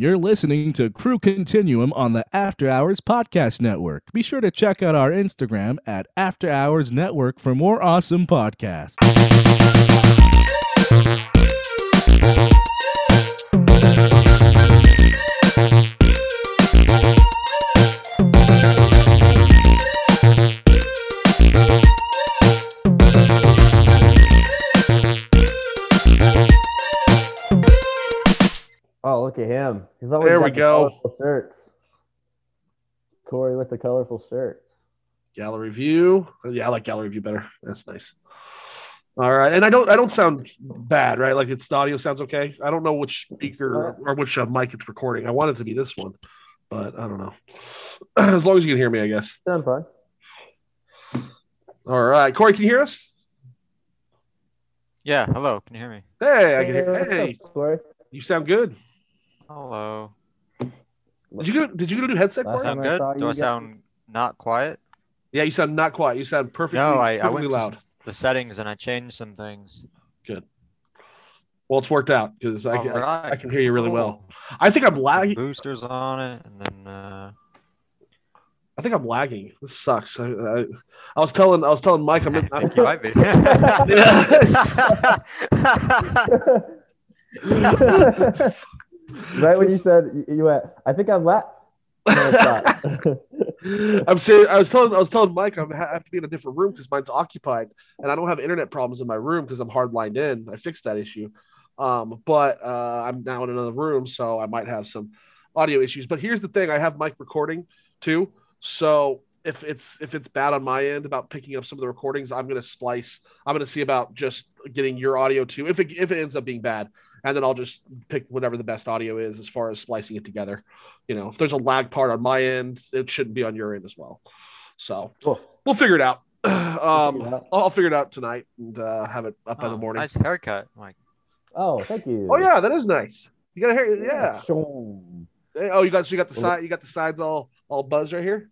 You're listening to Crew Continuum on the After Hours Podcast Network. Be sure to check out our Instagram at After Hours Network for more awesome podcasts. At him. He's always There we the go. colorful shirts. Cory with the colorful shirts. Gallery view. Yeah, I like gallery view better. That's nice. All right, and I don't I don't sound bad, right? Like it's the audio sounds okay. I don't know which speaker or which uh, mic it's recording. I want it to be this one, but I don't know. As long as you can hear me, I guess. Sound fun. All right, Cory, can you hear us? Yeah, hello. Can you hear me? Hey, I can hear. what's Hey, up, Cory? you sound good. Hello. Did you go? Did you go do headset? Last Cory? Sound I good? saw Do you I guys- sound not quiet? Yeah, you sound not quiet. You sound perfectly. No, I, I perfectly went loud. to the settings and I changed some things. Good. Well, it's worked out because I, All can- I. I can hear you really well. I think I'm lagging. boosters on it, and then uh, I think I'm lagging. This sucks. I, I, I was telling I was telling Mike I'm. I in- think you might be. right when you said you, went, I think I'm stop. I'm saying I was telling I was telling Mike I'm, I have to be in a different room because mine's occupied and I don't have internet problems in my room because I'm hard lined in. I fixed that issue, um, but uh, I'm now in another room, so I might have some audio issues. But here's the thing: I have Mike recording too, so if it's if it's bad on my end about picking up some of the recordings, I'm gonna splice. I'm gonna see about just getting your audio too. If it if it ends up being bad, and then I'll just pick whatever the best audio is as far as splicing it together. You know, if there's a lag part on my end, it shouldn't be on your end as well. So Cool. we'll figure it out. figure Um, it out. I'll, I'll figure it out tonight and uh, have it up by the oh, morning. nice haircut. Like, oh, thank you. Oh yeah, that is nice. You got a hair, yeah. Shoo. Hey, Oh, you got so you got the side, you got the sides all all buzzed right here.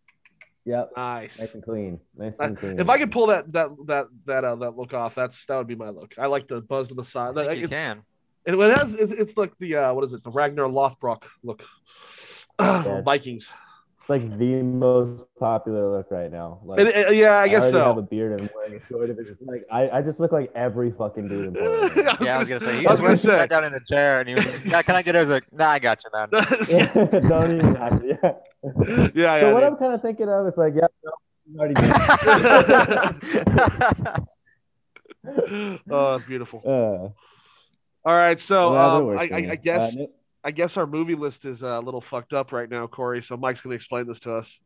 Yep. Nice. Nice and clean. Nice and clean. If I could pull that that that that uh, that look off, that's that would be my look. I like the buzz on the I side. think Like, you it, can. It, it has it, it's like the uh, what is it? The Ragnar Lothbrok look. Yeah. Vikings. It's like the most popular look right now. Like, And, uh, yeah, I guess already have a so. beard and I'm wearing a short of it. Like I, I just look like every fucking dude in Portland. Yeah, I was gonna say. He I was just gonna went, say. sat down in the chair and he was like, "Yeah, can I get?" it?" I was like, "Nah, I got you, man." yeah, don't even have to. Yeah. yeah, yeah. so what dude. I'm kind of thinking of, it's like, yeah, no, already did. oh, it's beautiful. Uh, All right, so yeah, um, I, I. I guess Uh, I guess our movie list is uh, a little fucked up right now, Cory. So Mike's gonna explain this to us.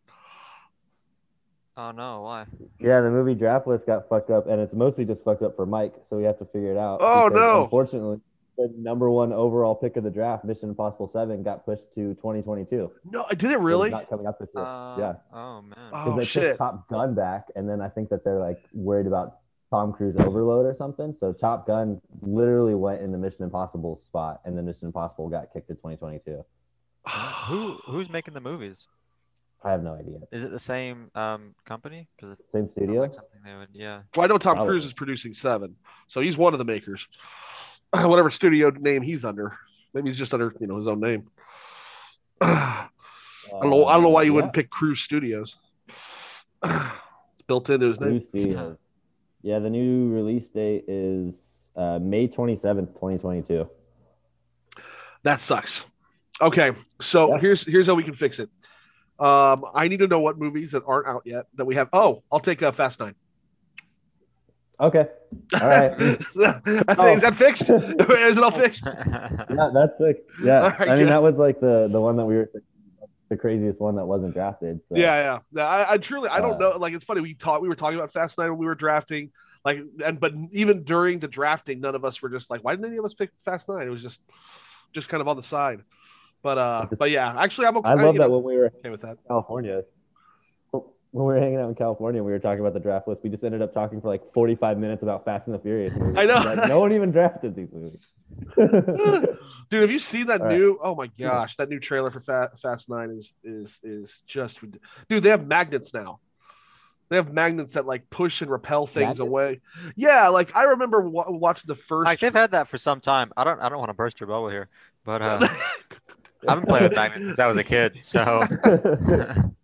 oh no, why? yeah, the movie draft list got fucked up, and it's mostly just fucked up for Mike, so we have to figure it out. Oh, no. Unfortunately, the number one overall pick of the draft, Mission Impossible Seven, got pushed to 2022. No, did it So it's really? not coming up this year. Uh, yeah, Oh man. Oh, because they shit. pushed Top Gun back, and then I think that they're like worried about Tom Cruise overload or something. So Top Gun literally went in the Mission Impossible spot, and then Mission Impossible got kicked to 2022. Who who's making the movies? I have no idea. Is it the same um company? Because it Same studio. like something they would. Yeah. Well, I know Tom Probably. Cruise is producing Seven, so he's one of the makers. Whatever studio name he's under, maybe he's just under you know his own name. I don't know. I don't know why you Uh, wouldn't pick Cruise Studios. it's built into his yeah, New name. studios. Yeah, the new release date is uh, May 27th, 2022. That sucks. Okay, so Yeah. here's here's how we can fix it. Um, I need to know what movies that aren't out yet that we have. Oh, I'll take uh, Fast Nine. Okay. All right. Oh. Is that fixed? is it all fixed? yeah, that's fixed. Yeah. Right, I mean, good. that was like the the one that we were the craziest one that wasn't drafted. So. Yeah, yeah. I, I truly, I don't Uh, know. Like, it's funny. We talked, we were talking about Fast Nine when we were drafting. Like, and but even during the drafting, none of us were just like, why didn't any of us pick Fast Nine? It was just, just kind of on the side. But uh, but yeah, actually, I'm okay. I love you that know, when we were okay with that. California. When we were hanging out in California, we were talking about the draft list. We just ended up talking for like 45 minutes about Fast and the Furious. And we were I know. like, no one even drafted these movies. Dude, have you seen that All right. new? Oh my gosh, that new trailer for Fa- Fast Nine is is is just. Dude, they have magnets now. They have magnets that like push and repel things Magnets? away. Yeah, like I remember wa- watching the first. Like they've had that for some time. I don't I don't want to burst your bubble here, but uh, I've been playing with magnets since I was a kid. So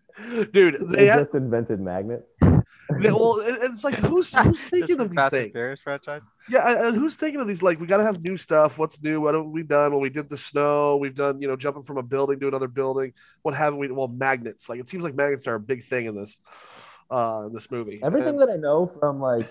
Dude, they they, had, just invented magnets. they well, it's like who's who's thinking of these Fast things? Furious franchise. Yeah, and- and who's thinking of these? Like, we got to have new stuff. What's new? What have we done? Well, we did the snow. We've done, you know, jumping from a building to another building. What haven't we? Well, magnets. Like, it seems like magnets are a big thing in this, uh, in this movie. Everything And- that I know from like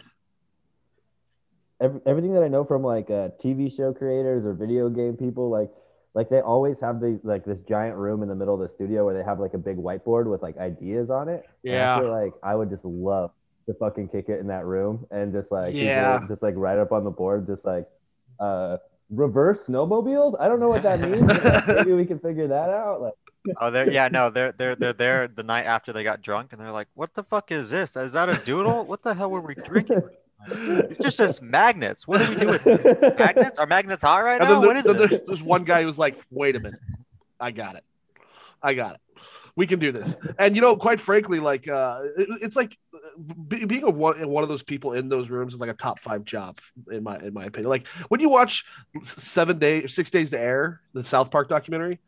every, everything that I know from like uh, TV show creators or video game people, like like they always have these like this giant room in the middle of the studio where they have like a big whiteboard with like ideas on it. And Yeah. I feel like I would just love to fucking kick it in that room and just like Yeah. just like right up on the board, just like uh reverse snowmobiles. I don't know what that means. but Maybe we can figure that out. Like Oh, they're yeah, no, they're they're they're there the night after they got drunk, and they're like, "What the fuck is this? Is that a doodle? What the hell were we drinking? It's just just magnets. What do we do with this? magnets? Are magnets hot right and now? then, there- What is it?" there's, there's one guy who's like, "Wait a minute, I got it, I got it. We can do this." And you know, quite frankly, like uh, it- it's like uh, be, being a one one of those people in those rooms is like a top five job in my in my opinion. Like when you watch Seven Days, Six Days to Air, the South Park documentary.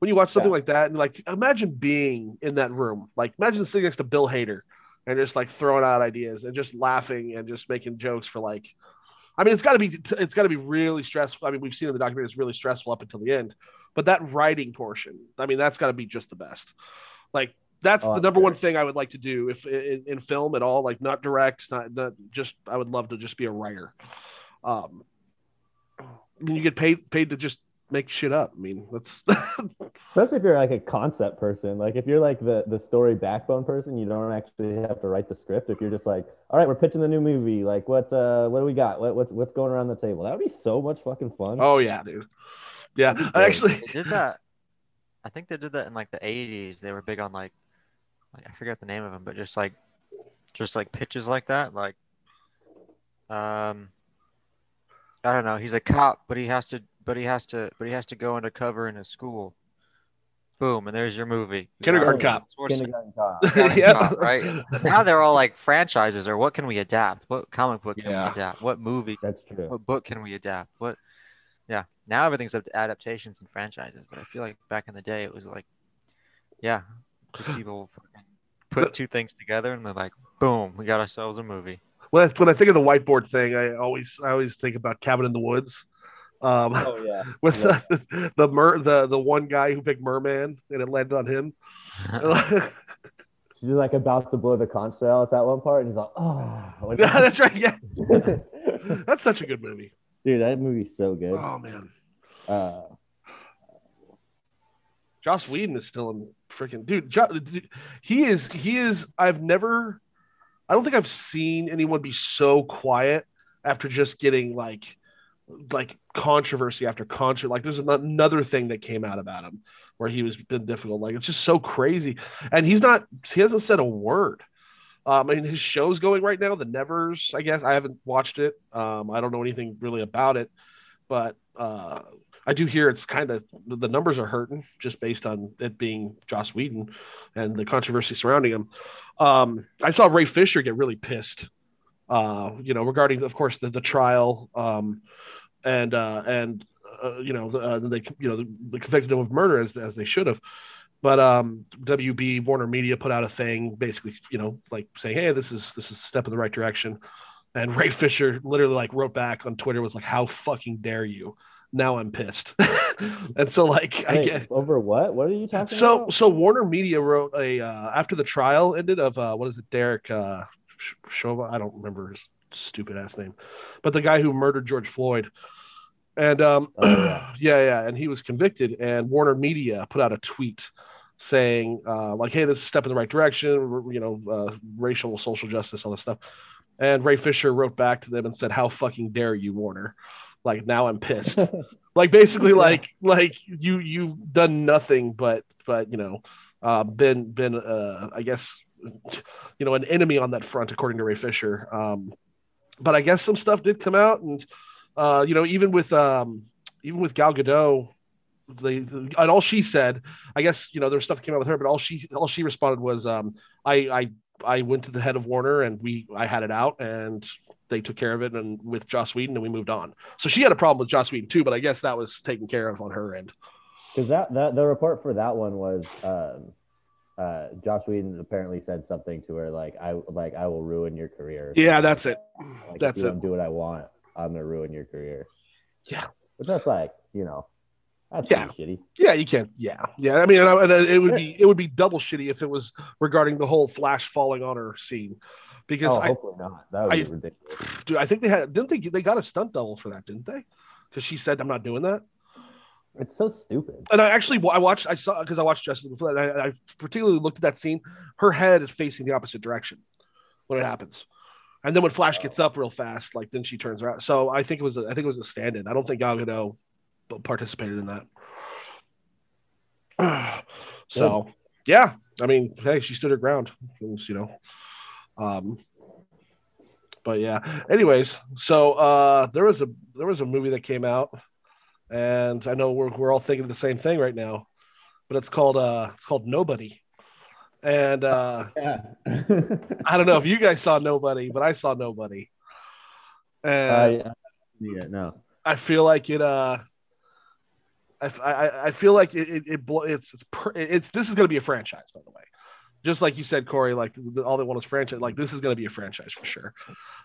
When you watch something Yeah. like that, and like imagine being in that room, like imagine sitting next to Bill Hader and just like throwing out ideas and just laughing and just making jokes for like I mean, it's got to be it's got to be really stressful. I mean, we've seen in the documentary it's really stressful up until the end, but that writing portion, I mean, that's got to be just the best. Like that's Oh, the number one thing I would like to do if in, in film at all, like not direct, not, not just. I would love to just be a writer. Um, I mean, you get paid paid to just make shit up. I mean, that's Especially if you're like a concept person. Like if you're like the the story backbone person, you don't actually have to write the script. If you're just like, all right, we're pitching the new movie. Like what uh what do we got? What, what's what's going around the table? That would be so much fucking fun. oh yeah, dude. Yeah, I actually. They did that. I think they did that in like the '80s. They were big on like, like I forget the name of them, but just like, just like pitches like that. Like, um, I don't know. He's a cop, but he has to, but he has to, but he has to go undercover in a school. Boom, and there's your movie. Kindergarten Arnold Cop. Kindergarten cop. Yeah. Cop, right? Now they're all like franchises, or what can we adapt? What comic book can Yeah. we adapt? What movie? That's true. What book can we adapt? What? Yeah, now everything's up to adaptations and franchises. But I feel like back in the day, it was like, yeah, just people fucking put two things together and they're like, boom, we got ourselves a movie. When I, when I think of the whiteboard thing, I always I always think about Cabin in the Woods. Um, Oh yeah. with Yeah. the the mer the the one guy who picked Merman and it landed on him. She's like about to blow the conch shell at that one part, and he's like, oh. Like- That's right. Yeah, that's such a good movie. Dude, that movie's so good. Oh man, Uh, Joss Whedon is still in freaking dude. Jo- dude, He is. He is. I've never. I don't think I've seen anyone be so quiet after just getting like like controversy after controversy. Like there's another thing that came out about him where he was been difficult. Like it's just so crazy, and he's not. He hasn't said a word. Um, I mean, his show's going right now, The Nevers. I guess I haven't watched it. Um, I don't know anything really about it, but uh, I do hear it's kind of the numbers are hurting just based on it being Joss Whedon and the controversy surrounding him. Um, I saw Ray Fisher get really pissed, uh, you know, regarding, of course, the, the trial um, and uh, and uh, you know, the, uh, they you know convicted him of murder as as they should have. But um, WB Warner Media put out a thing, basically, you know, like saying, "Hey, this is this is a step in the right direction." And Ray Fisher literally like wrote back on Twitter was like, "How fucking dare you?" Now I'm pissed, and so like I get over what? What are you talking so about? so Warner Media wrote a uh, after the trial ended of uh, what is it Derek uh, Sh- Shova I don't remember his stupid ass name, but the guy who murdered George Floyd, and um Oh, yeah. yeah yeah and he was convicted and Warner Media put out a tweet saying uh, like hey this is a step in the right direction you know uh, racial social justice all this stuff, and Ray Fisher wrote back to them and said how fucking dare you Warner, like now I'm pissed. Like basically like like you you've done nothing but but you know uh been been uh i guess you know an enemy on that front according to ray fisher. Um but i guess some stuff did come out and uh you know even with um even with gal gadot they and all she said i guess you know there was stuff that came out with her but all she all she responded was um i i i went to the head of warner and we i had it out and they took care of it and with joss whedon and we moved on so she had a problem with Joss Whedon too, but I guess that was taken care of on her end. Because that, that the report for that one was um, uh, Josh Whedon apparently said something to her like I like I will ruin your career. Yeah, that's it. Like, that's if you it. don't do what I want, I'm gonna ruin your career. Yeah. But that's like you know, that's Yeah. shitty. Yeah, you can't. Yeah, yeah. I mean, and I- and it would be it would be double shitty if it was regarding the whole Flash falling on her scene, because Oh, I, hopefully not. That would I- be ridiculous. dude, I think they had didn't they they got a stunt double for that, didn't they? Because she said, "I'm not doing that." It's so stupid. And I actually I watched I saw because I watched Justice before that. I, I particularly looked at that scene. Her head is facing the opposite direction when it happens, and then when Flash gets up real fast, like then she turns around. So I think it was a, I think it was a stand-in. I don't think Gal Gadot participated in that. so yeah, I mean, hey, she stood her ground. Was, you know, um, but yeah. Anyways, so uh, there was a there was a movie that came out and I know we're we're all thinking the same thing right now, but it's called uh it's called Nobody, and uh Yeah. I don't know if you guys saw Nobody, but I saw Nobody, and uh, yeah. no. I feel like it uh. I, I, I feel like it, it, it it's it's it's this is going to be a franchise by the way, just like you said, Cory. Like the, all they want is franchise. Like this is going to be a franchise for sure.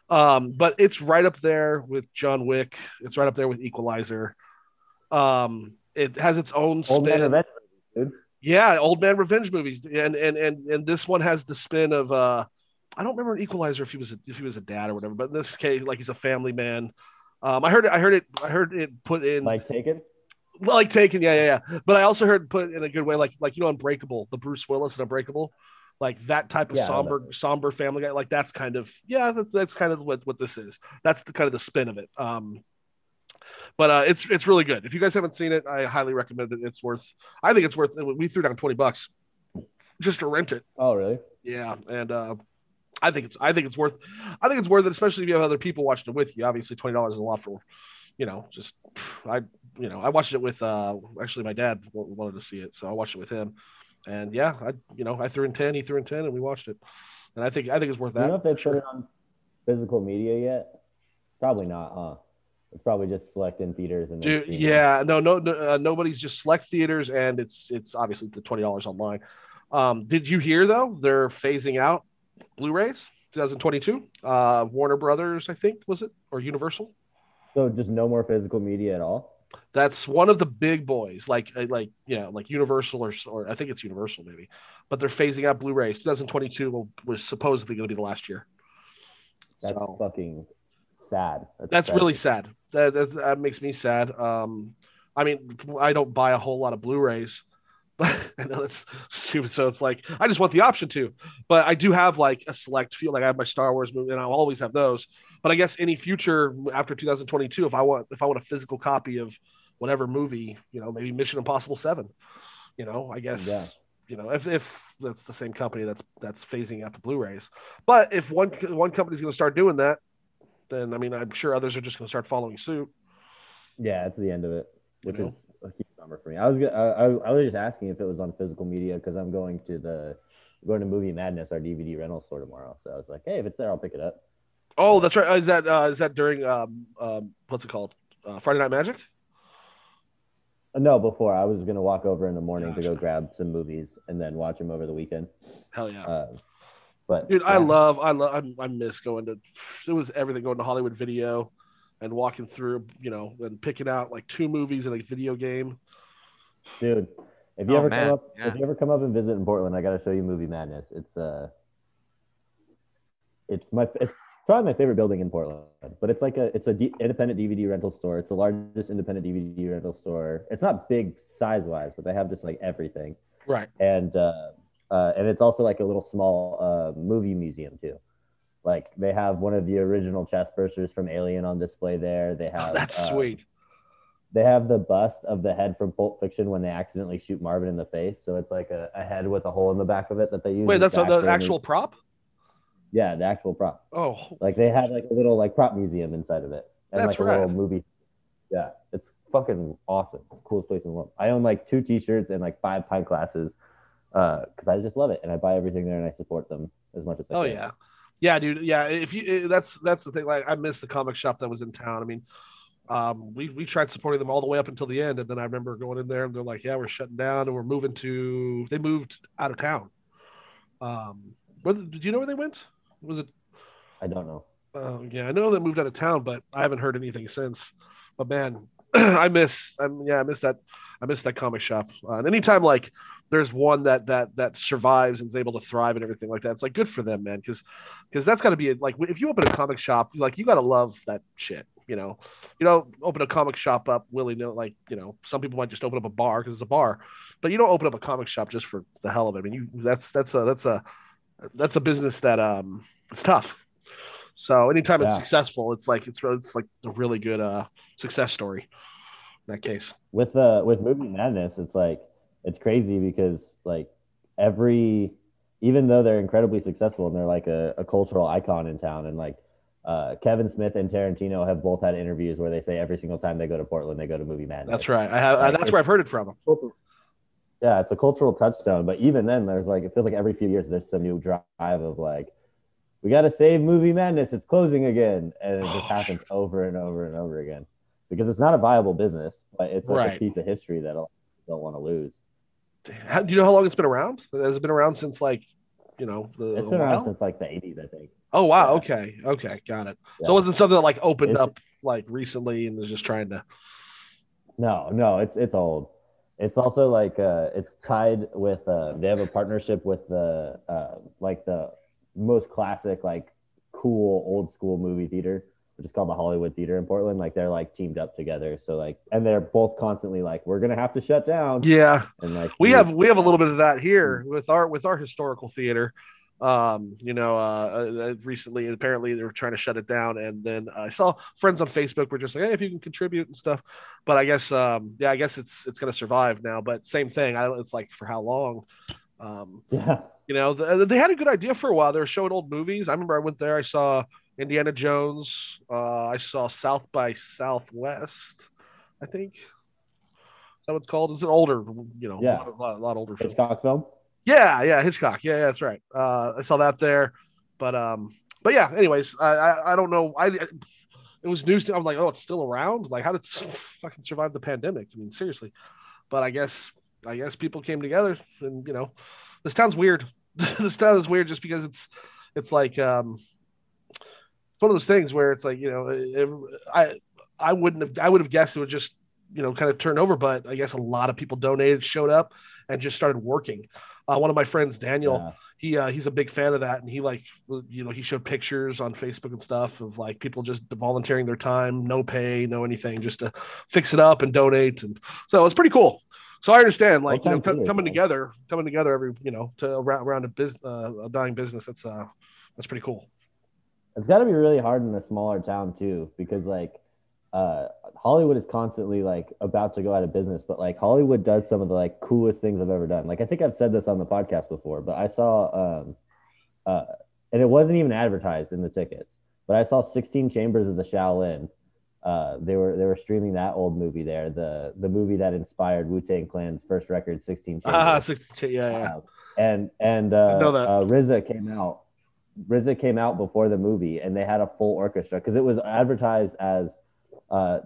Um, but it's right up there with John Wick. It's right up there with Equalizer. Um, it has its own Old Man. Revenge, dude. Yeah, old man revenge movies, and and and and this one has the spin of uh, I don't remember an Equalizer if he was a, if he was a dad or whatever, but in this case, like he's a family man. Um, I heard it, I heard it, I heard it put in like, Like Taken. like Taken, yeah, yeah, yeah. But I also heard put in a good way, like like you know, Unbreakable, the Bruce Willis and Unbreakable, like that type of Yeah, somber somber family guy. Like that's kind of yeah, that, that's kind of what what this is. That's the kind of the spin of it. Um, but uh, it's it's really good. If you guys haven't seen it, I highly recommend it. It's worth. I think it's worth. We threw down twenty bucks just to rent it. Oh, really? Yeah, and uh, I think it's I think it's worth. I think it's worth it, especially if you have other people watching it with you. Obviously, twenty dollars is a lot for, you know, just I you know I watched it with uh actually my dad wanted to see it, so I watched it with him, and yeah, I you know I threw in ten, he threw in ten, and we watched it, and I think I think it's worth Do you know if they put it on physical media yet? Probably not, huh? It's probably just select in theaters and Dude, yeah, no, no, no uh, nobody's just select theaters, and it's it's obviously the twenty dollars online. Um, did you hear though? They're phasing out Blu-rays 2022. Uh, Warner Brothers, I think, was it or Universal? So just no more physical media at all. That's one of the big boys, like uh, like yeah, like Universal or or I think it's Universal maybe, but they're phasing out Blu-rays. 2022 will, was supposedly going to be the last year. That's So- fucking sad. That's sad. really sad. That, that that makes me sad. Um, I mean, I don't buy a whole lot of Blu-rays, but I know that's stupid. So it's like I just want the option to. But I do have like a select few. Like I have my Star Wars movie, and I'll always have those. But I guess any future after 2022, if I want if I want a physical copy of whatever movie, you know, maybe Mission Impossible Seven, you know, I guess. Yeah. You know, if, if that's the same company that's that's phasing out the Blu-rays, but if one one company's going to start doing that, then I mean I'm sure others are just going to start following suit. Yeah, it's the end of it, which know? is a huge number for me. I was I, I, I was just asking if it was on physical media because I'm going to the going to Movie Madness, our DVD rental store tomorrow. So I was like, hey, if it's there, I'll pick it up. Oh, that's right. Is that uh, is that during um, um what's it called? Uh, Friday Night Magic? Uh, No, before I was gonna walk over in the morning to go grab some movies and then watch them over the weekend. Hell yeah, Uh, but dude! I love, I love, I, I miss going to. It was everything going to Hollywood Video, and walking through, you know, and picking out like two movies and a video game. dude. If you Oh, ever man, come up, yeah. if you ever come up and visit in Portland, I gotta show you Movie Madness. It's uh, it's my it's probably my favorite building in Portland. But it's like a it's a D, independent DVD rental store. It's the largest independent DVD rental store. It's not big size wise, but they have just like everything. Right. and uh, uh, and it's also like a little small uh, movie museum too. Like they have one of the original chest bursters from Alien on display there. They have Oh, that's uh, sweet. They have the bust of the head from Pulp Fiction when they accidentally shoot Marvin in the face. So it's like a, a head with a hole in the back of it that they use. Wait, that's the background. actual prop. Yeah, the actual prop. Oh, Like they had like a little like prop museum inside of it, and That's like a right. little movie. Yeah, it's fucking awesome. It's the coolest place in the world. I own like two T-shirts and like five pint glasses, because I just love it and I buy everything there and I support them as much as I oh can. yeah, yeah, dude. Yeah, if you eh, that's that's the thing. Like I miss the comic shop that was in town. I mean, Um, we we tried supporting them all the way up until the end, and then I remember going in there and they're like, "Yeah, we're shutting down and we're moving to." They moved out of town. Um, where, did you know where they went? Was it? I don't know. Uh, yeah, I know they moved out of town, but I haven't heard anything since. But man, I miss. I'm yeah, I miss that. I miss that comic shop. Uh, and anytime like there's one that that that survives and is able to thrive and everything like that, it's like good for them, man. Because because that's got to be like if you open a comic shop, like you got to love that shit. You know, you don't open a comic shop up willy nilly. Like you know, some people might just open up a bar because it's a bar, but you don't open up a comic shop just for the hell of it. I mean, you that's that's a that's a that's a business that um it's tough. So anytime it's successful, it's like it's it's like a really good uh success story. That case, with uh with movie madness it's like it's crazy because like every even though they're incredibly successful and they're like a, a cultural icon in town and like uh, Kevin Smith and Tarantino have both had interviews where they say every single time they go to Portland they go to movie madness. that's right. I have Like, that's where I've heard it from. Yeah, it's a cultural touchstone. But even then, there's like it feels like every few years there's some new drive of like, we got to save movie madness. It's closing again, and it just Oh, happens over and over and over again because it's not a viable business, but it's like Right. a piece of history that a lot of people don't want to lose. How, do you know how long it's been around? Has it been around since like, you know, the, It's been around while? since like the 80s, I think. Oh wow. yeah. Okay. Okay. Got it. Yeah. So it wasn't something that like opened It's- up like recently and was just trying to. No, no, it's it's old. It's also like uh, it's tied with. Uh, they have a partnership with the uh, like the most classic, like cool old school movie theater, which is called the Hollywood Theater in Portland. Like they're like teamed up together. So like, and they're both constantly like, we're gonna have to shut down. Yeah. And like we have we have a little bit of that here with our with our historical theater um you know uh, uh recently apparently they were trying to shut it down and then i saw friends on facebook were just like hey if you can contribute and stuff but i guess um yeah i guess it's it's gonna survive now but same thing i don't it's like for how long um Yeah. you know th- they had a good idea for a while they were showing old movies i remember i went there i saw indiana jones uh i saw south by southwest i think is that what it's called it's an older you know Yeah. a lot, lot, lot older film. Hitchcock film. Yeah, yeah, Hitchcock. Yeah, yeah, that's right. Uh, I saw that there, but um, but yeah. Anyways, I I, I don't know. I it was news. To, I'm like, oh, it's still around. Like, how did it fucking survive the pandemic? I mean, seriously. But I guess I guess people came together, and you know, this town's weird. this town is weird just because it's it's like um, it's one of those things where it's like you know, I I wouldn't have I would have guessed it would just you know kind of turn over, but I guess a lot of people donated, showed up, and just started working. Uh, one of my friends, Daniel, Yeah. he uh, he's a big fan of that, and he like you know he showed pictures on Facebook and stuff of like people just volunteering their time, no pay, no anything, just to fix it up and donate, and so it's pretty cool. So I understand, like you know, Well, co- good, coming together, coming together every you know to around, around a business, uh, a dying business. That's uh that's pretty cool. It's got to be really hard in a smaller town too, because like uh, Hollywood is constantly like about to go out of business, but like Hollywood does some of the like coolest things I've ever done. Like I think I've said this on the podcast before, but I saw um, uh, and it wasn't even advertised in the tickets, but I saw 16 Chambers of the Shaolin. Uh, they were they were streaming that old movie there, the the movie that inspired Wu Tang Clan's first record, 16 Chambers. Ah, 60, yeah, yeah. Uh, and and uh, know that. Uh, RZA came out. RZA came out before the movie, and they had a full orchestra because it was advertised as uh,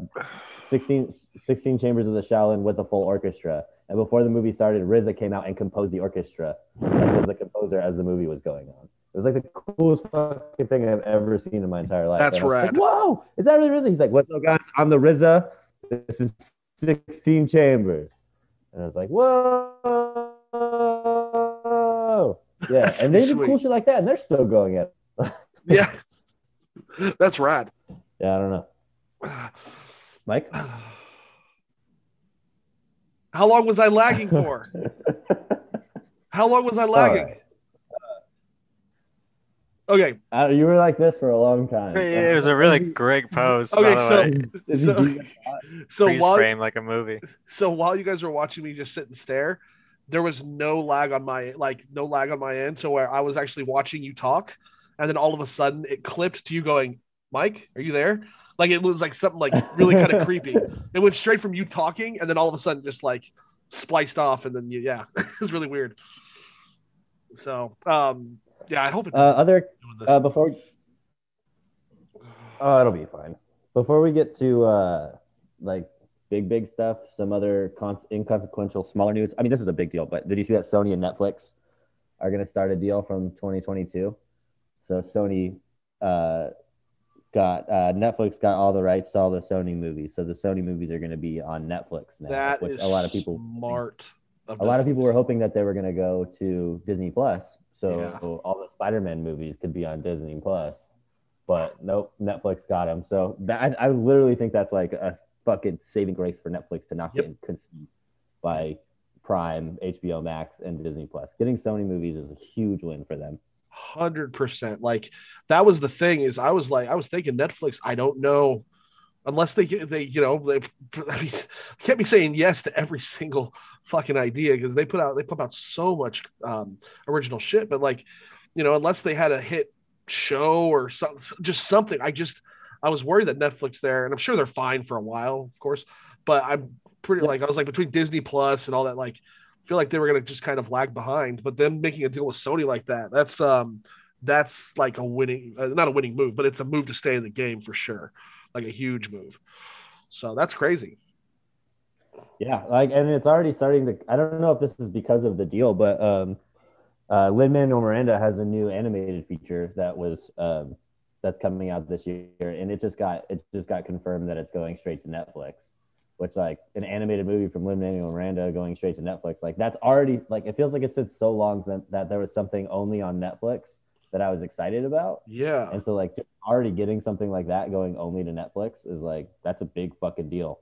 16, 16 chambers of the Shaolin with a full orchestra. And before the movie started, RZA came out and composed the orchestra was the composer as the movie was going on. It was like the coolest fucking thing I've ever seen in my entire life. That's was like. Whoa, is that really RZA? He's like, what's up, guys? I'm the RZA. This is 16 chambers. And I was like, whoa. Yeah, That's and they pretty did cool shit like that, and they're still going at. Yeah, that's rad. Yeah, I don't know, Mike. How long was I lagging for? How long was I lagging? right. Okay, Uh, you were like this for a long time. It was a really great pose. Okay, by the so- way. So- so while frame like a movie. so while you guys were watching me just sit and stare, there was no lag on my like no lag on my end. So where I was actually watching you talk, and then all of a sudden it clipped to you going, "Mike, are you there?" Like it was like something like really kind of creepy. It went straight from you talking, and then all of a sudden just like spliced off, and then you, yeah, it was really weird. So um, yeah, I hope it Uh, other uh, before. Oh, it'll be fine. before we get to uh, like big big stuff, some other con- inconsequential smaller news. I mean, this is a big deal, but did you see that Sony and Netflix are going to start a deal from 2022? So Sony uh, got uh, Netflix got all the rights to all the Sony movies. So the Sony movies are going to be on Netflix now, That which is a lot of people smart. a lot of people were hoping that they were going to go to Disney Plus, so Yeah. all the Spider-Man movies could be on Disney Plus. But nope, Netflix got them. So that I, I literally think that's like a fucking saving grace for Netflix to not Yep. get consumed by Prime, HBO Max, and Disney Plus. Getting Sony movies is a huge win for them. Hundred percent. Like that was the thing. Is I was like, I was thinking Netflix. I don't know, unless they get they, you know, they. I mean, can't be saying yes to every single fucking idea because they put out they put out so much um, original shit. But like, you know, unless they had a hit show or some, just something, I just I was worried that Netflix there, and I'm sure they're fine for a while, of course. But I'm pretty Yeah. like I was like between Disney Plus and all that, like feel like they were gonna just kind of lag behind. But then making a deal with Sony like that, that's um that's like a winning, uh, not a winning move, but it's a move to stay in the game for sure, like a huge move. So that's crazy. Yeah, like, and it's already starting to. I don't know if this is because of the deal, but um, uh, Lin Manuel Miranda has a new animated feature that was um, that's coming out this year, and it just got it just got confirmed that it's going straight to Netflix. Which like an animated movie from Lin Manuel Miranda going straight to Netflix, like that's already like it feels like it's been so long that, that there was something only on Netflix that I was excited about, Yeah, and so like just already getting something like that going only to Netflix is like that's a big fucking deal.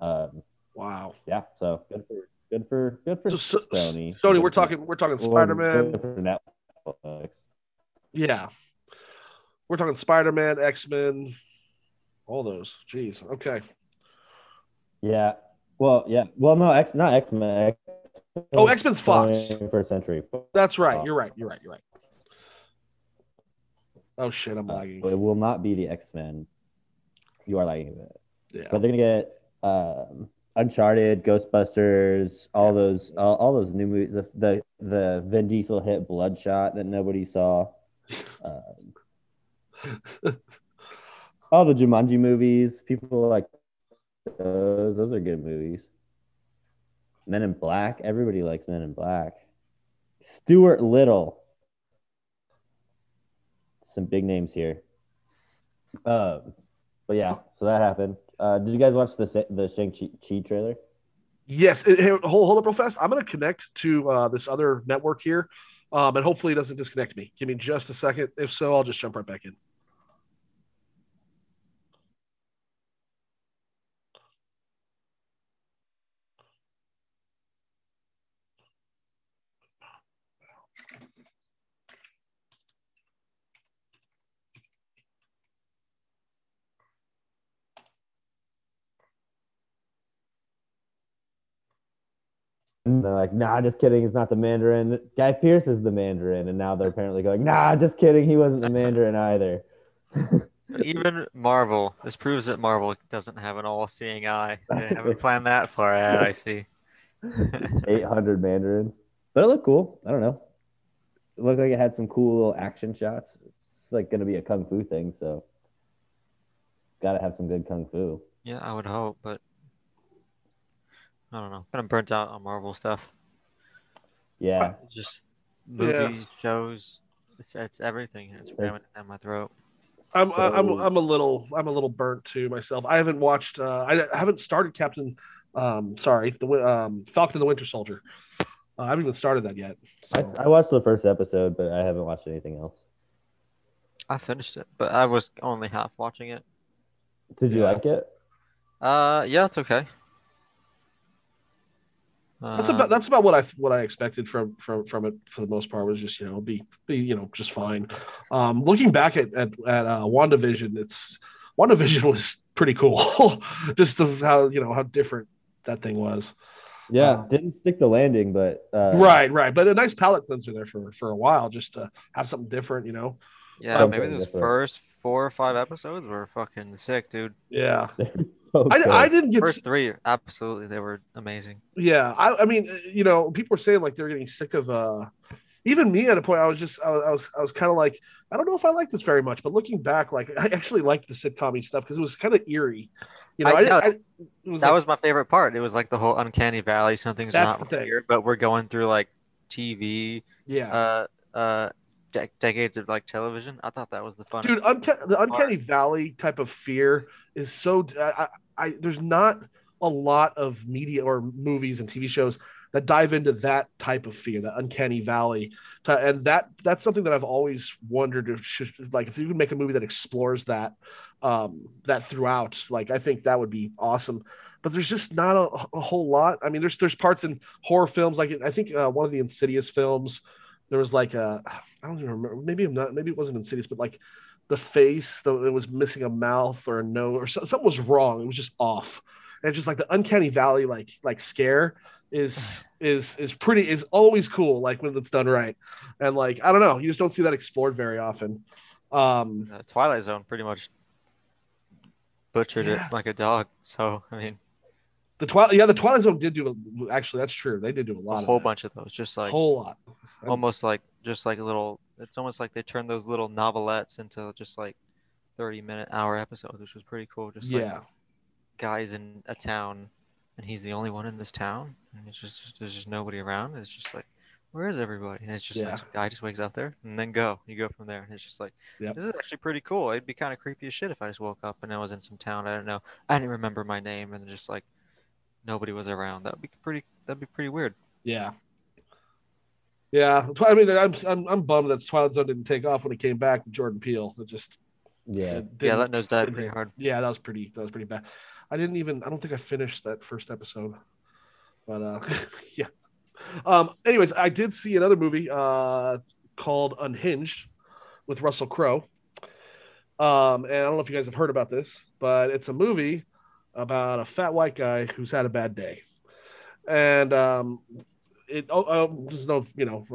Um, wow. yeah, so good for good for good for So, so, Sony. Sony, Good we're for- talking, we're talking Spider Man. Netflix. Yeah, we're talking Spider Man, X Men, all those. Jeez. Okay. Yeah. Well, yeah. Well, no, X not X Men. Oh, X Men's Fox. First century. That's right. You're right. You're right. You're right. Oh shit, I'm Uh, lagging. it will not be the X Men. You are lagging a bit, Yeah. but they're gonna get um, Uncharted, Ghostbusters, all those, all, all those new movies. The, the the Vin Diesel hit Bloodshot that nobody saw. Um, all the Jumanji movies. People like those. Those are good movies. Men in Black. Everybody likes Men in Black. Stuart Little. Some big names here. Um, but yeah, so that happened. Uh, did you guys watch the the Shang Chi trailer? Yes. Here, hold, hold up real fast. I'm going to connect to uh, this other network here, um, and hopefully it doesn't disconnect me. Give me just a second. If so, I'll just jump right back in. They're like, nah, just kidding. It's not the Mandarin. Guy Pearce is the Mandarin, and now they're apparently going, nah, just kidding. He wasn't the Mandarin either. Even Marvel. This proves that Marvel doesn't have an all-seeing eye. They haven't planned that far ahead. I see. 800 Mandarins. But it looked cool. I don't know. It looked like it had some cool little action shots. It's like going to be a kung fu thing, so got to have some good kung fu. Yeah, I would hope, but I don't know. Kind of burnt out on Marvel stuff. Yeah. Just Yeah. movies, shows. It's, it's everything. It's It's- ramming down my throat. I'm I- I'm I'm a little I'm a little burnt too myself. I haven't watched. Uh, I I haven't started Captain. Um, sorry, the um, Falcon and the Winter Soldier. Uh, I haven't even started that yet. I, I watched the first episode, but I haven't watched anything else. I finished it, but I was only half watching it. Did you Yeah. like it? Uh, yeah, it's okay. That's Um, about that's about what I what I expected from from from it for the most part was just you know be be you know just fine. Um, looking back at at, at uh, Wandavision, it's Wandavision was pretty cool, just of how you know how different that thing was. Yeah, Um, didn't stick the landing, but uh, right, right, but a nice palate cleanser there for for a while, just to have something different, you know. yeah, something maybe those different. first four or five episodes were fucking sick, dude. Yeah, so I. I didn't get First three, absolutely, they were amazing. Yeah, I, I mean, you know, people were saying like they're getting sick of, uh, even me at a point, I was just I was I was, I was kind of like I don't know if I like this very much, but looking back, like I actually liked the sitcom stuff because it was kind of eerie. You know, I I, know. I, it was that like- was my favorite part. It was like the whole uncanny valley. Something's not the thing. but we're going through like TV, yeah. uh, uh, dec decades of like television. I thought that was the fun. dude unca- the uncanny valley type of fear is so I, I, there's not a lot of media or movies and tv shows that dive into that type of fear that uncanny valley and that that's something that i've always wondered if should, like if you could make a movie that explores that um that throughout like i think that would be awesome but there's just not a, a whole lot i mean there's there's parts in horror films like i think uh, one of the insidious films there was like a I don't even remember. Maybe I'm not. Maybe it wasn't Insidious, but like the face, though it was missing a mouth or a nose, or something was wrong. It was just off. And just like the uncanny valley, like like scare is is is pretty is always cool. Like when it's done right, and like I don't know, you just don't see that explored very often. Um, Uh, Twilight Zone pretty much butchered Yeah. it like a dog. So I mean, the Twilight, yeah, the Twilight Zone did do a, actually. That's true. They did do a lot, a lot. whole of that. bunch of those, just like a whole lot. almost like just like a little. It's almost like they turned those little novelettes into just like thirty minute hour episodes, which was pretty cool. Just like Yeah, guys in a town, and he's the only one in this town, and it's just there's just nobody around. It's just like, where is everybody? And it's just Yeah. like some guy just wakes up there, and then go. You go from there, and it's just like, Yep. this is actually pretty cool. It'd be kind of creepy as shit if I just woke up and I was in some town. I don't know. I didn't remember my name, and just like nobody was around. That'd be pretty. That'd be pretty weird. yeah, yeah. I mean, I'm I'm, I'm bummed that Twilight Zone didn't take off when it came back with Jordan Peele. It just Yeah. it yeah, that nose died pretty hard. Yeah, that was pretty. That was pretty bad. I didn't even. I don't think I finished that first episode. But uh, yeah. Um. Anyways, I did see another movie uh called Unhinged with Russell Crowe. Um, and I don't know if you guys have heard about this, but it's a movie about a fat white guy who's had a bad day, and um, it oh, oh there's no you know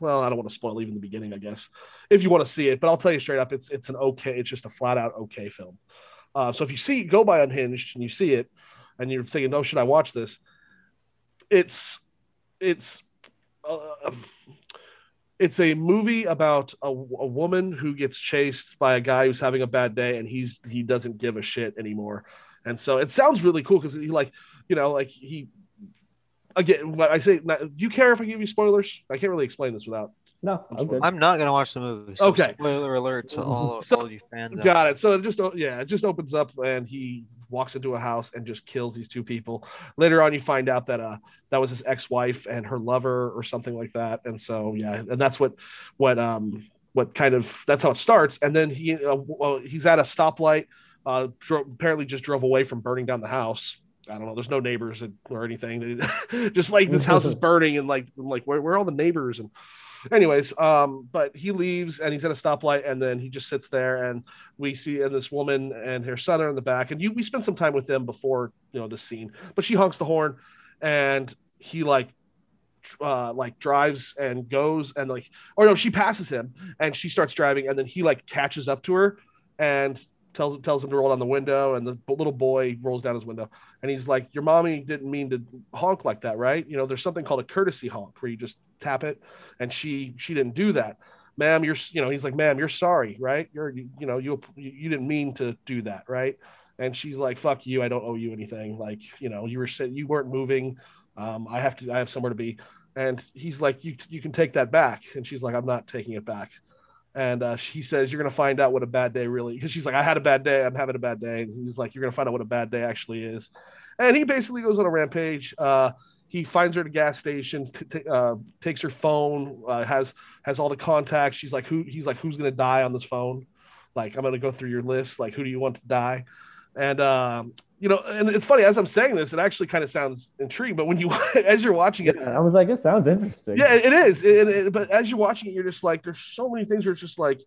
well I don't want to spoil even the beginning I guess if you want to see it, but I'll tell you straight up it's it's an okay it's just a flat out okay film. Uh, so if you see go by Unhinged and you see it, and you're thinking, oh, should I watch this? It's it's uh, it's a movie about a, a woman who gets chased by a guy who's having a bad day, and he's he doesn't give a shit anymore. And so it sounds really cool because he like you know like he again when I say do you care if I give you spoilers? I can't really explain this without No, I'm good. I'm not gonna watch the movie. So Okay. Spoiler alert to all, So- all you fans. Got it. So it just yeah, it just opens up and he walks into a house and just kills these two people. Later on, you find out that uh that was his ex-wife and her lover or something like that. And so yeah, and that's what what um what kind of that's how it starts. And then he uh, well, he's at a stoplight. Uh, dro- apparently just drove away from burning down the house. I don't know. There's no neighbors or anything. just like this house is burning and like I'm like where, where are all the neighbors and anyways um but he leaves and he's at a stoplight and then he just sits there and we see and this woman and her son are in the back and you we spent some time with them before you know the scene but she honks the horn and he like uh like drives and goes and like or no she passes him and she starts driving and then he like catches up to her and tells tells him to roll down the window and the little boy rolls down his window. And he's like your mommy didn't mean to honk like that right? You know there's something called a courtesy honk where you just tap it and she she didn't do that. Ma'am you're you know he's like ma'am you're sorry right? You're you, you know you you didn't mean to do that right? And she's like fuck you i don't owe you anything. Like you know you were saying you weren't moving. Um i have to i have somewhere to be. And he's like you you can take that back. And she's like i'm not taking it back and uh, says you're gonna find out what a bad day really because she's like i had a bad day i'm having a bad day and he's like you're gonna find out what a bad day actually is and he basically goes on a rampage uh he finds her at a gas station, t- t- uh, takes her phone, uh, has has all the contacts. She's like, who? He's like, who's gonna die on this phone? Like, I'm gonna go through your list. Like, who do you want to die? And um, you know, and it's funny as I'm saying this, it actually kind of sounds intriguing. But when you, as you're watching it, I was like, it sounds interesting. yeah, it is. It, it- but as you're watching it, you're just like, there's so many things where it's just like,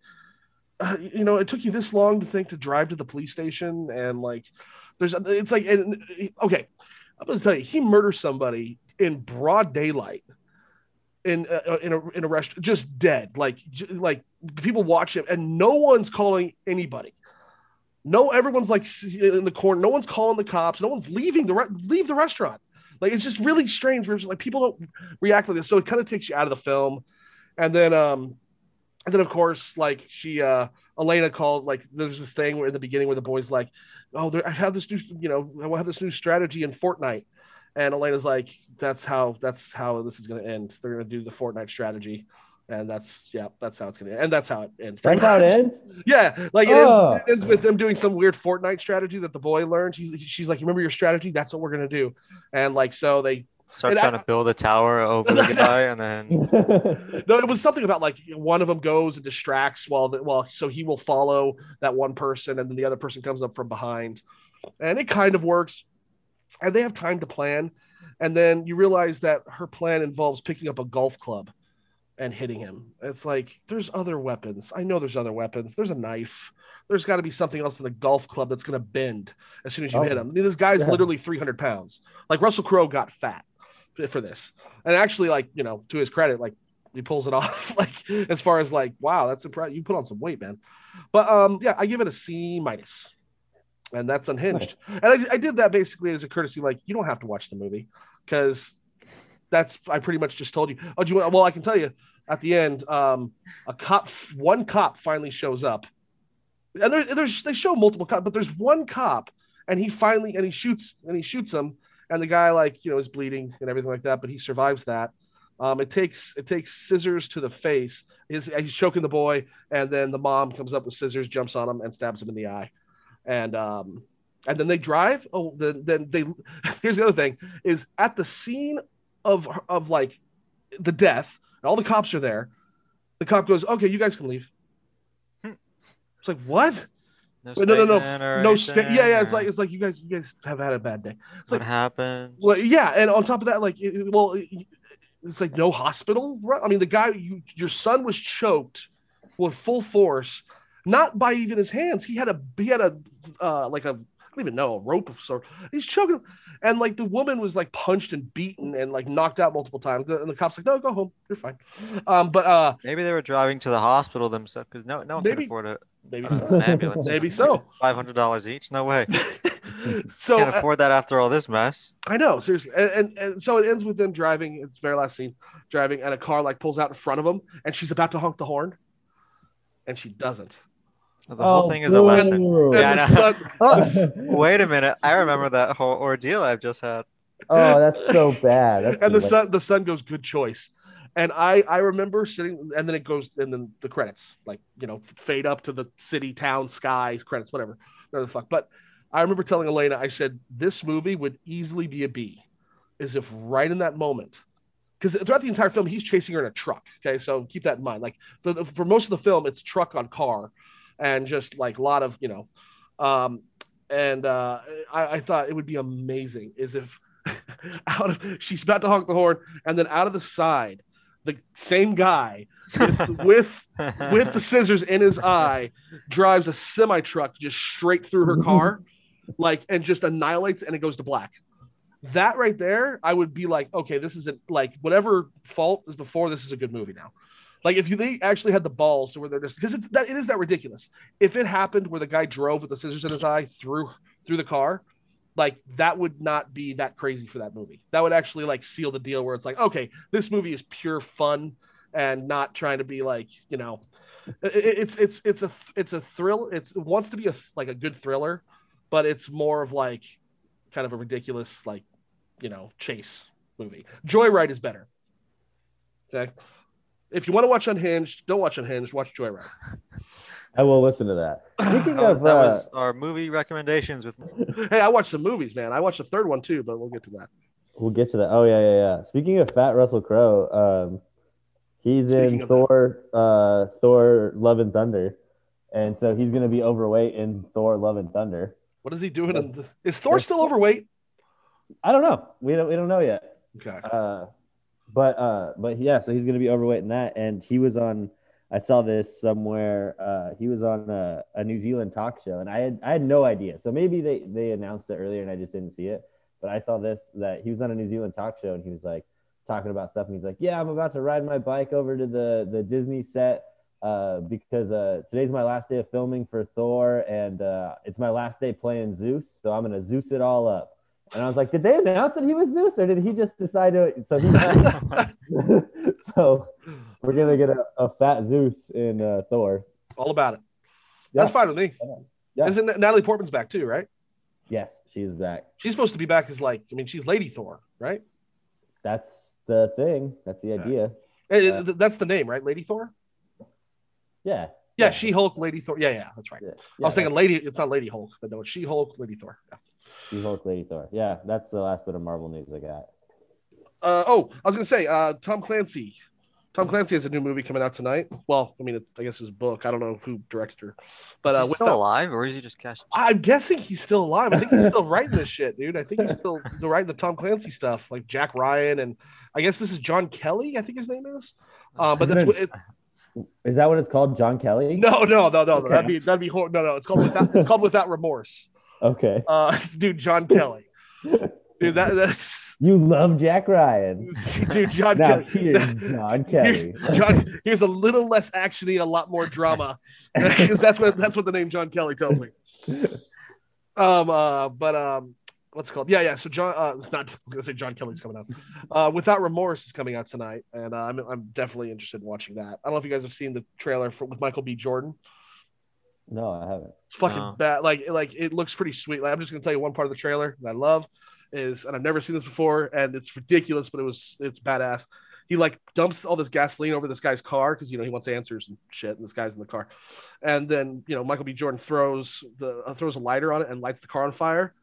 uh, you know, it took you this long to think to drive to the police station, and like, there's, it's like, and, okay, I'm gonna tell you, he murders somebody in broad daylight. In, uh, in a in a restaurant, just dead, like j- like people watch him, and no one's calling anybody. No, everyone's like in the corner. No one's calling the cops. No one's leaving the re- leave the restaurant. Like it's just really strange. Where it's like people don't react like this. So it kind of takes you out of the film. and then um, and then of course like she uh Elena called like there's this thing where in the beginning where the boys like, oh, I have this new you know I have this new strategy in Fortnite, and Elena's like, that's how that's how this is gonna end. They're gonna do the Fortnite strategy. And that's yeah, that's how it's gonna end. And that's how it ends. That's how it ends. Yeah, like it, Oh. ends, it ends with them doing some weird Fortnite strategy that the boy learned. She's she's like, remember your strategy? That's what we're gonna do. And like so they Start trying I- to build a tower over the guy, and then no, it was something about like one of them goes and distracts while the, well, so he will follow that one person, and then the other person comes up from behind, and it kind of works. And they have time to plan, and then you realize that her plan involves picking up a golf club and hitting him. It's like there's other weapons. I know there's other weapons. There's a knife. There's got to be something else in the golf club that's going to bend as soon as you Oh. hit him. I mean, this guy's Yeah. literally 300 pounds. Like Russell Crowe got fat for this, and actually, like you know, to his credit, like he pulls it off. like as far as like, wow, that's impressive. You put on some weight, man. But um, yeah, I give it a C minus, and that's unhinged. And I, I did that basically as a courtesy, like you don't have to watch the movie because that's I pretty much just told you. Oh, do you? Well, I can tell you at the end, um, a cop, one cop finally shows up, and there, there's they show multiple cops, but there's one cop, and he finally and he shoots and he shoots him, and the guy like you know is bleeding and everything like that, but he survives that. Um, it takes it takes scissors to the face. He's, he's choking the boy, and then the mom comes up with scissors, jumps on him, and stabs him in the eye, and um, and then they drive. Oh, then then they. Here's the other thing: is at the scene of of like the death, and all the cops are there. The cop goes, "Okay, you guys can leave." Hmm. It's like what? no, no, no, no, no. Sta- yeah, yeah. It's like it's like you guys, you guys have had a bad day. It's what like, happened? well, yeah, and on top of that, like, it, well, it- it's like no hospital. I mean, the guy, you, your son was choked with full force, not by even his hands. He had a, he had a, uh, like a, don't even know, a rope of sort. He's choking, him. and like the woman was like punched and beaten and like knocked out multiple times. And the cops like, no, go home, you're fine. Um, but uh, Maybe they were driving to the hospital themselves because no, no one Maybe- can afford a, maybe an so. ambulance. Maybe so. Five hundred dollars each? No way. so Can't uh, afford that after all this mess. I know, seriously. And, and and so it ends with them driving. It's very last scene, driving, and a car like pulls out in front of them, and she's about to honk the horn, and she doesn't. The whole Oh, thing is a lesson. Yeah, I the know. son- Oh, wait a minute. I remember that whole ordeal I've just had. oh, that's so bad. That's and the sun, the son goes, "Good choice." And I I remember sitting, and then it goes, and then the credits, like you know, fade up to the city, town, sky credits, whatever, whatever the fuck. But I remember telling Elena, I said, this movie would easily be a B, as if right in that moment. Because throughout the entire film, he's chasing her in a truck. Okay, so keep that in mind. Like the, the- for most of the film, it's truck on car, and just like a lot of you know, um, and uh, I, I thought it would be amazing is if out of she's about to honk the horn, and then out of the side, the same guy with with, with the scissors in his eye drives a semi truck just straight through her car, like and just annihilates, and it goes to black. That right there, I would be like, okay, this is a, like whatever fault is before. This is a good movie now. Like if you they actually had the balls to where they're just because it's that it is that ridiculous. If it happened where the guy drove with the scissors in his eye through through the car, like that would not be that crazy for that movie. That would actually like seal the deal where it's like, okay, this movie is pure fun and not trying to be like, you know, it- it- it's it's it's a it's a thrill. It's it wants to be a like a good thriller, but it's more of like kind of a ridiculous like, you know, chase movie. Joyride is better. Okay. If you want to watch Unhinged, don't watch Unhinged. Watch Joyride. I will listen to that. Speaking of, that uh, was our movie recommendations with Hey, I watched some movies, man. I watched the third one too, but we'll get to that. we'll get to that. Oh yeah, yeah, yeah. Speaking of Fat Russell Crowe, um, he's Speaking in Thor, uh, Thor: Love and Thunder, and so he's gonna be overweight in Thor: Love and Thunder. What is he doing? In the, is Thor still overweight? I don't know. We don't we don't know yet. Okay. Uh, but uh, but yeah, so he's gonna be overweight in that, and he was on. I saw this somewhere. Uh, he was on a, a New Zealand talk show, and I had I had no idea. So maybe they they announced it earlier, and I just didn't see it. But I saw this that he was on a New Zealand talk show, and he was like talking about stuff, and he's like, "Yeah, I'm about to ride my bike over to the the Disney set." Uh, because uh, today's my last day of filming for Thor, and uh, it's my last day playing Zeus, so I'm gonna Zeus it all up. And I was like, did they announce that he was Zeus, or did he just decide to? So he, so We're gonna get a, a fat Zeus in uh, Thor. All about it. Yeah. That's fine with me. Yeah. Isn't Natalie Portman's back too, right? Yes, she's back. She's supposed to be back as like, I mean, she's Lady Thor, right? That's the thing. That's the idea. Yeah. th- That's the name, right? Lady Thor. Yeah. Yeah, She Hulk, Lady Thor. Yeah, yeah, that's right. I was thinking Lady. It's not Lady Hulk, but no, She Hulk, Lady Thor. Yeah. She Hulk, Lady Thor. Yeah, that's the last bit of Marvel news I got. Uh, oh, I was gonna say, uh, Tom Clancy. Tom Clancy has a new movie coming out tonight. Well, I mean, it's, I guess his book. I don't know who directed her, but is uh, he with still the- alive, or is he just cast? I'm guessing he's still alive. I think he's still writing this shit, dude. I think he's still the writing the Tom Clancy stuff, like Jack Ryan, and I guess this is John Kelly. I think his name is. Uh, but Isn't that's it- what. It, Is that what it's called? John Kelly? no, no, no, no. Okay. That'd be that'd be hor- no, no. It's called without. It's called without remorse. Okay. Uh, dude, John Kelly. Dude, that that's You love Jack Ryan. dude. John Now Kelly. here's John Kelly. Here's, John, here's a little less actiony, and a lot more drama, because that's what that's what the name John Kelly tells me. Um, uh, but um, what's it called? Yeah, yeah. So John, uh, it's not. I was gonna say John Kelly's coming out. Uh, Without Remorse is coming out tonight, and uh, I'm I'm definitely interested in watching that. I don't know if you guys have seen the trailer for with Michael B. Jordan. No, I haven't. It's fucking No. bad. Like like it looks pretty sweet. Like I'm just gonna tell you one part of the trailer that I love is, and I've never seen this before, and it's ridiculous, but it was it's badass. He like dumps all this gasoline over this guy's car because you know he wants answers and shit, and this guy's in the car, and then you know Michael B. Jordan throws the uh, throws a lighter on it and lights the car on fire,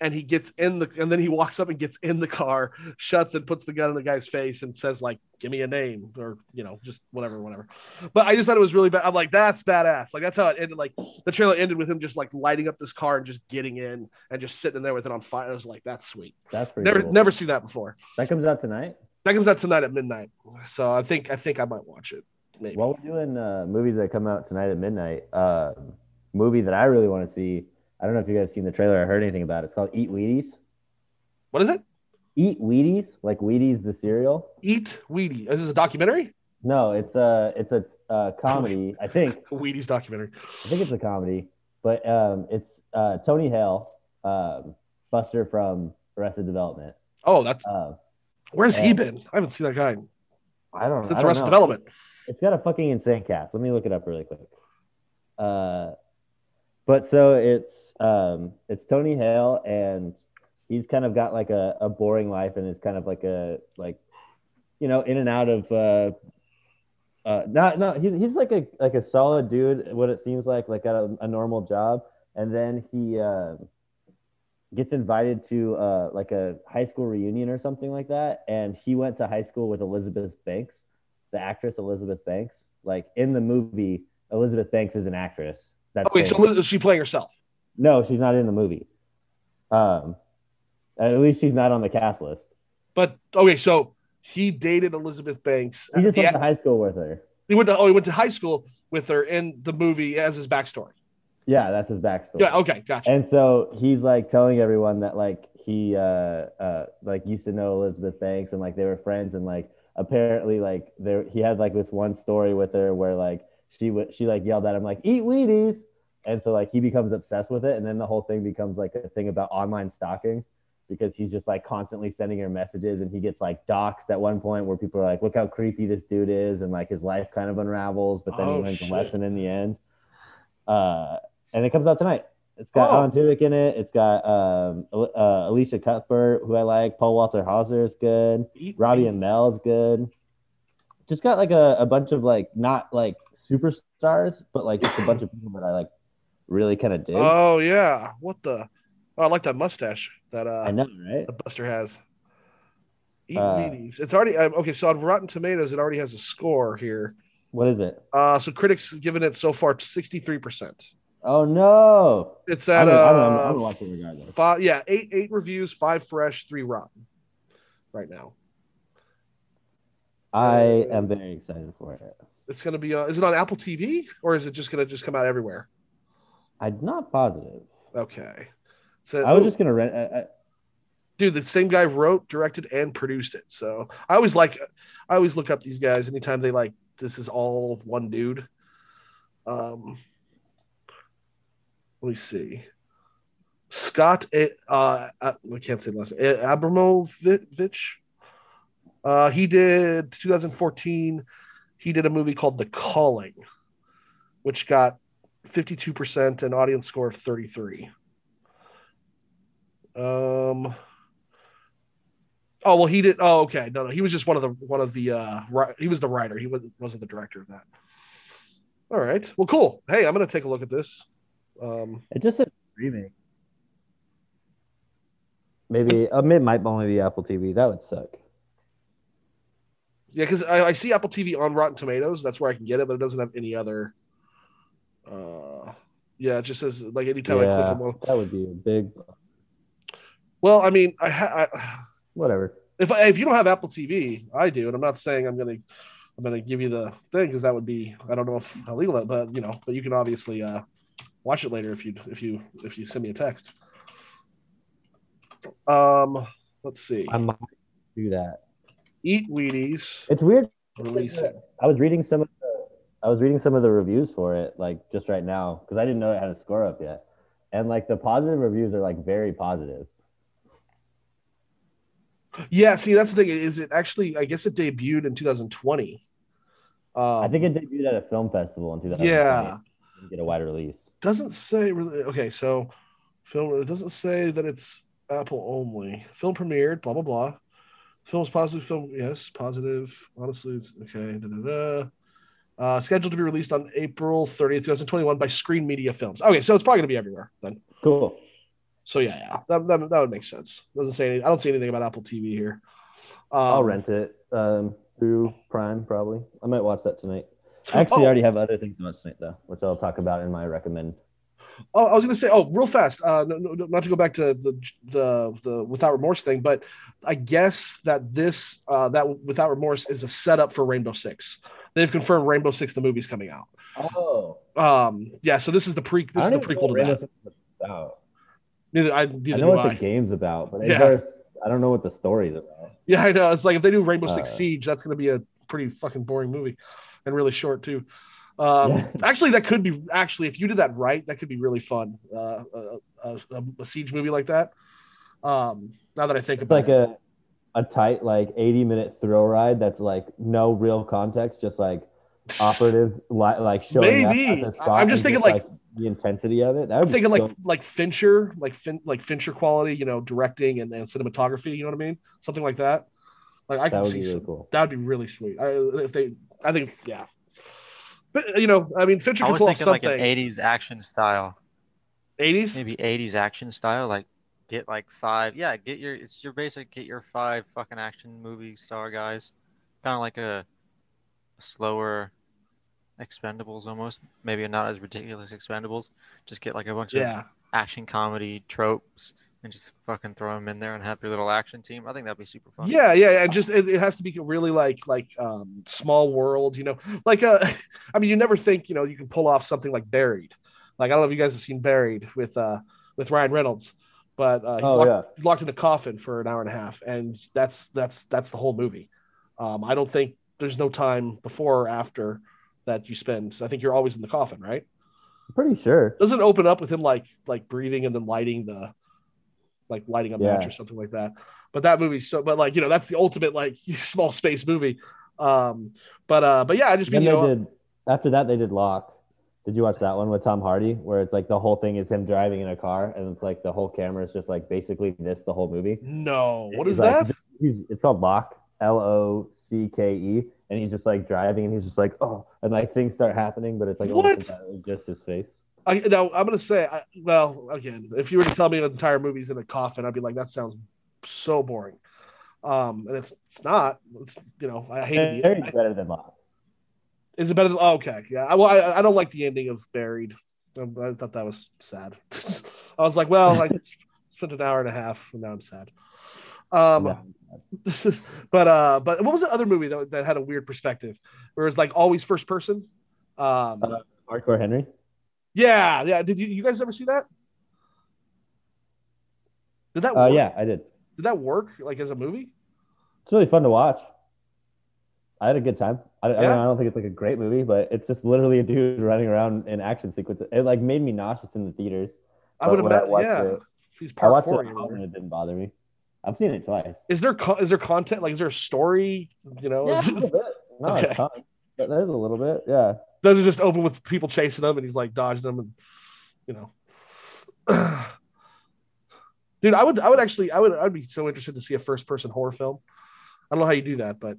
and he gets in the and then he walks up and gets in the car, shuts and puts the gun in the guy's face and says like, "Give me a name," or you know just whatever, whatever. But I just thought it was really bad. I'm like, that's badass. Like that's how it ended. Like the trailer ended with him just like lighting up this car and just getting in and just sitting in there with it on fire. I was like, that's sweet. That's pretty Never cool. never seen that before. That comes out tonight. That comes out tonight at midnight. So I think I think I might watch it. Maybe. While we're doing uh, movies that come out tonight at midnight, uh, movie that I really want to see. I don't know if you guys have seen the trailer or heard anything about it. It's called Eat Wheaties. what is it? Eat Wheaties, like Wheaties the cereal. Eat Wheaties. Is this a documentary? No, it's a it's a uh, comedy. I think Wheaties documentary. I think it's a comedy, but um, it's uh, Tony Hale, um, Buster from Arrested Development. Oh, that's Uh, where's he been? I haven't seen that guy I don't. I since don't Arrested know. Development. It's got a fucking insane cast. Let me look it up really quick. Uh, but so it's um, it's Tony Hale, and he's kind of got like a, a boring life, and is kind of like a like, you know, in and out of. Uh, uh, not no, he's he's like a like a solid dude. What it seems like, like a, a normal job, and then he uh, gets invited to uh, like a high school reunion or something like that, and he went to high school with Elizabeth Banks the actress Elizabeth Banks. Like in the movie, Elizabeth Banks is an actress. That's Okay, so famous. is she playing herself? no, she's not in the movie. Um, at least she's not on the cast list. But okay, so he dated Elizabeth Banks. He just went to high school with her. he went to oh he went to high school with her in the movie as his backstory. Yeah, that's his backstory. Yeah, okay, gotcha. And so he's like telling everyone that like he uh uh like used to know Elizabeth Banks and like they were friends and like apparently like there he had like this one story with her where like she would she like yelled at him like eat Wheaties and so like he becomes obsessed with it and then the whole thing becomes like a thing about online stalking because he's just like constantly sending her messages and he gets like doxxed at one point where people are like look how creepy this dude is and like his life kind of unravels but then Oh, he learns shit. a lesson in the end uh and it comes out tonight it's got Oh. Alan Tudyk in it. It's got um, uh, Elisha Cuthbert, who I like. Paul Walter Hauser is good. Robbie Amell is good. Just got like a, a bunch of like not like superstars, but like just a bunch of people that I like really kind of dig. Oh yeah, what the? Oh, I like that mustache that uh I know, right? that Buster has. Eat Uh, It's already um, okay. So on Rotten Tomatoes, it already has a score here. What is it? Uh, so critics given it so far sixty three percent. Oh no! It's I'm at I'm uh, I'm gonna watch it regardless. five. Yeah, eight eight reviews, five fresh, three rotten. Right now, I am very excited for it. it's gonna be. Uh, is it on Apple TV or is it just gonna just come out everywhere? I'm not positive. Okay. So I was ooh, just gonna rent. I, I, dude, the same guy wrote, directed, and produced it. So I always like, I always look up these guys anytime they like. This is all one dude. Um, let me see. Scott, uh, I I can't say the last name. Abramovich. Uh, he did 2014 he did a movie called The Calling, which got 52% and audience score of 33. Um. Oh well, he did. Oh, okay. No, no, he was just one of the one of the. uh He was the writer. He was, wasn't the director of that. All right. Well, cool. Hey, I'm gonna take a look at this. Um, It just said streaming. Maybe uh, it might only be Apple TV. That would suck. yeah, because I, I see Apple TV on Rotten Tomatoes. That's where I can get it, but it doesn't have any other. Uh, yeah, it just says like anytime I click yeah, on one. that would be a big Well, I mean, I, ha- I whatever. if I, if you don't have Apple TV, I do, and I'm not saying I'm gonna I'm gonna give you the thing because that would be I don't know if how legal that, but you know, but you can obviously uh, watch it later if you if you if you send me a text. Um, let's see. I might do that. Eat Wheaties It's weird. release it. I was reading some of I was reading some of the reviews for it like just right now because I didn't know it had a score up yet, and like the positive reviews are like very positive. Yeah, see, that's the thing. Is it actually? I guess it debuted in 2020. Um, I think it debuted at a film festival in 2020. Yeah, Didn't Get a wide release. doesn't say really. Okay, so film. It doesn't say that it's Apple only. Film premiered. Blah blah blah. Film's positive. Film yes, positive. Honestly, it's okay. Da, da, da. Uh, scheduled to be released on April 30th, 2021 by Screen Media Films. Okay, so it's probably gonna be everywhere then. Cool. So yeah, yeah, that, that, that would make sense. Doesn't say any, I don't see anything about Apple TV here. Um, I'll rent it um, through Prime probably. I might watch that tonight. I actually Oh. already have other things to watch tonight though, which I'll talk about in my recommend. Oh, I was going to say, oh, real fast. Uh, no, no, not to go back to the the the without remorse thing, but I guess that this uh, that without remorse is a setup for Rainbow Six. They've confirmed Rainbow Six, the movie's coming out. Oh, Um, yeah, so this is the pre. This is the prequel to Rainbow that. Six about. Neither I I neither know what I. the game's about, but Yeah. there's- I don't know what the story's about. Yeah, I know. It's like if they do Rainbow Six Uh, Siege, that's going to be a pretty fucking boring movie, and really short too. Um, Yeah. Actually, that could be actually if you did that right, that could be really fun. Uh, a, a, a, a siege movie like that. Um, now that I think It's about like it, a a tight like 80 minute thrill ride that's like no real context, just like operative li- like showing up Maybe. at the spot. I'm just and thinking, like- the intensity of it. I'm would be thinking like so- like Fincher, like fin, like Fincher quality, you know, directing and, and cinematography. You know what I mean? Something like that. Like I that can would see be really some, cool. that would be really sweet. I, if they, I think, yeah. But you know, I mean, Fincher I could was pull thinking some like an 80s action style, 80s. maybe 80s action style. Like get like five, yeah, get your it's your basic get your five fucking action movie star guys, kind of like a, a slower Expendables almost. Maybe not as ridiculous Expendables. Just get like a bunch of action comedy tropes and just fucking throw them in there and have your little action team. I think that'd be super fun. Yeah, yeah, and just it, it has to be really like like um small world, you know. Like uh I mean you never think, you know, you can pull off something like Buried. Like I don't know if you guys have seen Buried with uh with Ryan Reynolds, but uh he's, Oh, locked, yeah. locked in a coffin for an hour and a half and that's that's that's the whole movie. Um I don't think there's no time before or after that you spend. I think you're always in the coffin, right? I'm pretty sure. Doesn't open up with him like like breathing and then lighting the like lighting a match or something like that. But that movie so but like you know that's the ultimate like small space movie. Um but uh but yeah, I just mean you they know did after that they did Locke. Did you watch that one with Tom Hardy where it's like the whole thing is him driving in a car and it's like the whole camera is just like basically this the whole movie? no. What He's is like- that? He's, it's called Locke, L O C K E, and he's just like driving and he's just like oh, and like things start happening, but it's like What? just his face. I now I'm gonna say I, well again, if you were to tell me an entire movie's in a coffin, I'd be like, that sounds so boring. Um and it's it's not. It's you know, I hate the Very better than Locke. Is it better than? Oh, okay, yeah. I, well, I, I don't like the ending of Buried. I thought that was sad. I was like, well, I spent an hour and a half, and now I'm sad. Um, Yeah. but uh, but what was the other movie that, that had a weird perspective, where it was like always first person? Um, Uh, Hardcore Henry. yeah, yeah. Did you you guys ever see that? Did that? Uh, yeah, I did. Did that work like as a movie? It's really fun to watch. I had a good time. I, I, mean, Yeah? I don't think it's like a great movie, but it's just literally a dude running around in action sequences. It like made me nauseous in the theaters. I would have I watched Yeah, it- he's I watched it parkouring. at and it didn't bother me. I've seen it twice. Is there co- is there content like is there a story? You know, Yeah, is a little bit. Not Okay. There's a little bit, yeah. Those are just open with people chasing him, and he's like dodging them, and you know. Dude, I would, I would actually, I would, I'd be so interested to see a first-person horror film. I don't know how you do that, but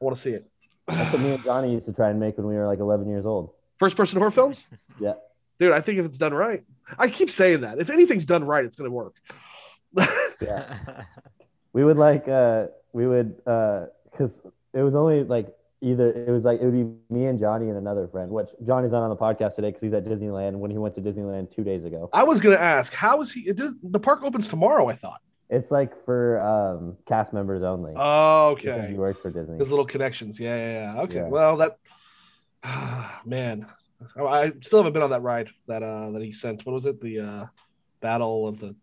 I want to see it. That's what me and Johnny used to try and make when we were like 11 years old. First-person horror films, Yeah. dude. I think if it's done right, I keep saying that. If anything's done right, it's gonna work. Yeah. We would like, uh, we would, uh, cause it was only like either, it was like, it would be me and Johnny and another friend, which Johnny's not on the podcast today because he's at Disneyland when he went to Disneyland two days ago. I was gonna ask, how is he? It did, the park opens tomorrow. I thought. It's like for um, cast members only. Oh, okay. He works for Disney. His little connections. Yeah, yeah, yeah. Okay. Yeah. Well, that man, I, still haven't been on that ride that uh that he sent. What was it? The uh battle of the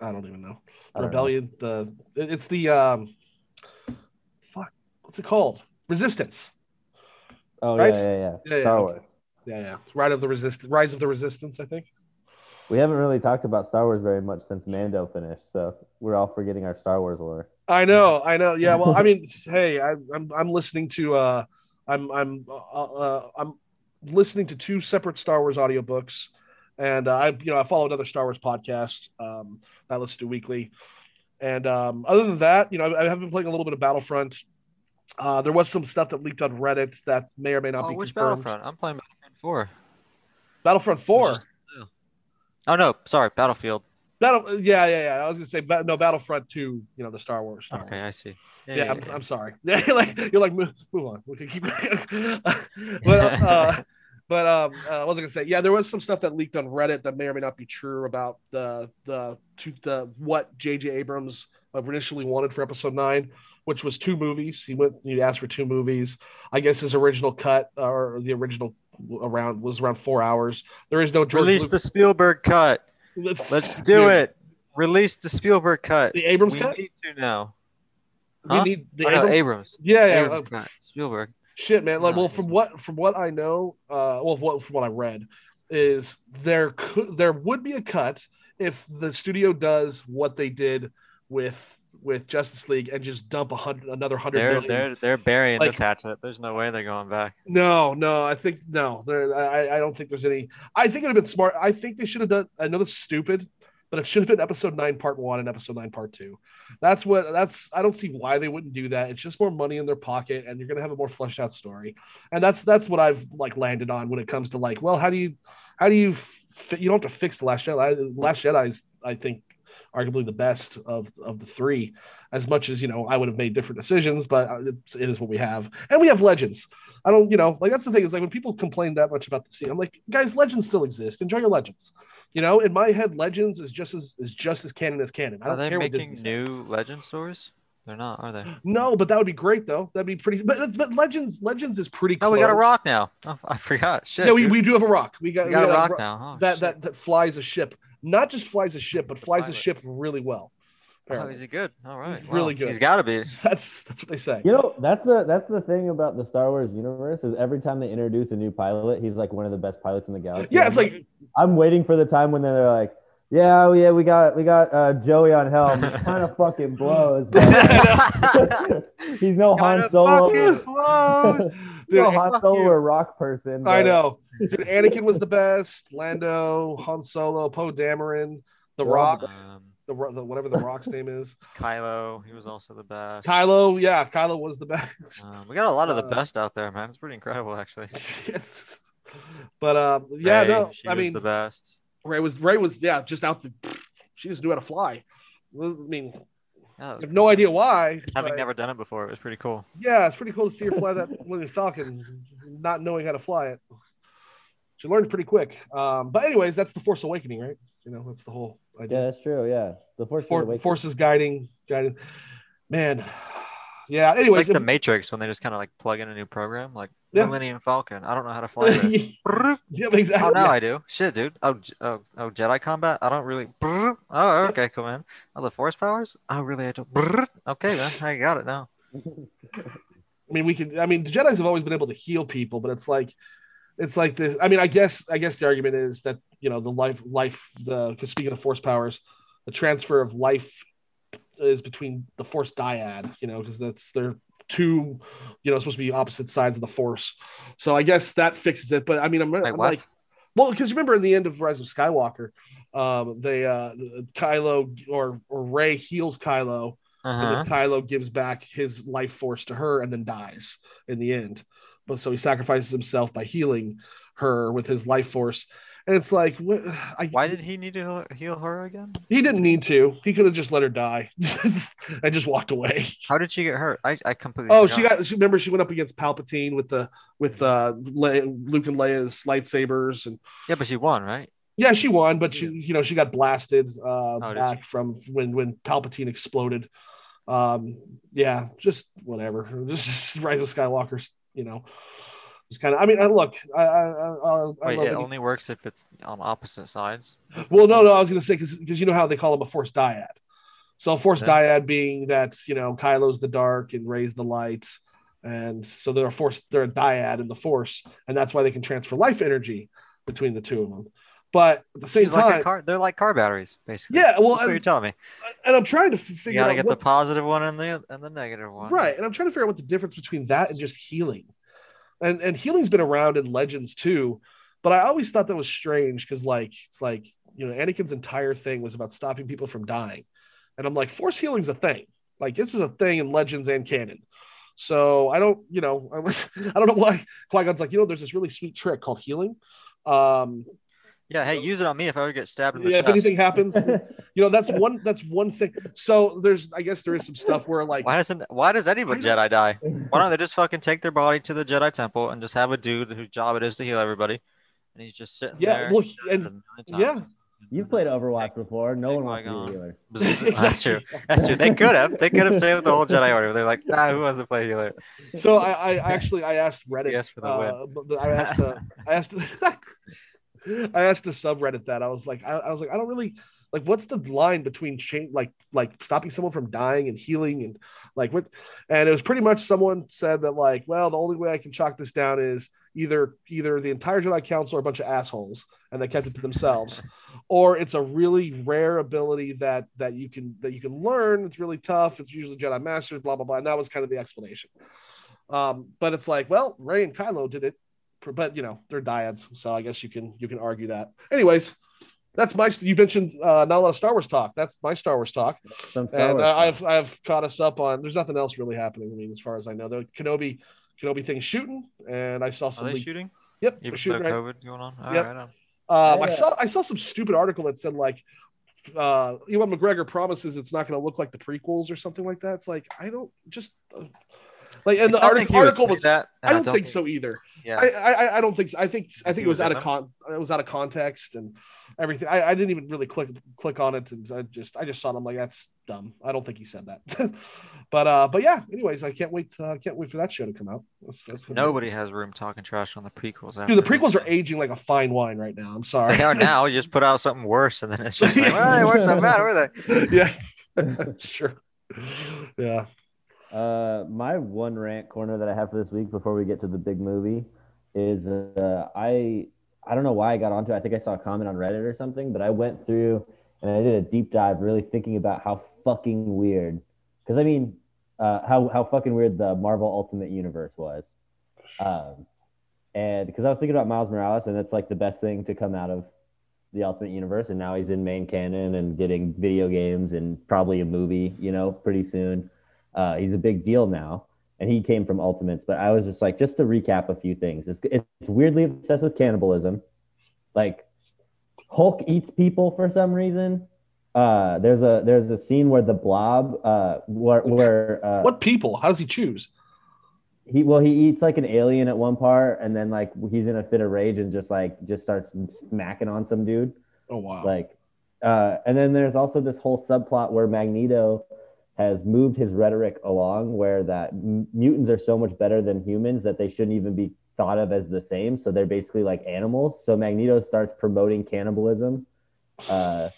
I don't even know. The don't know. rebellion. The it's the um fuck. What's it called? Resistance. Oh, right? yeah, yeah, yeah. Yeah, yeah, Star okay. Wars. Yeah, yeah. Ride of the resist. Rise of the Resistance. I think. We haven't really talked about Star Wars very much since Mando finished, so we're all forgetting our Star Wars lore. I know, I know. Yeah, well, I mean, hey, I, I'm I'm listening to uh, I'm I'm uh, uh, I'm listening to two separate Star Wars audiobooks, and uh, I you know I follow another Star Wars podcast um, that I listen to weekly, and um, other than that, you know, I, I have been playing a little bit of Battlefront. Uh, there was some stuff that leaked on Reddit that may or may not oh, be which confirmed. Battlefront? I'm playing Battlefront 4. Battlefront Four. Which is- Oh no, sorry, Battlefield. Battle. Yeah, yeah, yeah. I was gonna say no Battlefront Two. You know the Star Wars. Star Okay, Wars. I see. yeah, I'm, I'm sorry. Yeah, like you're like move, move on. We can keep. but uh, but um, uh, I was gonna say yeah, there was some stuff that leaked on Reddit that may or may not be true about the the to the what J.J. Abrams initially wanted for Episode Nine, which was two movies. He went he asked for two movies. I guess his original cut or the original around was around four hours. There is no George Release Lucas- the Spielberg cut. Let's, Let's do Dude, it. Release the Spielberg cut. The Abrams we cut. need to now. We need the Oh, no, Abrams. Abrams. yeah, yeah. Abrams uh, cut. Spielberg. Shit, man. Like, No, well, from what from what I know, uh, well, what from what I read, is there could there would be a cut if the studio does what they did with with Justice League and just dump a hundred another hundred They're million. they're they're burying Like- this hatchet. There's no way they're going back. No, no, I think no. There, I, I don't think there's any. I think it would have been smart. I think they should have done. I know that's stupid, but it should have been episode nine, part one, and episode nine, part two. That's what. That's. I don't see why they wouldn't do that. It's just more money in their pocket, and you're gonna have a more fleshed out story. And that's that's what I've like landed on when it comes to like, well, how do you, how do you, you don't have to fix the Last Jedi. Last Jedi's, I think, arguably the best of of the three. As much as you know, I would have made different decisions, but uh, it's, it is what we have, and we have legends. I don't, you know, like that's the thing is like when people complain that much about the scene, I'm like, guys, legends still exist. Enjoy your legends. You know, in my head, legends is just as is just as canon as canon. I Are don't they care what making says. new Legend stories? They're not, are they? No, but that would be great though. That'd be pretty. But but legends, legends is pretty. Cool. Oh, we got a rock now. Oh, I forgot. Shit. Yeah, we, dude. we do have a rock. We got, We got a rock ro- now. Oh, that shit. that that flies a ship. Not just flies a ship, but flies a ship really well. Oh, apparently. is he good? All right. He's wow. really good. He's got to be. That's that's what they say. You know, that's the that's the thing about the Star Wars universe is every time they introduce a new pilot, he's like one of the best pilots in the galaxy. Yeah, it's like I'm waiting for the time when they're like, yeah, oh, yeah, we got we got uh, Joey on helm. He kind of fucking blows. He's no Han Kinda Solo. fucking blows. dude, no Han Solo you. or rock person. I know. Dude, Anakin was the best. Lando, Han Solo, Poe Dameron, The They're Rock, Um, the, the whatever the Rock's name is. Kylo, he was also the best. Kylo, yeah, Kylo was the best. Um, we got a lot of the Uh, best out there, man. It's pretty incredible, actually. Yes. But uh, yeah, Rey, no, she I was mean, the best. Rey was Rey was yeah, just out the. She just knew how to fly. I mean, Yeah, I have no idea why. Having but- never done it before, it was pretty cool. Yeah, it's pretty cool to see her fly that Millennium Falcon, not knowing how to fly it. She learned pretty quick. Um, but anyways, that's the Force Awakening, right? You know, that's the whole idea. Yeah, that's true. Yeah, the Force For, Awakens. forces guiding, guiding. Man, yeah. Anyways, Like the Matrix when they just kind of like plug in a new program, like Yeah. Millennium Falcon. I don't know how to fly this. Yeah, exactly. oh, now yeah. I do. Shit, dude. Oh, oh, oh, Jedi combat. I don't really. Oh, okay, cool, man. Oh, the Force powers. Oh, really? I don't. Okay, man. I got it now. I mean, we could. I mean, the Jedi's have always been able to heal people, but it's like, it's like this. I mean, I guess, I guess the argument is that you know the life, life. The because speaking of Force powers, the transfer of life is between the Force dyad. You know, because that's they're two, you know, supposed to be opposite sides of the Force. So I guess that fixes it. But I mean, I'm, Wait, I'm like, well, because remember in the end of Rise of Skywalker, um, they uh, Kylo or or Rey heals Kylo, and Uh-huh. then Kylo gives back his life force to her and then dies in the end. But so he sacrifices himself by healing her with his life force. And it's like, what, I, Why did he need to heal- her again? he didn't need to? He could have just let her die and just walked away. How did she get hurt? I, I completely. Oh, she got. She, remember, she went up against Palpatine with the with uh Le, Luke and Leia's lightsabers, and Yeah, but she won, right? yeah, she won, but she you know she got blasted uh, Oh, back from when when Palpatine exploded. Um, yeah, just whatever. Just Rise of Skywalker's, you know, just kind of. I mean, I, look, I I, I, I Wait, it only works if it's on opposite sides. well, no, no, I was gonna say because because you know how they call them a Force dyad. So a Force Yeah. dyad being that you know Kylo's the dark and Rey's the light, and so they're a Force, they're a dyad in the Force, and that's why they can transfer life energy between the two of them. But at the same She's like time, a car. They're like car batteries, basically. yeah, well, That's what you're telling me. and I'm trying to f- You figure gotta out get what the positive one and the and the negative one. right, and I'm trying to figure out what the difference between that and just healing, and and healing's been around in Legends too, but I always thought that was strange because like it's like you know Anakin's entire thing was about stopping people from dying, and I'm like Force healing's a thing, like this is a thing in Legends and canon. So I don't, you know, I don't know why Qui Gon's like, you know, there's this really sweet trick called healing. Um, Yeah. Hey, use it on me if I ever get stabbed in the yeah, if anything happens, you know, that's one, that's one thing. So there's, I guess there is some stuff where like, Why doesn't Why does any I don't- Jedi die? Why don't they just fucking take their body to the Jedi temple and just have a dude whose job it is to heal everybody, and he's just sitting Yeah, there. well, he's and- a million times. You've played Overwatch before. No one wants to be a Qui-Gon. healer. That's true. That's true. They could have. They could have saved the whole Jedi Order. They're like, nah, who wants to play healer? so I, I actually I asked Reddit. Yes, for the win. uh, but- but I asked uh, I asked I asked the subreddit that. I was like I, I was like I don't really like what's the line between change like like stopping someone from dying and healing and like what and it was pretty much someone said that like well the only way I can chalk this down is either either the entire Jedi Council are a bunch of assholes and they kept it to themselves. Or it's a really rare ability that that you can that you can learn. It's really tough. It's usually Jedi Masters blah blah blah. And that was kind of the explanation. Um, but it's like, well, Rey and Kylo did it, but you know they're dyads, so I guess you can you can argue that. Anyways, that's my. You mentioned uh, not a lot of Star Wars talk. That's my Star Wars talk, Some Star and Wars uh. I've I've caught us up on. There's nothing else really happening. I mean, as far as I know, the Kenobi Kenobi thing shooting, and I saw Are some. they leaked- shooting? Yep, Even they're shooting though right. COVID going on? All Yep. right, on. Um, I saw I saw some stupid article that said like uh Ewan McGregor promises it's not going to look like the prequels or something like that. It's like I don't just uh, like and the I don't think article, article was that. I don't, think so either. Yeah. I, I I don't think so. I think I think it was out of con it was out of context and everything. I, I didn't even really click click on it and I just I just saw it. I'm like that's dumb. I don't think he said that. but uh but yeah. Anyways, I can't wait. Uh, can't wait for that show to come out. That's, that's gonna be- Nobody has room talking trash on the prequels. Dude, the prequels are aging like a fine wine right now. I'm sorry. They are now. You just put out something worse, and then it's just like, well, they weren't so bad, were they? yeah, sure. Yeah. Uh, my one rant corner that I have for this week before we get to the big movie is uh, I I don't know why I got onto. it. I think I saw a comment on Reddit or something, but I went through and I did a deep dive, really thinking about how fucking weird. Because I mean, uh, how how fucking weird the Marvel Ultimate Universe was. Um, and because I was thinking about Miles Morales, and it's like the best thing to come out of the Ultimate Universe, and now he's in main canon and getting video games and probably a movie, you know, pretty soon. Uh, he's a big deal now, and he came from Ultimates. But I was just like, just to recap a few things. It's it's weirdly obsessed with cannibalism. Like Hulk eats people for some reason. Uh, there's a there's a scene where the Blob, uh, where where uh, What people? How does he choose? he well he eats like an alien at one part, and then like he's in a fit of rage and just like just starts smacking on some dude. Oh wow. Like, uh, and then there's also this whole subplot where Magneto has moved his rhetoric along, where that mutants are so much better than humans that they shouldn't even be thought of as the same. So they're basically like animals. So Magneto starts promoting cannibalism uh,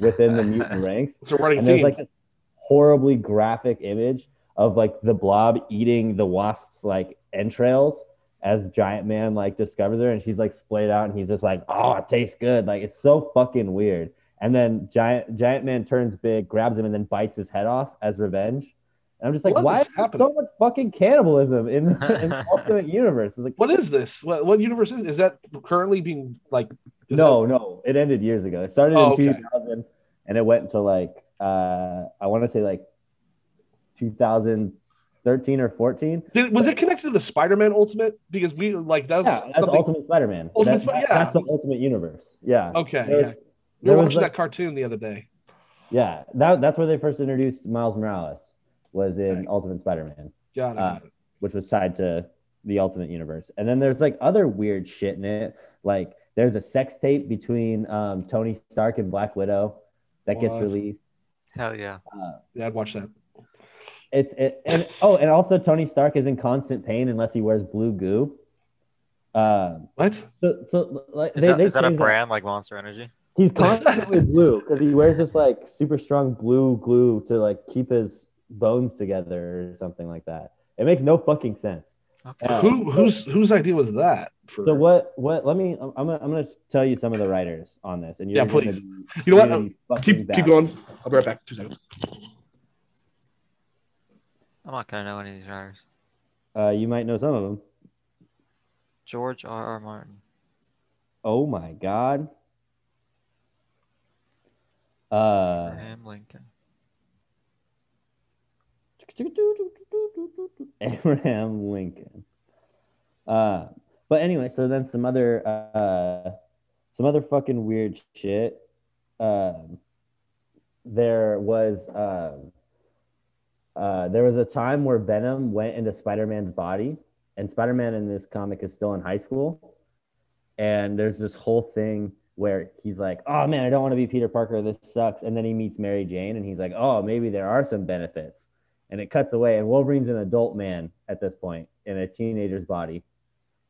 within the mutant ranks it's a running and there's like this horribly graphic image of like the blob eating the wasp's like entrails as giant man like discovers her and she's like splayed out and he's just like oh it tastes good like it's so fucking weird and then giant giant man turns big grabs him and then bites his head off as revenge And I'm just like, What why is happening? so much fucking cannibalism in, in the Ultimate Universe? It's like, What is this? What, what universe is? Is that currently being like? no, no, it ended years ago. It started Oh, in okay. 2000 and it went until like uh I want to say like 2013 or 14. did, was it connected to the Spider-Man Ultimate? Because we like that was Yeah, that's something. Ultimate Spider-Man. Ultimate That- Spi- that- yeah. That's the Ultimate Universe. Yeah. Okay, yeah. Was- We there were watching like- that cartoon the other day. Yeah, that, that's where they first introduced Miles Morales was in Right. Ultimate Spider-Man, Got it. Uh, got it. which was tied to the Ultimate Universe. And then there's like other weird shit in it. Like there's a sex tape between um, Tony Stark and Black Widow that gets released. Hell yeah. Uh, Yeah, I'd watch that. it's it, and oh, and also Tony Stark is in constant pain unless he wears blue goo. Um, What? so, so like Is they, that, they is that a changed brand like Monster Energy? He's constantly blue because he wears this like super strong blue glue to like keep his bones together or something like that. It makes no fucking sense. Okay. Uh, Who whose whose idea was that? For So what? What? Let me. I'm gonna. I'm gonna tell you some of the writers on this, and you're Yeah, gonna please. You know what? really fucking keep keep going. I'll be right back. Two seconds. I'm not gonna know any of these writers. Uh, you might know some of them. George R. R. Martin. Oh my god. Uh, Abraham Lincoln. Abraham Lincoln. Uh, but anyway, so then some other uh, some other fucking weird shit. Um, there was um, uh, there was a time where Venom went into Spider-Man's body, and Spider-Man in this comic is still in high school, and there's this whole thing where he's like, "Oh man, I don't want to be Peter Parker. This sucks." And then he meets Mary Jane, and he's like, "Oh, maybe there are some benefits." And it cuts away, and Wolverine's an adult man at this point in a teenager's body.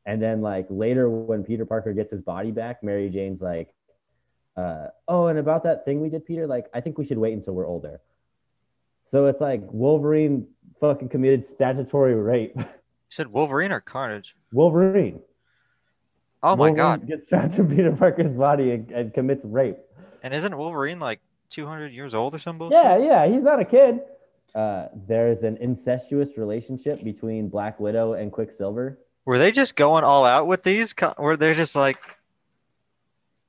And then like later, when Peter Parker gets his body back, Mary Jane's like, uh, "Oh, and about that thing we did, Peter. Like, I think we should wait until we're older." So it's like Wolverine fucking committed statutory rape. You said Wolverine or Carnage? Wolverine. Oh my Wolverine god. Gets trapped in Peter Parker's body and, and commits rape. And isn't Wolverine like 200 years old or something? Yeah, yeah, he's not a kid. Uh, there's an incestuous relationship between Black Widow and Quicksilver. Were they just going all out with these? Were they just like,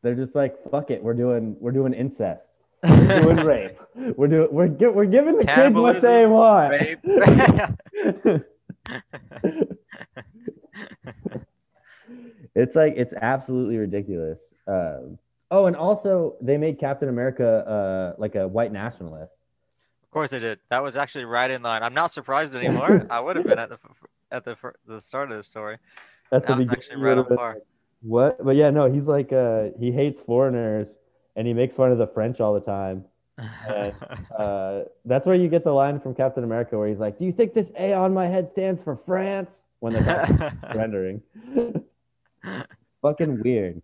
They're just like, fuck it, we're doing we're doing incest. We're doing rape. We're doing we're gi- we're giving the kids what they want. it's like it's absolutely ridiculous. Um, oh, and also they made Captain America uh, like a white nationalist. Of course they did. That was actually right in line. I'm not surprised anymore. I would have been at the at the the start of the story. At the beginning, actually right on par. like, What? But yeah, no, he's like uh, he hates foreigners and he makes fun of the French all the time. And, Uh, that's where you get the line from Captain America where he's like, "Do you think this A on my head stands for France?" When they're surrendering. Fucking weird.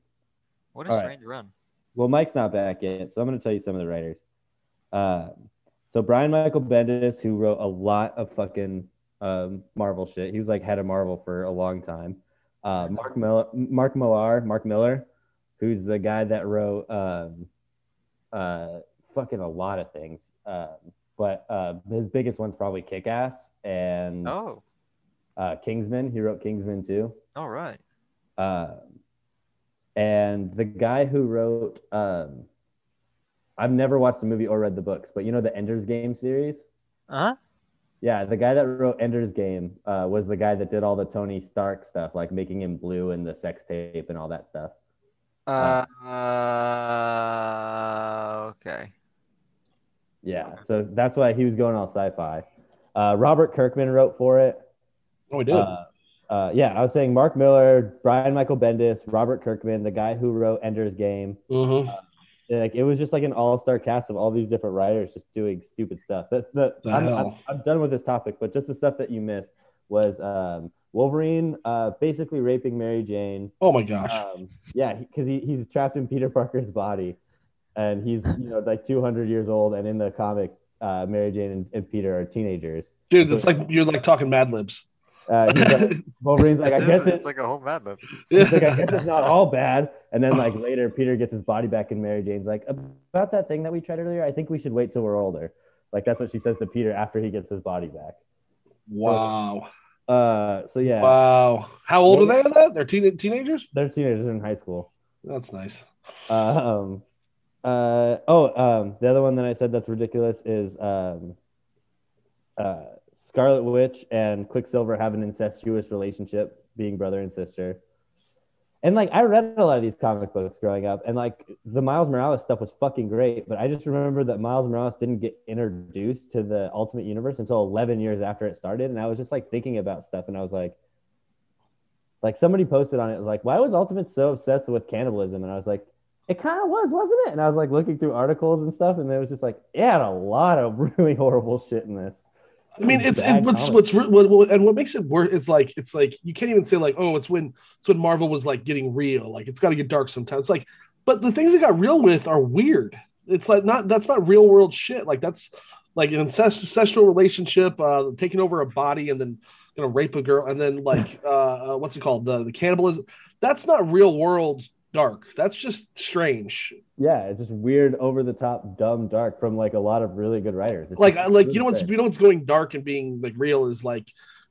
what a All right. strange run. Well, Mike's not back yet, so I'm going to tell you some of the writers. Uh, so Brian Michael Bendis, who wrote a lot of fucking um, Marvel shit, he was like head of Marvel for a long time. Uh, Mark Millar, Mark Millar, Mark Millar, who's the guy that wrote um, uh, fucking a lot of things. Um, but uh, his biggest one's probably Kick Ass and Oh, uh, Kingsman. He wrote Kingsman too. all right. Um, and the guy who wrote, um, I've never watched the movie or read the books, but you know the Ender's Game series? Uh huh. Yeah, the guy that wrote Ender's Game uh, was the guy that did all the Tony Stark stuff, like making him blue and the sex tape and all that stuff. Uh, uh, okay. Yeah, so that's why he was going all sci-fi. Uh, Robert Kirkman wrote for it. Oh, we did. Uh, uh, yeah, I was saying Mark Millar, Brian Michael Bendis, Robert Kirkman, the guy who wrote Ender's Game. Mhm. like it was just like an all-star cast of all these different writers just doing stupid stuff. That, that The I'm, I'm. I'm done with this topic, but just the stuff that you missed was um, Wolverine uh, basically raping Mary Jane. Oh my gosh. Um, yeah, because he, he's trapped in Peter Parker's body, and he's you know like 200 years old, and in the comic, uh, Mary Jane and, and Peter are teenagers. Dude, it's like you're like talking Mad Libs. Uh, like, Wolverine's like, I guess it's like a whole Mad Lib. He's like, I guess it's not all bad. And then like later, Peter gets his body back, and Mary Jane's like, about that thing that we tried earlier. I think we should wait till we're older. Like that's what she says to Peter after he gets his body back. Wow. Uh, so yeah, Wow. How old are they at that? They're teen- teenagers? they're teenagers in high school. That's nice. Uh, um, uh, oh, um, the other one that I said that's ridiculous is um, uh, Scarlet Witch and Quicksilver have an incestuous relationship, being brother and sister. And like I read a lot of these comic books growing up, and like the Miles Morales stuff was fucking great, but I just remember that Miles Morales didn't get introduced to the Ultimate Universe until 11 years after it started, and I was just like thinking about stuff, and I was like, like somebody posted on it, it was like, why was Ultimate so obsessed with cannibalism? And I was like, it kind of was, wasn't it? And I was like looking through articles and stuff, and it was just like, it had a lot of really horrible shit in this. I mean, it's, it's what's what's what, and what makes it worse. It's like it's like you can't even say like, oh, it's when it's when Marvel was like getting real. Like it's got to get dark sometimes. It's like, but the things it got real with are weird. It's like not that's not real world shit. Like that's like an incest- ancestral relationship, uh, taking over a body and then gonna rape a girl, and then like uh, uh, what's it called the the cannibalism. That's not real world dark. That's just strange. Yeah, it's just weird, over the top, dumb, dark from like a lot of really good writers. It's like like really you know what's great. you know what's going dark and being like real is like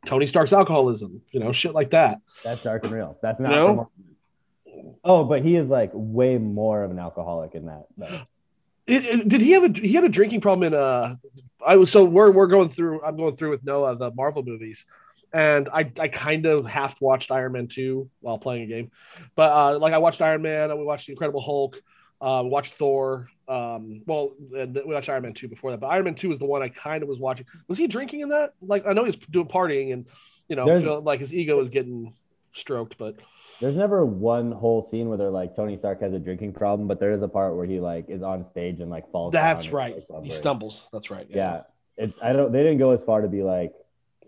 Tony Stark's alcoholism, you know, shit like that. That's dark and real. That's not. No? from- Oh, but he is like way more of an alcoholic in that. though. It, it- did he have a he had a drinking problem in uh I was so we're we're going through I'm going through with Noah the Marvel movies and I I kind of half watched Iron Man 2 while playing a game. But uh like I watched Iron Man and we watched the Incredible Hulk, uh we watched Thor, um well and we watched Iron Man 2 before that. But Iron Man 2 is the one I kind of was watching. Was he drinking in that? Like I know he's doing partying and you know feel like his ego is getting stroked, but There's never one whole scene where they're like Tony Stark has a drinking problem, but there is a part where he like is on stage and like falls. that's right. He stumbles. That's right. Yeah, it, I don't. They didn't go as far to be like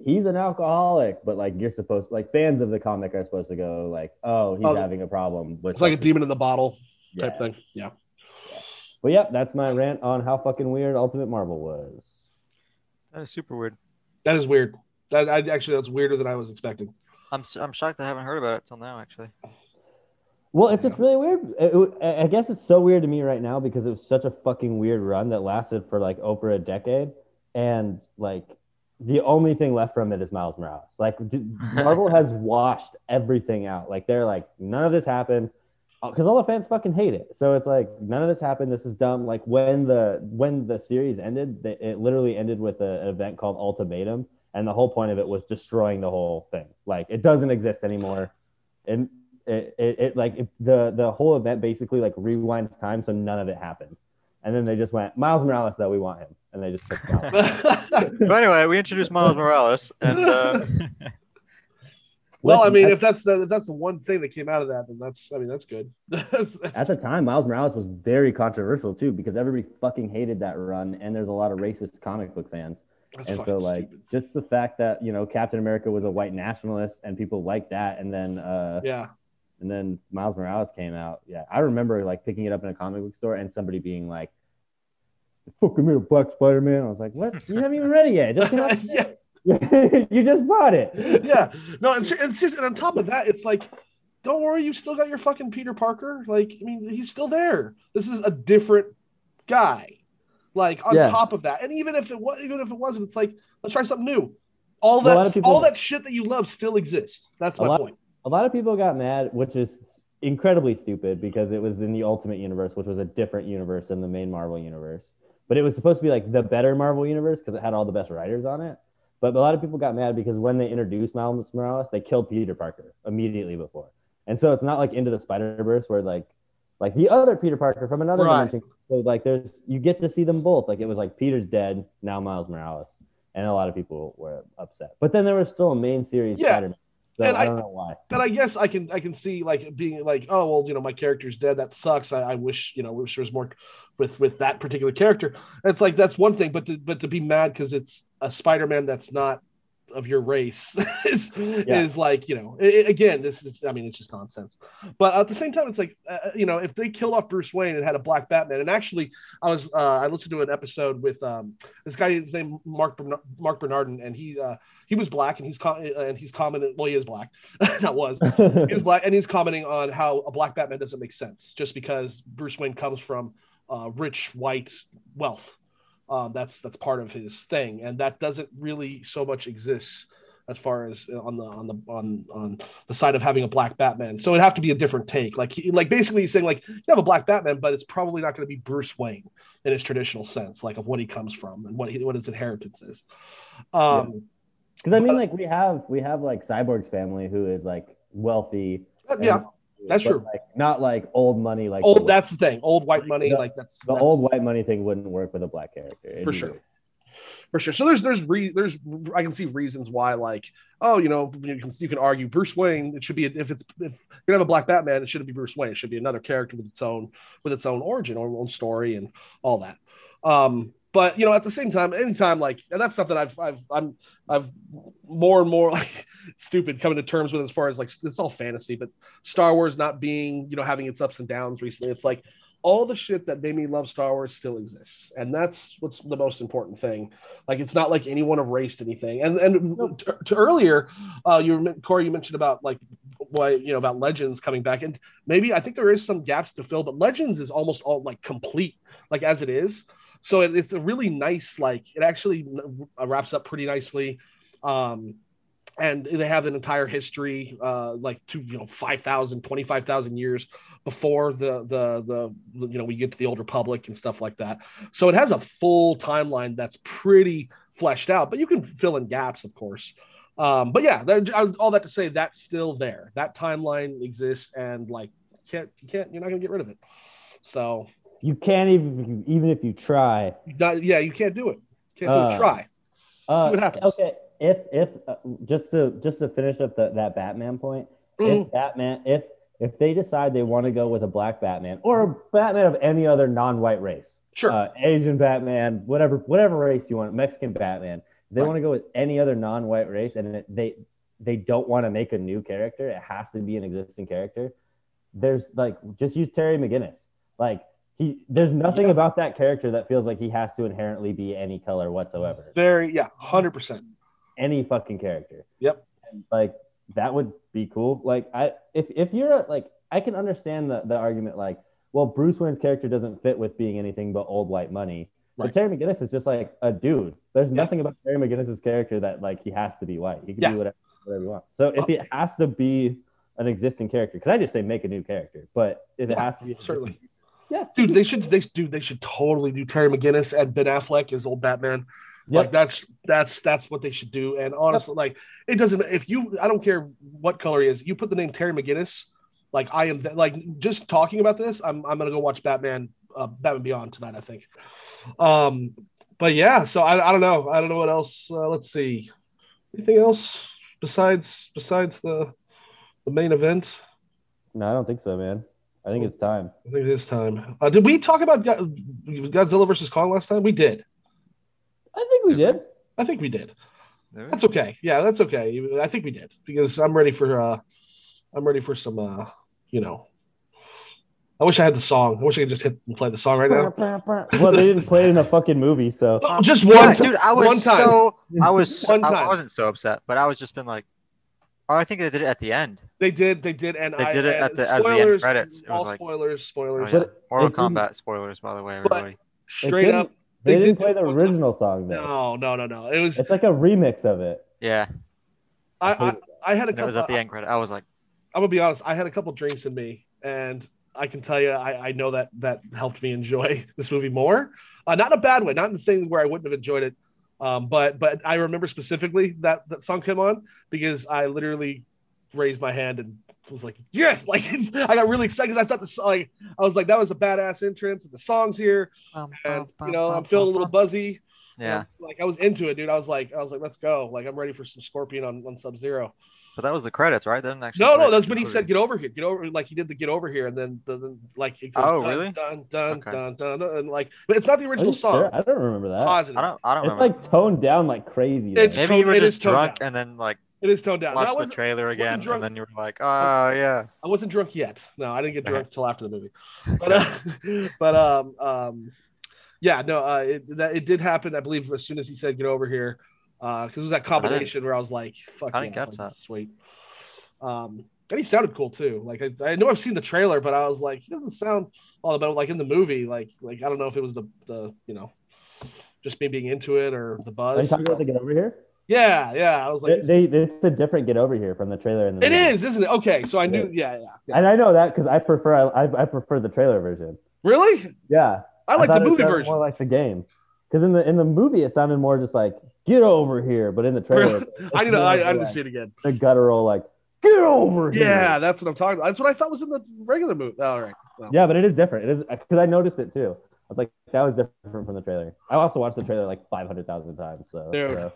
he's an alcoholic, but like you're supposed like fans of the comic are supposed to go like, oh, he's Oh, having a problem with It's like a demon in the bottle type Yeah. thing. Yeah. But yep, that's my rant on how fucking weird Ultimate Marvel was. That is super weird. That is weird. That I actually that's weirder than I was expecting. I'm s- I'm shocked I haven't heard about it till now. Actually, Well, it's just really weird. It- it- I guess it's so weird to me right now because it was such a fucking weird run that lasted for like over a decade, and like the only thing left from it is Miles Morales. Like Marvel has washed everything out. Like they're like none of this happened uh, because all the fans fucking hate it. So it's like none of this happened. This is dumb. Like when the when the series ended, it literally ended with a, an event called Ultimatum, and the whole point of it was destroying the whole thing. Like it doesn't exist anymore, and it, it, it like it, the the whole event basically like rewinds time, so none of it happened. And then they just went Miles Morales, though we want him, and they just took Miles. but anyway, we introduced Miles Morales, and uh, well, I mean, if that's the if that's the one thing that came out of that, then that's I mean that's good. at the time, Miles Morales was very controversial too because everybody fucking hated that run, and there's a lot of racist comic book fans. That's and so like stupid. just the fact that you know Captain America was a white nationalist and people liked that, and then uh, yeah, and then Miles Morales came out. Yeah, I remember like picking it up in a comic book store and somebody being like, "Fucking me a Black Spider Man." I was like, "What? You haven't even read it yet. Just came out yeah, you just bought it." yeah. No, and, and, and on top of that, it's like, don't worry, you still got your fucking Peter Parker. Like, I mean, he's still there. This is a different guy. Like on Yeah. top of that, and even if it was, even if it wasn't, it's like let's try something new. All a that, people- all that shit that you love still exists. That's A my lot- point. A lot of people got mad, which is incredibly stupid because it was in the Ultimate Universe, which was a different universe than the main Marvel universe. But it was supposed to be like the better Marvel universe because it had all the best writers on it. But a lot of people got mad because when they introduced Miles Morales, they killed Peter Parker immediately before. And so it's not like into the Spider Verse where like like the other Peter Parker from another Right. dimension. So like there's you get to see them both. Like it was like Peter's dead, now Miles Morales. And a lot of people were upset. But then there was still a main series Yeah. Spider-Man. So And I I- don't know why. but I guess I can I can see like being like, oh well, you know, my character's dead. That sucks. I, I wish you know, wish there was more with with that particular character. It's like that's one thing, but to but to be mad because it's a Spider-Man that's not of your race is Yeah. is like you know i i- again this is I mean it's just nonsense. But at the same time, it's like uh, you know if they killed off Bruce Wayne and had a black Batman, and actually I was uh, I listened to an episode with um, this guy his name Marc Marc Bernardin, and he uh, he was black and he's com- and he's commenting well he is black that was he's black and he's commenting on how a black Batman doesn't make sense just because Bruce Wayne comes from uh, rich white wealth. Um, that's that's part of his thing, and that doesn't really so much exist as far as on the on the on on the side of having a black Batman. So it'd have to be a different take. Like he, like basically he's saying like you have a black Batman, but it's probably not going to be Bruce Wayne in his traditional sense, like of what he comes from and what he, what his inheritance is. Um, Because I mean, But- like we have we have like Cyborg's family who is like wealthy. Uh, yeah, that's true. Like not like old money. Like old. the, That's the thing. Old white money. The- like that's the that's- old white money thing wouldn't work with a black character. It'd for sure weird. for sure so there's there's re, there's i can see reasons why like oh you know you can you can argue bruce wayne it should be if it's if you're gonna have a black batman it shouldn't be bruce wayne it should be another character with its own with its own origin or own story and all that um but you know at the same time anytime like and that's stuff that i've i've i'm i've more and more like stupid coming to terms with as far as like it's all fantasy but star wars not being you know having its ups and downs recently it's like all the shit that made me love Star Wars still exists, and that's what's the most important thing. Like it's not like anyone erased anything. And and to, to earlier, uh, you Cory, you mentioned about like why you know about Legends coming back, and maybe I think there is some gaps to fill, but Legends is almost all like complete, like as it is. So it, it's a really nice, like it actually uh, wraps up pretty nicely. Um, and they have an entire history, uh, like to you know 5,000, 25,000 years before the, the the you know we get to the old republic and stuff like that. So it has a full timeline that's pretty fleshed out, but you can fill in gaps, of course. Um, but yeah, that, all that to say, that's still there. That timeline exists, and like can't you can't you're not gonna get rid of it. So You can't even even if you try. not, yeah, you can't do it. Can't do Uh, it. Try. Uh, what happens. Okay, if if uh, just to just to finish up the, that Batman point, Mhm. if Batman if if they decide they want to go with a black Batman or a Batman of any other non-white race, Sure. uh, Asian Batman, whatever whatever race you want, Mexican Batman, they Right. want to go with any other non-white race, and it, they they don't want to make a new character, it has to be an existing character. There's like just use Terry McGinnis, like. He, there's nothing Yeah. about that character that feels like he has to inherently be any color whatsoever Very yeah, hundred percent. Any fucking character. Yep. And, like that would be cool. Like I if if you're a, like I can understand the the argument like well Bruce Wayne's character doesn't fit with being anything but old white money. Right. But Terry McGinnis is just like a dude. There's Yeah. nothing about Terry McGinnis's character that like he has to be white. He can Yeah. be whatever whatever you want. So if it has to be an existing character, because I just say make a new character, but if it Yeah, has to be certainly. yeah, Dude, they should they dude they should totally do Terry McGinnis and Ben Affleck as old Batman. Like that's that's that's what they should do. And honestly, like it doesn't if you I don't care what color he is, you put the name Terry McGinnis, like I am like just talking about this, I'm I'm gonna go watch Batman uh Batman Beyond tonight, I think. Um but yeah, so I, I don't know. I don't know what else. Uh, let's see. Anything else besides besides the the main event? No, I don't think so, man. I think it's time. I think it is time. Uh, did we talk about Godzilla versus Kong last time? We did. I think we did. I think we did. Maybe? That's okay. Yeah, that's okay. I think we did because I'm ready for uh I'm ready for some uh you know I wish I had the song. I wish I could just hit and play the song right now. well, they didn't play it in a fucking movie, so Oh, just Yeah, one time. dude, I was one time. so I was One I time. wasn't so upset, but I was just been like, oh, I think they did it at the end. They did, they did, and They I did it at the- as the end spoilers, credits. It was all like- spoilers, Oh, spoilers. yeah. But Mortal Kombat spoilers, by the way, But- everybody. Straight up, they, they didn't did play the it one time. original song though. No, no, no, no. It was It's like a remix of it. Yeah, I, I, hated I had a and it couple. was at the end credit. I was like, I'm gonna be honest. I had a couple drinks in me, and I can tell you, I, I know that that helped me enjoy this movie more. Uh, not in a bad way, not in the thing where I wouldn't have enjoyed it. Um, but but I remember specifically that that song came on because I literally raised my hand and was like, yes, like I got really excited because I thought the song, like I was like that was a badass entrance and the songs here, and you know I'm feeling a little buzzy. yeah. And, like I was into it, dude. I was like I was like, let's go. Like I'm ready for some Scorpion on, on Sub Zero. But that was the credits, right? They didn't actually. No, no, that's in when he said, "Get over here, get over." Like he did the "Get over here," and then the, the like goes, Oh, dun, really? Dun dun Okay. dun dun dun, and like, but it's not the original song. sure? I don't remember that. Positive. I don't. I don't It's remember. like toned down like crazy. It's- Maybe toned- you were just drunk down. and then like It is toned down. No, I watched the trailer again, and then you were like, oh yeah. I wasn't drunk yet. No, I didn't get drunk until after the movie. But uh, but um um yeah, no, uh, it that it did happen. I believe as soon as he said "Get over here," because it was that combination where I was like, "Fuck I didn't yeah, catch like, that. sweet." Um, and he sounded cool too. Like I, I know I've seen the trailer, but I was like, he doesn't sound all about like in the movie. Like like I don't know if it was the the you know just me being into it or the Are you buzz. talking about the Get Over Here? Yeah, yeah. I was like, They, they, it's a different Get Over Here from the trailer. And the it is, isn't it? Okay, so I knew. Yeah, yeah. yeah. and I know that because I prefer I, I I prefer the trailer version. Really? Yeah, I like thought the movie version. more like the game. Because in the in the movie it sounded more just like get over here, but in the trailer, I need to. I, I need to like see it again. the guttural like get over here. Yeah, that's what I'm talking about. That's what I thought was in the regular movie. Oh, all right. Yeah, but it is different. It is because I noticed it too. I was like, that was different from the trailer. I also watched the trailer like 500,000 times. So, Dude. so-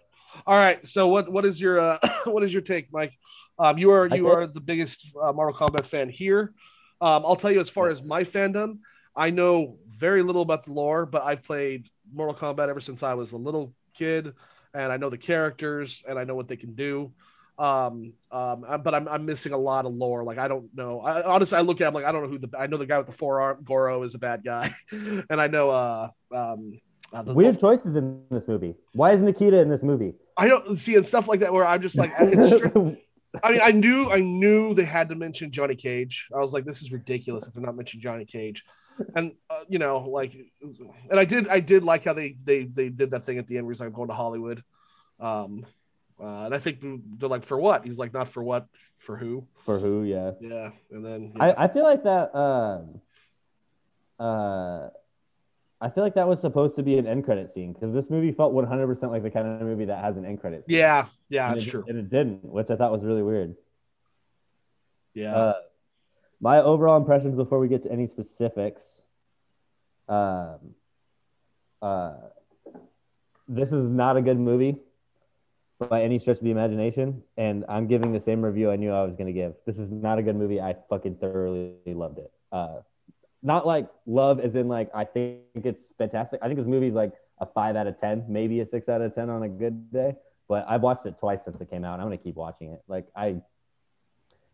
All right. So what what is your uh, what is your take, Mike? Um, you are you are the biggest uh, Mortal Kombat fan here. Um, I'll tell you as far as my fandom, I know very little about the lore, but I've played Mortal Kombat ever since I was a little kid, and I know the characters and I know what they can do. Um, um, but I'm, I'm missing a lot of lore. Like I don't know. I, honestly, I look at him like I don't know who the I know the guy with the forearm Goro is a bad guy, and I know uh um. Uh, the, weird choices in this movie. Why is Nikita in this movie? I don't see and stuff like that where I'm just like it's I mean I knew I knew they had to mention Johnny Cage. I was like this is ridiculous if they're not mentioning Johnny Cage. And uh, you know like and I did I did like how they they they did that thing at the end where he's like I'm going to Hollywood. Um uh, and I think they're like for what? He's like not for what, for who? For who? Yeah. Yeah. And then yeah. I, I feel like that. Um, uh, I feel like that was supposed to be an end credit scene because this movie felt 100% like the kind of movie that has an end credit scene. yeah, yeah, and that's it, true. And it didn't, which I thought was really weird. Yeah. Uh, my overall impressions before we get to any specifics. Um, uh, this is not a good movie by any stretch of the imagination, and I'm giving the same review I knew I was going to give. This is not a good movie. I fucking thoroughly loved it. Uh, not like love as in like I think it's fantastic. I think this movie's like a five out of ten, maybe a six out of ten on a good day. But I've watched it twice since it came out. And I'm gonna keep watching it. Like I,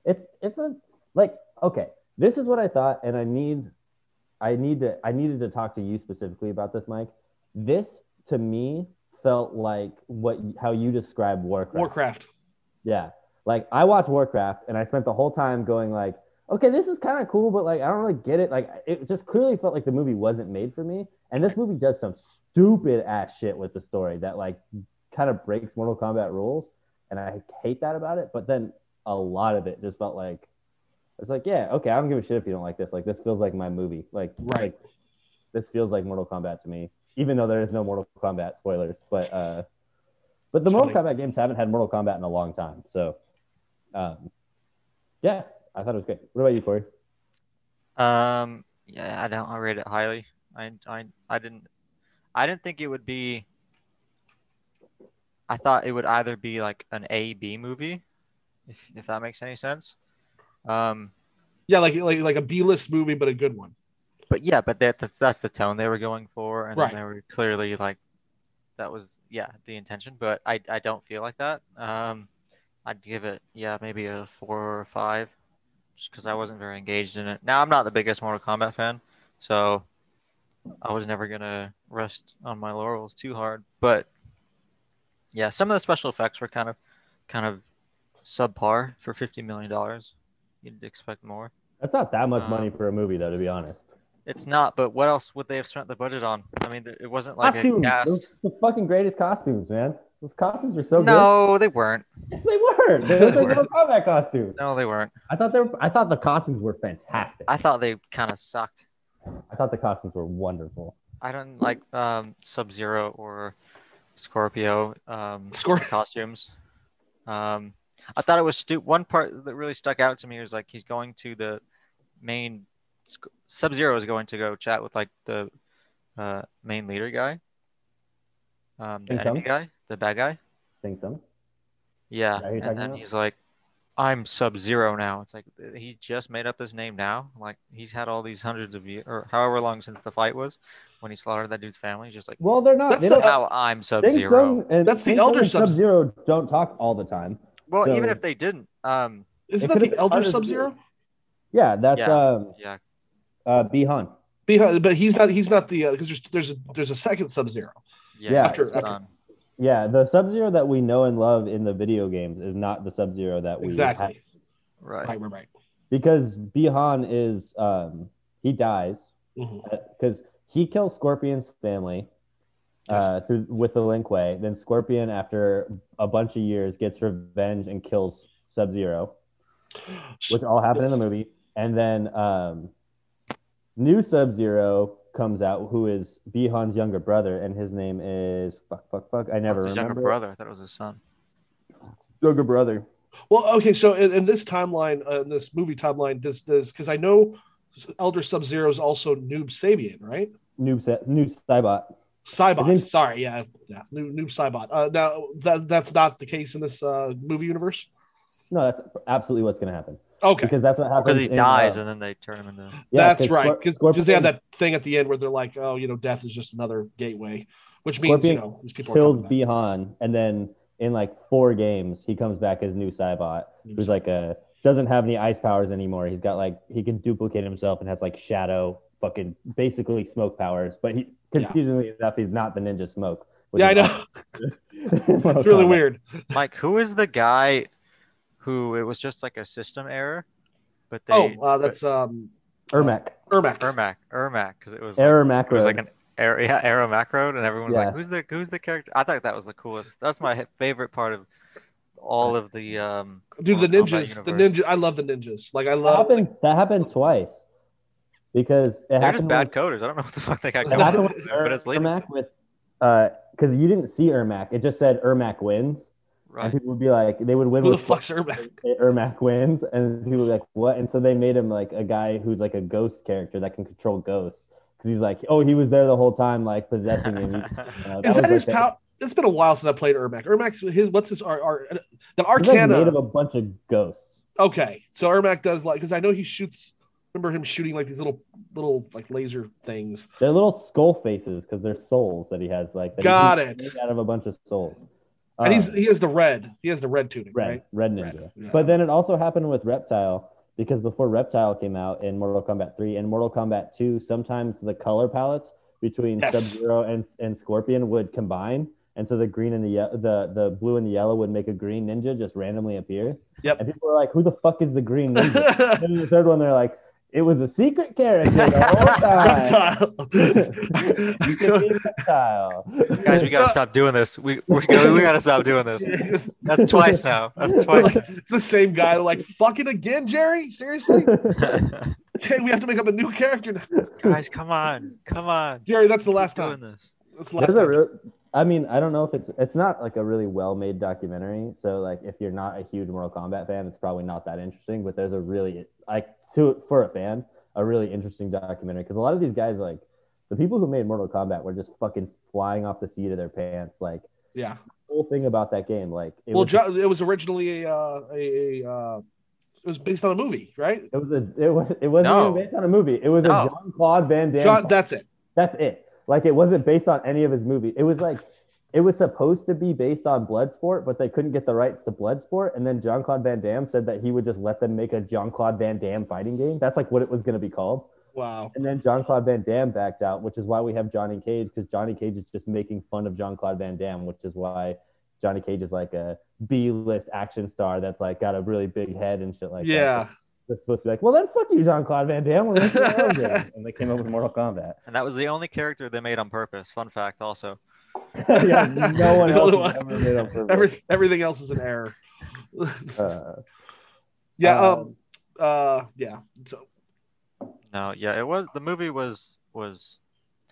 it's it's a like okay. This is what I thought, and I need, I need to I needed to talk to you specifically about this, Mike. This to me felt like what how you describe Warcraft. Warcraft. Yeah. Like I watched Warcraft and I spent the whole time going like, okay, this is kind of cool, but like I don't really get it. Like it just clearly felt like the movie wasn't made for me. And this movie does some stupid ass shit with the story that like kind of breaks Mortal Kombat rules. And I hate that about it. But then a lot of it just felt like it's like, yeah, okay, I don't give a shit if you don't like this. Like this feels like my movie. Like Right. like, this feels like Mortal Kombat to me, even though there is no Mortal Kombat spoilers. But uh but the Mortal. Kombat games haven't had Mortal Kombat in a long time. So um yeah, I thought it was great. What about you, Cory? Um, yeah, I don't. I rate it highly. I, I, I didn't, I didn't think it would be. I thought it would either be like an A B movie, if if that makes any sense. Um, Yeah, like like like a B list movie, but a good one. but yeah, but that that's that's the tone they were going for, and Right. they were clearly like, that was yeah the intention. But I I don't feel like that. Um, I'd give it yeah maybe a four or five, just because I wasn't very engaged in it. Now I'm not the biggest Mortal Kombat fan, so I was never gonna rest on my laurels too hard. But yeah, some of the special effects were kind of kind of subpar for fifty million dollars. You'd expect more. That's not that much Uh, money for a movie, though, to be honest. It's not, but what else would they have spent the budget on? I mean, it wasn't like costumes, those the fucking greatest costumes, man. Those costumes are so good. no, they weren't. Yes, they were. They look like Mortal Kombat costumes. No, they weren't. I thought they were. I thought the costumes were fantastic. I thought they kind of sucked. I thought the costumes were wonderful. I don't like um, Sub Zero or Scorpio um, Scor- costumes. Um, I thought it was stu- One part that really stuck out to me was like he's going to the main. Sub Zero is going to go chat with like the uh, main leader guy, um, the Think so? enemy guy, the bad guy. Think so? Yeah, Is that who you're and then about? he's like, "I'm Sub Zero now." It's like he just made up his name now. Like he's had all these hundreds of years, or however long since the fight was, when he slaughtered that dude's family. He's just like, Well, they're not. That's they the- don't. "Now I'm Sub Zero. Zero." Tsung and That's the Elder Sub- Sub-Zero don't talk all the time. Well, even if they didn't, um, Isn't that the Elder Sub. Zero? Yeah, that's Yeah. um yeah, uh Bi-Han. Because, but he's not. He's not the because there's there's a, there's a second Sub Zero. Yeah, Yeah. After- after- done. Yeah, the Sub Zero that we know and love in the video games is not the Sub Zero that we Exactly. have. right. Right. Right. Right. because Bi-Han is um he dies because he kills Scorpion's family, uh, through with the Lin Kuei. Then Scorpion, after a bunch of years, gets revenge and kills Sub Zero, which all happened in the movie. And then um, new Sub Zero comes out, who is Bi-Han's younger brother, and his name is fuck, fuck, fuck. I never That's his remember. younger brother. I thought it was his son. Younger brother. Well, okay, so in, in this timeline, uh, in this movie timeline, does does because I know Elder Sub Zero is also Noob Sabian, right? Noob, Sa- Noob Saibot. Saibot. Think- Sorry, yeah, yeah, Noob, Noob Saibot. Uh, now that that's not the case in this uh, movie universe. No, that's absolutely what's going to happen Okay, because that's what happens. Because he in, dies uh, and then they turn him into. yeah, that's 'cause right. Scor- Because they have that thing at the end where they're like, oh, you know, death is just another gateway, which means Scorpion you know these people kills are. Bi-Han, and then in like four games, he comes back as new Saibot, Noob who's like a doesn't have any ice powers anymore. He's got like he can duplicate himself and has like shadow, fucking basically smoke powers. But he Yeah. confusingly enough, he's not the Ninja Smoke. Yeah, I know. It's really weird. Mike, who is the guy who it was just like a system error, but they Oh, uh, that's um, Ermac, Ermac. Ermac, Ermac, because it was like, Error it was like an air, yeah, Error Macro, and everyone was Yeah. like, "Who's the who's the character?" I thought that was the coolest. That's my favorite part of all of the um. Dude, the ninjas, the ninja. I love the ninjas. Like I that love. happened. That happened twice because it They're just happened. bad with- coders. I don't know what the fuck they got going with but it's. Ermac with because you didn't see Ermac. It just said Ermac wins, and people would be like, they would win Who the with fuck's Ermac? Ermac wins, and people were like, "What?" And so they made him like a guy who's like a ghost character that can control ghosts because he's like, "Oh, he was there the whole time, like possessing him." You know, Is was, that his like, power? It's been a while since I played Ermac. Ermac's his. What's his? Our, our the He's like Arcana. made of a bunch of ghosts. Okay, so Ermac does like because I know he shoots. Remember him shooting like these little little like laser things. They're little skull faces because they're souls that he has. Like that Got it. made out of a bunch of souls. And he's Um, he has the red. He has the red tunic, red, right? red ninja. Red, yeah. But then it also happened with Reptile because before Reptile came out in Mortal Kombat 3 and Mortal Kombat 2, sometimes the color palettes between Yes. Sub Zero and, and Scorpion would combine. And so the green and the ye- the the blue and the yellow would make a green ninja just randomly appear. Yep. And people were like, "Who the fuck is the green ninja?" and the third one, they're like, "It was a secret character the whole time." you could be Reptile. Guys, we gotta stop doing this. We we, gotta- we gotta stop doing this. That's twice now. That's twice. it's the same guy. Like fucking again, Jerry. Seriously? Okay, we have to make up a new character now. Guys, come on, come on. Jerry, that's the last Doing time. this. That's the last There's a time. real. I mean, I don't know if it's it's not like a really well made documentary. So like, if you're not a huge Mortal Kombat fan, it's probably not that interesting. But there's a really like to for a fan, a really interesting documentary because a lot of these guys like the people who made Mortal Kombat were just fucking flying off the seat of their pants. Like yeah. the whole thing about that game, like it Well, was Jo- it was originally a, uh, a, a uh, it was based on a movie, right? it was a it was it wasn't No. even based on a movie. It was No. a Jean-Claude Van Damme. John, that's it. That's it. Like it wasn't based on any of his movies. It was like it was supposed to be based on Bloodsport, but they couldn't get the rights to Bloodsport. And then Jean-Claude Van Damme said that he would just let them make a Jean-Claude Van Damme fighting game. That's like what it was going to be called. Wow. And then Jean-Claude Van Damme backed out, which is why we have Johnny Cage because Johnny Cage is just making fun of John Claude Van Damme, which is why Johnny Cage is like a B-list action star that's like got a really big head and shit like that. Yeah. That's supposed to be like, well, then fuck you, Jean-Claude Van Damme. We're making our own. And they came up with Mortal Kombat. And that was the only character they made on purpose. Fun fact, also. yeah, no one else one. ever made on purpose. Every, everything else is an error. Uh, yeah. um, Um. Uh. Yeah. So. No, yeah, it was the movie was was.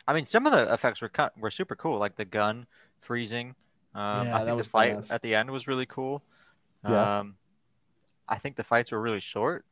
I mean, some of the effects were cut were super cool, like the gun freezing. Um, Yeah, I think the fight badass. at the end was really cool. Yeah. Um, I think the fights were really short.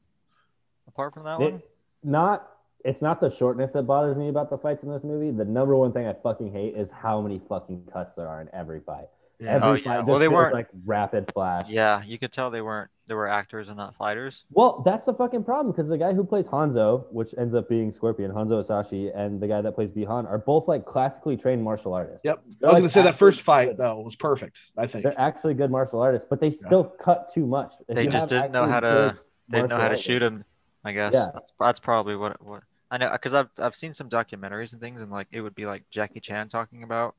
Apart from that it- one, not it's not the shortness that bothers me about the fights in this movie. The number one thing I fucking hate is how many fucking cuts there are in every fight. Every Oh, fight yeah. just Well, they weren't- like rapid flash. yeah, you could tell they weren't they were actors and not fighters. Well, that's the fucking problem because the guy who plays Hanzo, which ends up being Scorpion, Hanzo Hasashi, and the guy that plays Bi-Han are both like classically trained martial artists. Yep. They're, I was like, gonna say that first fight good. though was perfect. I think. They're actually good martial artists, but they still cut too much. If They just didn't know how to they didn't know how to martial shoot him. I guess Yeah. that's that's probably what what I know because I've I've seen some documentaries and things and like it would be like Jackie Chan talking about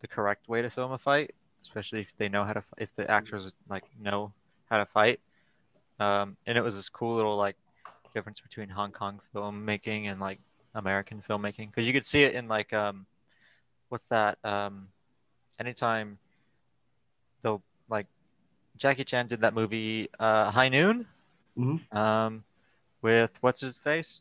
the correct way to film a fight, especially if they know how to if the actors like know how to fight. Um, and it was this cool little like difference between Hong Kong filmmaking and like American filmmaking because you could see it in like um what's that? Um, anytime they'll like Jackie Chan did that movie uh, High Noon, Mhm. um, with what's his face,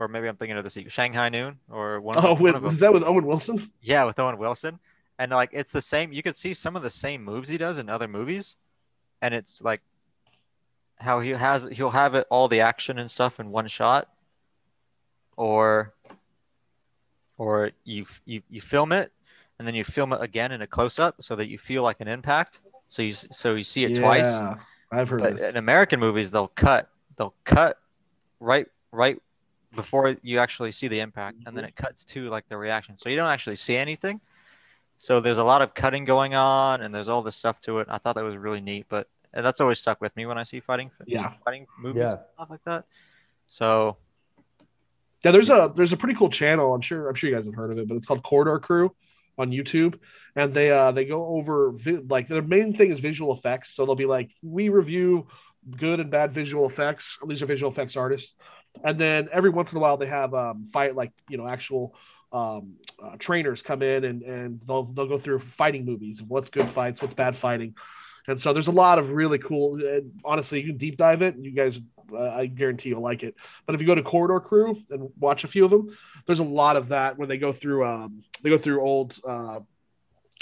or maybe I'm thinking of the sequel, Shanghai Noon, or one. Of Oh, with, one of was that with Owen Wilson? Yeah, with Owen Wilson. And like it's the same you could see some of the same moves he does in other movies. And it's like how he has he'll have it all the action and stuff in one shot. Or or you you you film it and then you film it again in a close up so that you feel like an impact. So you so you see it twice. I've heard But in American movies they'll cut they'll cut right right before you actually see the impact and then it cuts to like the reaction. So you don't actually see anything. So there's a lot of cutting going on and there's all this stuff to it. I thought that was really neat, but that's always stuck with me when I see fighting Yeah. fighting movies Yeah. and stuff like that. So Yeah, there's a there's a pretty cool channel. I'm sure I'm sure you guys have heard of it, but it's called Corridor Crew on YouTube, and they uh they go over vi- like their main thing is visual effects. So they'll be like, we review good and bad visual effects. These are visual effects artists, and then every once in a while they have um fight like you know actual um uh, trainers come in and and they'll they'll go through fighting movies of what's good fights, what's bad fighting. And so there's a lot of really cool. And honestly, you can deep dive it. You guys, uh, I guarantee you'll like it. But if you go to Corridor Crew and watch a few of them, there's a lot of that when they go through. Um, they go through old uh,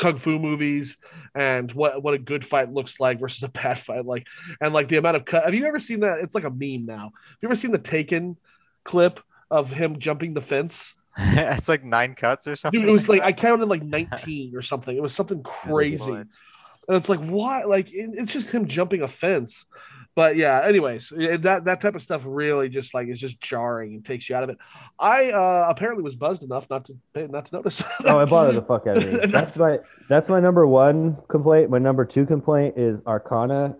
kung fu movies and what what a good fight looks like versus a bad fight like, and like the amount of cut. Have you ever seen that? It's like a meme now. Have you ever seen the Taken clip of him jumping the fence? it's like nine cuts or something. Dude, it was like I counted like 19 or something. It was something crazy. And it's like, why? Like, it, it's just him jumping a fence. But yeah, anyways, that that type of stuff really just like is just jarring and takes you out of it. I uh, apparently was buzzed enough not to not to notice. Oh, i bothered the fuck out of me. That's my that's my number one complaint. My number two complaint is Arcana.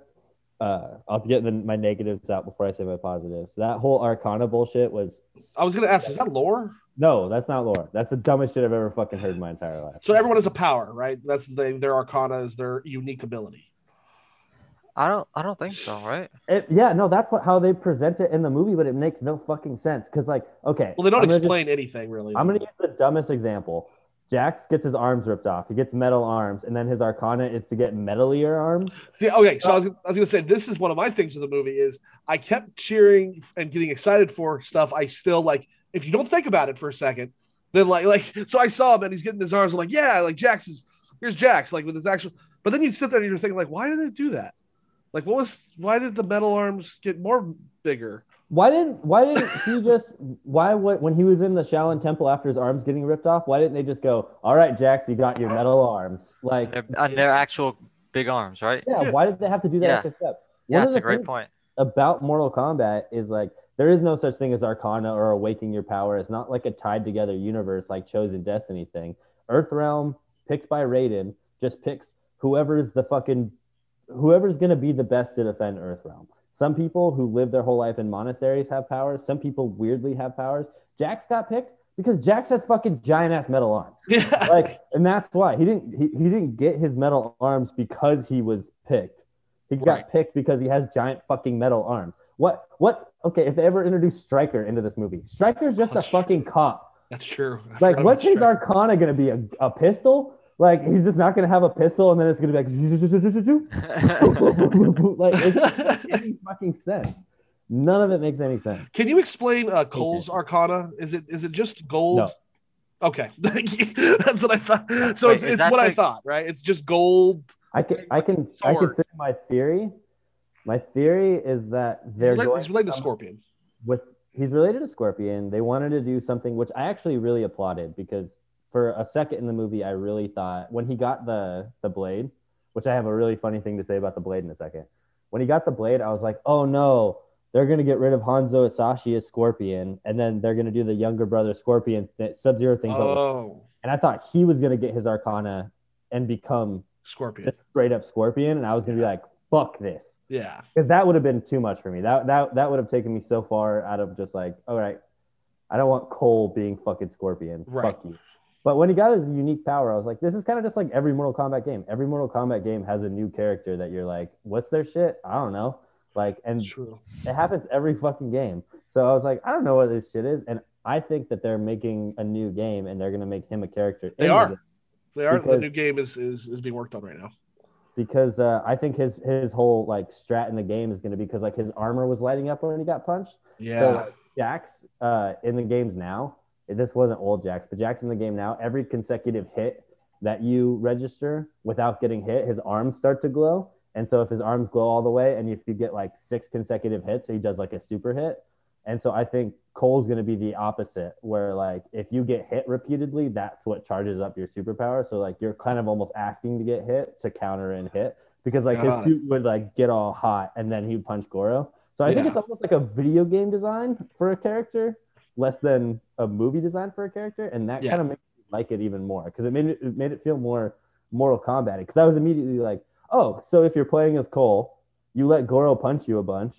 Uh, I'll get the, my negatives out before I say my positives. That whole Arcana bullshit was. I was gonna ask, is that lore? No, that's not lore. That's the dumbest shit I've ever fucking heard in my entire life. So everyone has a power, right? That's the, their arcana is their unique ability. I don't I don't think so, right? It, yeah, no, that's what how they present it in the movie, but it makes no fucking sense. Because like, okay, Well, they don't I'm just- explain anything really. I'm gonna use the dumbest example. Jax gets his arms ripped off. He gets metal arms, and then his Arcana is to get metalier arms. See, okay, so I was, I was gonna say this is one of my things in the movie is I kept cheering and getting excited for stuff. I still like if you don't think about it for a second, then like like so I saw him and he's getting his arms. I'm like, yeah, like Jax is here's Jax, like with his actual. But then you sit there and you're thinking like, why did they do that? Like, what was why did the metal arms get more bigger? Why didn't Why didn't he just Why what when he was in the Shaolin Temple after his arms getting ripped off? Why didn't they just go, "All right, Jax, you got your metal arms"? Like, They're, and uh, they're actual big arms, right? yeah, Yeah. why did they have to do that Yeah. extra step? Yeah, One of that's a great point. About Mortal Kombat is like there is no such thing as Arcana or awaking your power. It's not like a tied together universe like Chosen Destiny thing. Earthrealm picked by Raiden just picks whoever's the fucking whoever's gonna be the best to defend Earthrealm. Some people who live their whole life in monasteries have powers. Some people weirdly have powers. Jax got picked because Jax has fucking giant ass metal arms. Yeah, Like, and that's why he didn't he, he didn't get his metal arms because he was picked. He got Right. picked because he has giant fucking metal arms. What what okay, if they ever introduce Stryker into this movie, Stryker's just a fucking cop. that's true. I Like, what's his Stryker. arcana gonna be? A, a pistol? Like he's just not gonna have a pistol and then it's gonna be like like it doesn't make any fucking sense. None of it makes any sense. Can you explain uh, Cole's Arcana? Is it is it just gold? No. Okay, that's what I thought. So Wait, it's, it's that what I thought, right? It's just gold. I can I can I can say my theory. My theory is that He's they're related, going he's related to Scorpion. with he's related to Scorpion. They wanted to do something which I actually really applauded because for a second in the movie I really thought when he got the the blade, which I have a really funny thing to say about the blade in a second. When he got the blade, I was like, "Oh no, they're going to get rid of Hanzo Hasashi as Scorpion and then they're going to do the younger brother Scorpion th- Sub-Zero thing." Oh, and I thought he was going to get his Arcana and become Scorpion. straight up Scorpion and I was going to be like, "Fuck this." Yeah, because that would have been too much for me. That that that would have taken me so far out of just like, all right, I don't want Cole being fucking Scorpion. Right. Fuck you. But when he got his unique power, I was like, this is kind of just like every Mortal Kombat game. Every Mortal Kombat game has a new character that you're like, what's their shit? I don't know. Like, and true. it happens every fucking game. So I was like, I don't know what this shit is, and I think that they're making a new game and they're gonna make him a character. They in the are. They are the new game is, is is being worked on right now. because uh, I think his his whole like strat in the game is gonna be because like his armor was lighting up when he got punched. Yeah. So Jax uh, in the games now, this wasn't old Jax, but Jax in the game now, every consecutive hit that you register without getting hit, his arms start to glow. And so if his arms glow all the way, and if you get like six consecutive hits, he does like a super hit. And so I think Cole's going to be the opposite, where like if you get hit repeatedly, that's what charges up your superpower. So like you're kind of almost asking to get hit to counter and hit because like his suit would like get all hot and then he'd punch Goro. So I think it's almost like a video game design for a character, less than a movie design for a character, and that Yeah. kind of makes me like it even more because it made it, it made it feel more Mortal Kombat. Because I was immediately like, oh, so if you're playing as Cole, you let Goro punch you a bunch,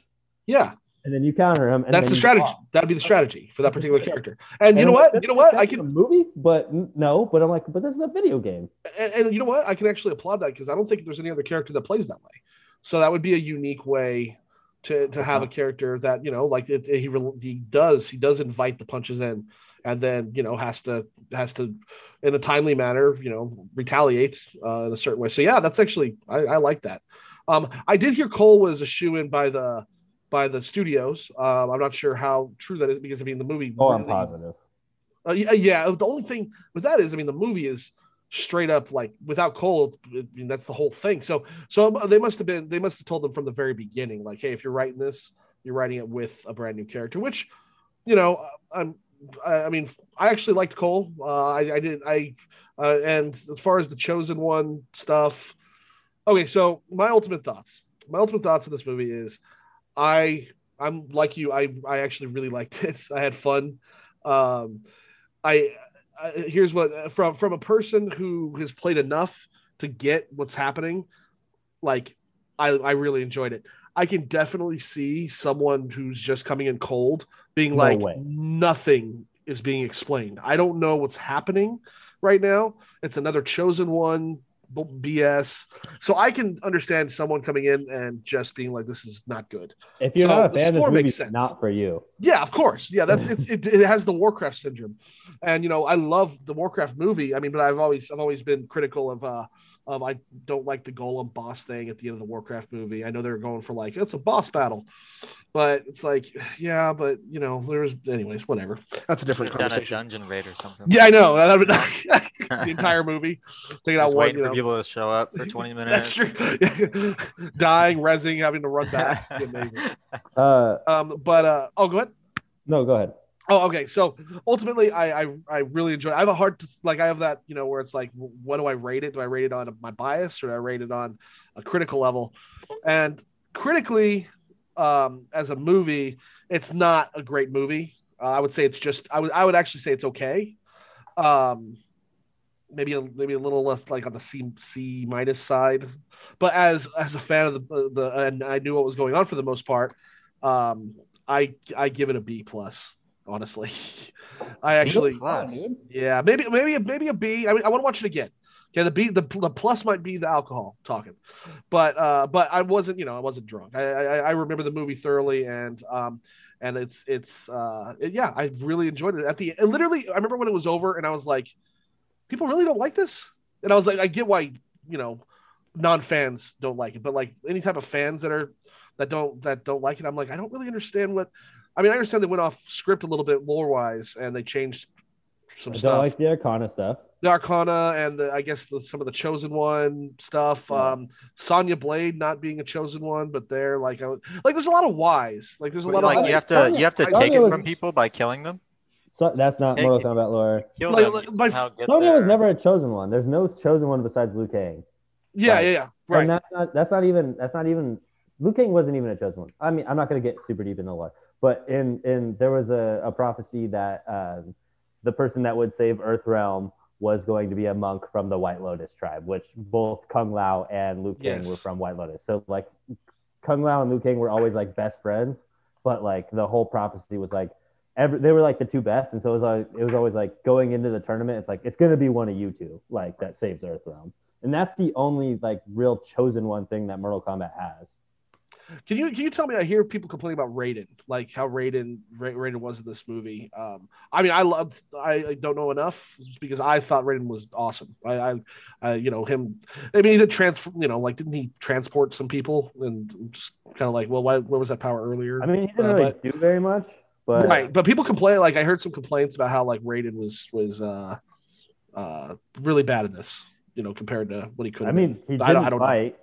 yeah. and then you counter him. And That's the strategy. block. That'd be the strategy for that particular character. And you know what? You know what? I can a movie, but no. But I'm like, but this is a video game. and, and you know what? I can actually applaud that because I don't think there's any other character that plays that way. So that would be a unique way to to have a character that you know, like it, he he does he does invite the punches in, and then you know has to has to in a timely manner you know retaliates uh, in a certain way. So yeah, that's actually I, I like that. Um, I did hear Cole was a shoe in by the by the studios. Um, I'm not sure how true that is because I mean the movie. Oh, I'm positive. uh, yeah, yeah. The only thing with that is, I mean, the movie is straight up like without Cole. I mean, that's the whole thing. So, so they must have been. They must have told them from the very beginning, like, hey, if you're writing this, you're writing it with a brand new character. Which, you know, I'm. I, I mean, I actually liked Cole. Uh, I, I did. I uh, and as far as the chosen one stuff, okay. So my ultimate thoughts. My ultimate thoughts of this movie is, I I'm like you. I I actually really liked it. I had fun. Um, I, I here's what uh, from from a person who has played enough to get what's happening. Like, I I really enjoyed it. I can definitely see someone who's just coming in cold being No like way. nothing is being explained. I don't know what's happening right now. It's another chosen one BS. So I can understand someone coming in and just being like, "This is not good." If you're So not a fan, this movie's sense. not for you. Yeah, of course. Yeah, that's it's it, it has the Warcraft syndrome, and you know I love the Warcraft movie. I mean, but I've always I've always been critical of uh of I don't like the Golem boss thing at the end of the Warcraft movie. I know they're going for like it's a boss battle, but it's like yeah, but you know there's anyways whatever. That's a different Should've done a conversation. dungeon raid or something. Yeah, I know. That would the entire movie taking out Just one. waiting You for know, people to show up for 20 minutes. that's minutes. true. Dying, resing, having to run back. Amazing. Uh, Um, but uh, oh, go ahead. no, go ahead. Oh, okay. So ultimately, I, I I really enjoy. It. I have a hard to like. I have that you know where it's like, what do I rate it? Do I rate it on my bias or do I rate it on a critical level? And critically, um, as a movie, it's not a great movie. Uh, I would say it's just. I would I would actually say it's okay. Um, maybe a, maybe a little less like on the C C minus side, but as as a fan of the the and I knew what was going on for the most part. Um, I I give it a B plus honestly. I actually, Plus. yeah, maybe maybe maybe a B. I mean, I want to watch it again. Okay, the B the, the plus might be the alcohol talking, but uh, but I wasn't you know I wasn't drunk. I I, I remember the movie thoroughly and um and it's it's uh it- yeah I really enjoyed it at the it literally I remember when it was over and I was like people really don't like this and I was like I get why you know non fans don't like it but like any type of fans that are that don't that don't like it I'm like I don't really understand what I mean I understand they went off script a little bit lore wise and they changed some I stuff don't like the Arcana stuff. the Arcana and the, I guess the, some of the chosen one stuff. Yeah. Um, Sonya Blade not being a chosen one, but they're like, I, like there's a lot of whys. Like there's a lot like of you have to Sonya- you have to Sonya take it was- from people by killing them. So that's not Hey, Mortal Kombat lore. Kill Like- like, my- somehow get Sonya was never a chosen one. There's no chosen one besides Liu Kang. yeah, Right. yeah, yeah, right. And that's not that's not even that's not even Liu Kang wasn't even a chosen one. I mean, I'm not gonna get super deep in the lore, but in in there was a, a prophecy that um, the person that would save Earthrealm was going to be a monk from the White Lotus tribe, which both Kung Lao and Liu Kang Yes. were from White Lotus. So like Kung Lao and Liu Kang were always like best friends, but like the whole prophecy was like every they were like the two best, and so it was like it was always like going into the tournament, it's like it's gonna be one of you two like that saves Earthrealm. And that's the only like real chosen one thing that Mortal Kombat has. Can you can you tell me? I hear people complaining about Raiden, like how Raiden Ra- Raiden was in this movie. Um, I mean, I love. I, I don't know enough because I thought Raiden was awesome. I, I, I you know him. I mean, he did transfer. You know, like didn't he transport some people and just kind of like, well, why, where was that power earlier? I mean, he didn't Uh, really but- do very much, but right, but people complain. Like I heard some complaints about how like Raiden was was uh, uh, really bad in this. You know, compared to what he could. I mean, he I didn't don't- I don't know.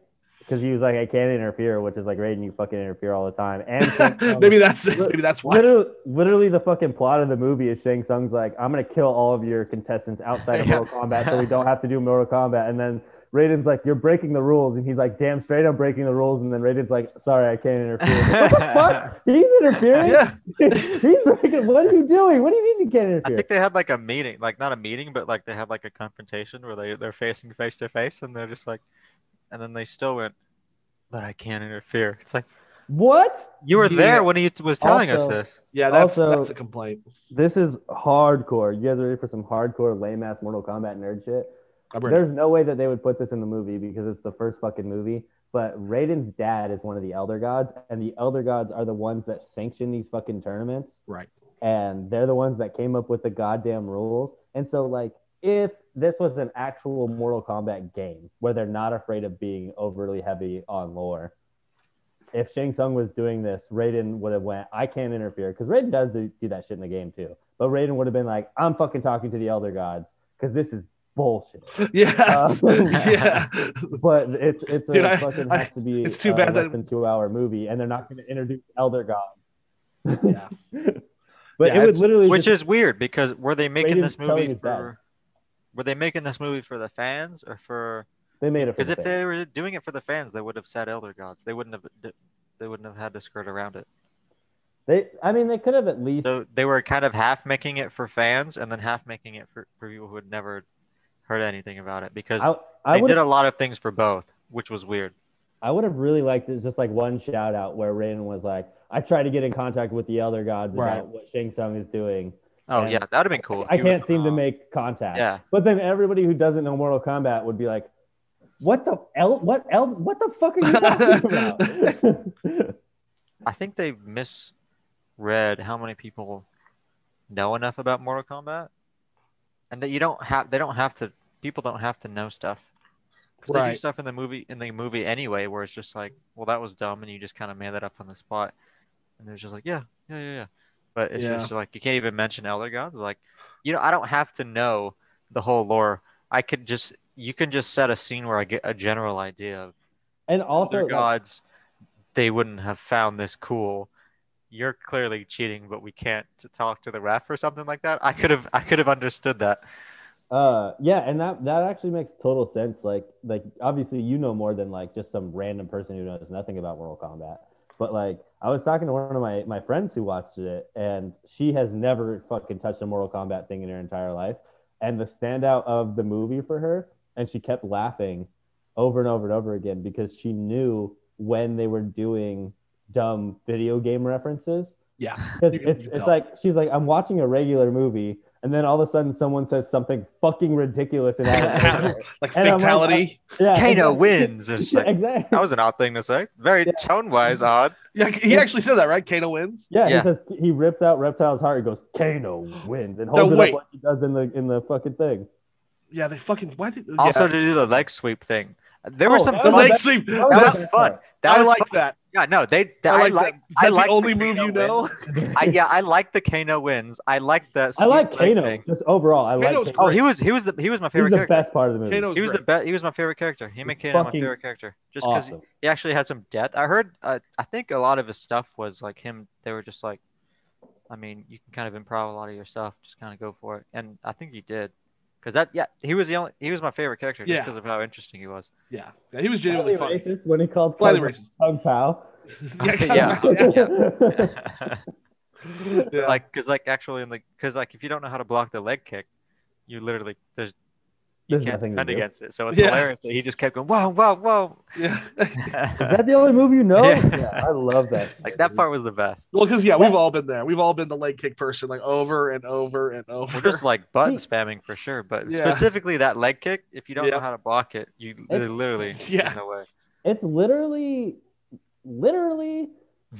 Fight because he was like, I can't interfere, which is like Raiden, you fucking interfere all the time. And Shang Tsung- maybe that's maybe that's why. Literally, literally, the fucking plot of the movie is Shang Tsung's like, I'm gonna kill all of your contestants outside of Yeah. Mortal Kombat, so we don't have to do Mortal Kombat. And then Raiden's like, you're breaking the rules, and he's like, damn straight, I'm breaking the rules. And then Raiden's like, sorry, I can't interfere. what the fuck? He's interfering. Yeah, he's breaking. What are you doing? What do you mean you can't interfere? I think they had like a meeting, like not a meeting, but like they had like a confrontation where they they're facing face to face, and they're just like, and then they still went, but I can't interfere. It's like what? you were Yeah. there when he was telling Also- us this. yeah. That's Also- that's a complaint. This is hardcore. You guys ready for some hardcore lame ass Mortal Kombat nerd shit? I'm. There's no way that they would put this in the movie because it's the first fucking movie. But Raiden's dad is one of the Elder Gods, and the Elder Gods are the ones that sanction these fucking tournaments, Right. and they're the ones that came up with the goddamn rules. And so, like, if this was an actual Mortal Kombat game where they're not afraid of being overly heavy on lore, if Shang Tsung was doing this, Raiden would have went, I can't interfere because Raiden does do, do that shit in the game too. But Raiden would have been like, I'm fucking talking to the Elder Gods because this is bullshit. Yeah, Uh, yeah. But it's it's a Dude, I- fucking I- has to be it's too uh, bad less that- than two hour movie, and they're not going to introduce Elder Gods. Yeah. But Yeah, it would literally Which just, is weird because were they making Raiden's this movie his dad. for? Were they making this movie for the fans or for? they made it Because the if fans. they were doing it for the fans, they would have said Elder Gods. They wouldn't have. They wouldn't have had to skirt around it. they I mean they could have at least So they were kind of half making it for fans and then half making it for, for people who had never heard anything about it because I, I they did a lot of things for both, which was weird. I would have really liked it just like one shout out where Raiden was like, I tried to get in contact with the Elder Gods Right. about what Shang Tsung is doing. Oh And yeah, that'd have been cool. I can't seem to make contact. Yeah, But then everybody who doesn't know Mortal Kombat would be like, "What the el? What el? What the fuck are you talking about?" I think they misread how many people know enough about Mortal Kombat, and that you don't have. They don't have to. People don't have to know stuff because they do stuff in the movie in the movie anyway, where it's just like, well, that was dumb, and you just kind of made that up on the spot, and they're just like, yeah, yeah, yeah, yeah. But it's Yeah. just like you can't even mention Elder Gods. Like, you know, I don't have to know the whole lore. I could just you can just set a scene where I get a general idea of and also, like, gods, they wouldn't have found this cool. You're clearly cheating, but we can't talk to the ref or something like that. I could have, I could have understood that. uh, yeah, and that that actually makes total sense. Like, like obviously you know more than like just some random person who knows nothing about Mortal Kombat. But like, I was talking to one of my my friends who watched it, and she has never fucking touched a Mortal Kombat thing in her entire life. And the standout of the movie for her, and she kept laughing over and over and over again because she knew when they were doing dumb video game references. Yeah. Because it's it's like she's like I'm watching a regular movie, and then all of a sudden someone says something fucking ridiculous and out of nowhere. like And I'm like, fatality. Uh, yeah, Kano exactly. wins. It's Yeah, like, exactly. that was an odd thing to say. Very Yeah. tone wise odd. yeah, he actually said that, right? Kano wins. Yeah, Yeah. he says he rips out Reptile's heart. He goes, Kano wins, and holds it wait. up like he does in the in the fucking thing. Yeah, they fucking. Why did? Also, yeah. to do the leg sweep thing, there were Oh, some the was leg sweep. that That was fun. That I was like fun. that. Yeah, no, they. I I like like. that. Is I like the only Kano move you know. I, yeah, I like the Kano wins. I like the. I like Kano. thing. Just overall, I Kano's like. Oh, he was he was the he was my He's favorite the character. best part of the movie. Kano's He was the best. He was my favorite character. He made Kano my favorite character just because awesome. he actually had some depth. I heard. Uh, I think a lot of his stuff was like him. They were just like, I mean, you can kind of improv a lot of your stuff. Just kind of go for it, and I think he did. Because that, yeah, he was the only. He was my favorite character just Yeah. because of how interesting he was. Yeah, yeah, he was genuinely funny. racist when he called Slightly Kung- racist. Kung Pao. I'd say, yeah, yeah. yeah. Like, because like actually in the, because like if you don't know how to block the leg kick, you literally there's. You There's can't defend against it, so it's Yeah. hilarious that he just kept going, whoa, whoa, whoa. yeah. Is that the only move you know? Yeah. Yeah, I love that. like that part was the best. Well, because yeah, we've all been there. We've all been the leg kick person, like over and over and over. We're just like button spamming for sure, but specifically that leg kick, if you don't know how to block it, you It's- literally Yeah. no way. It's literally literally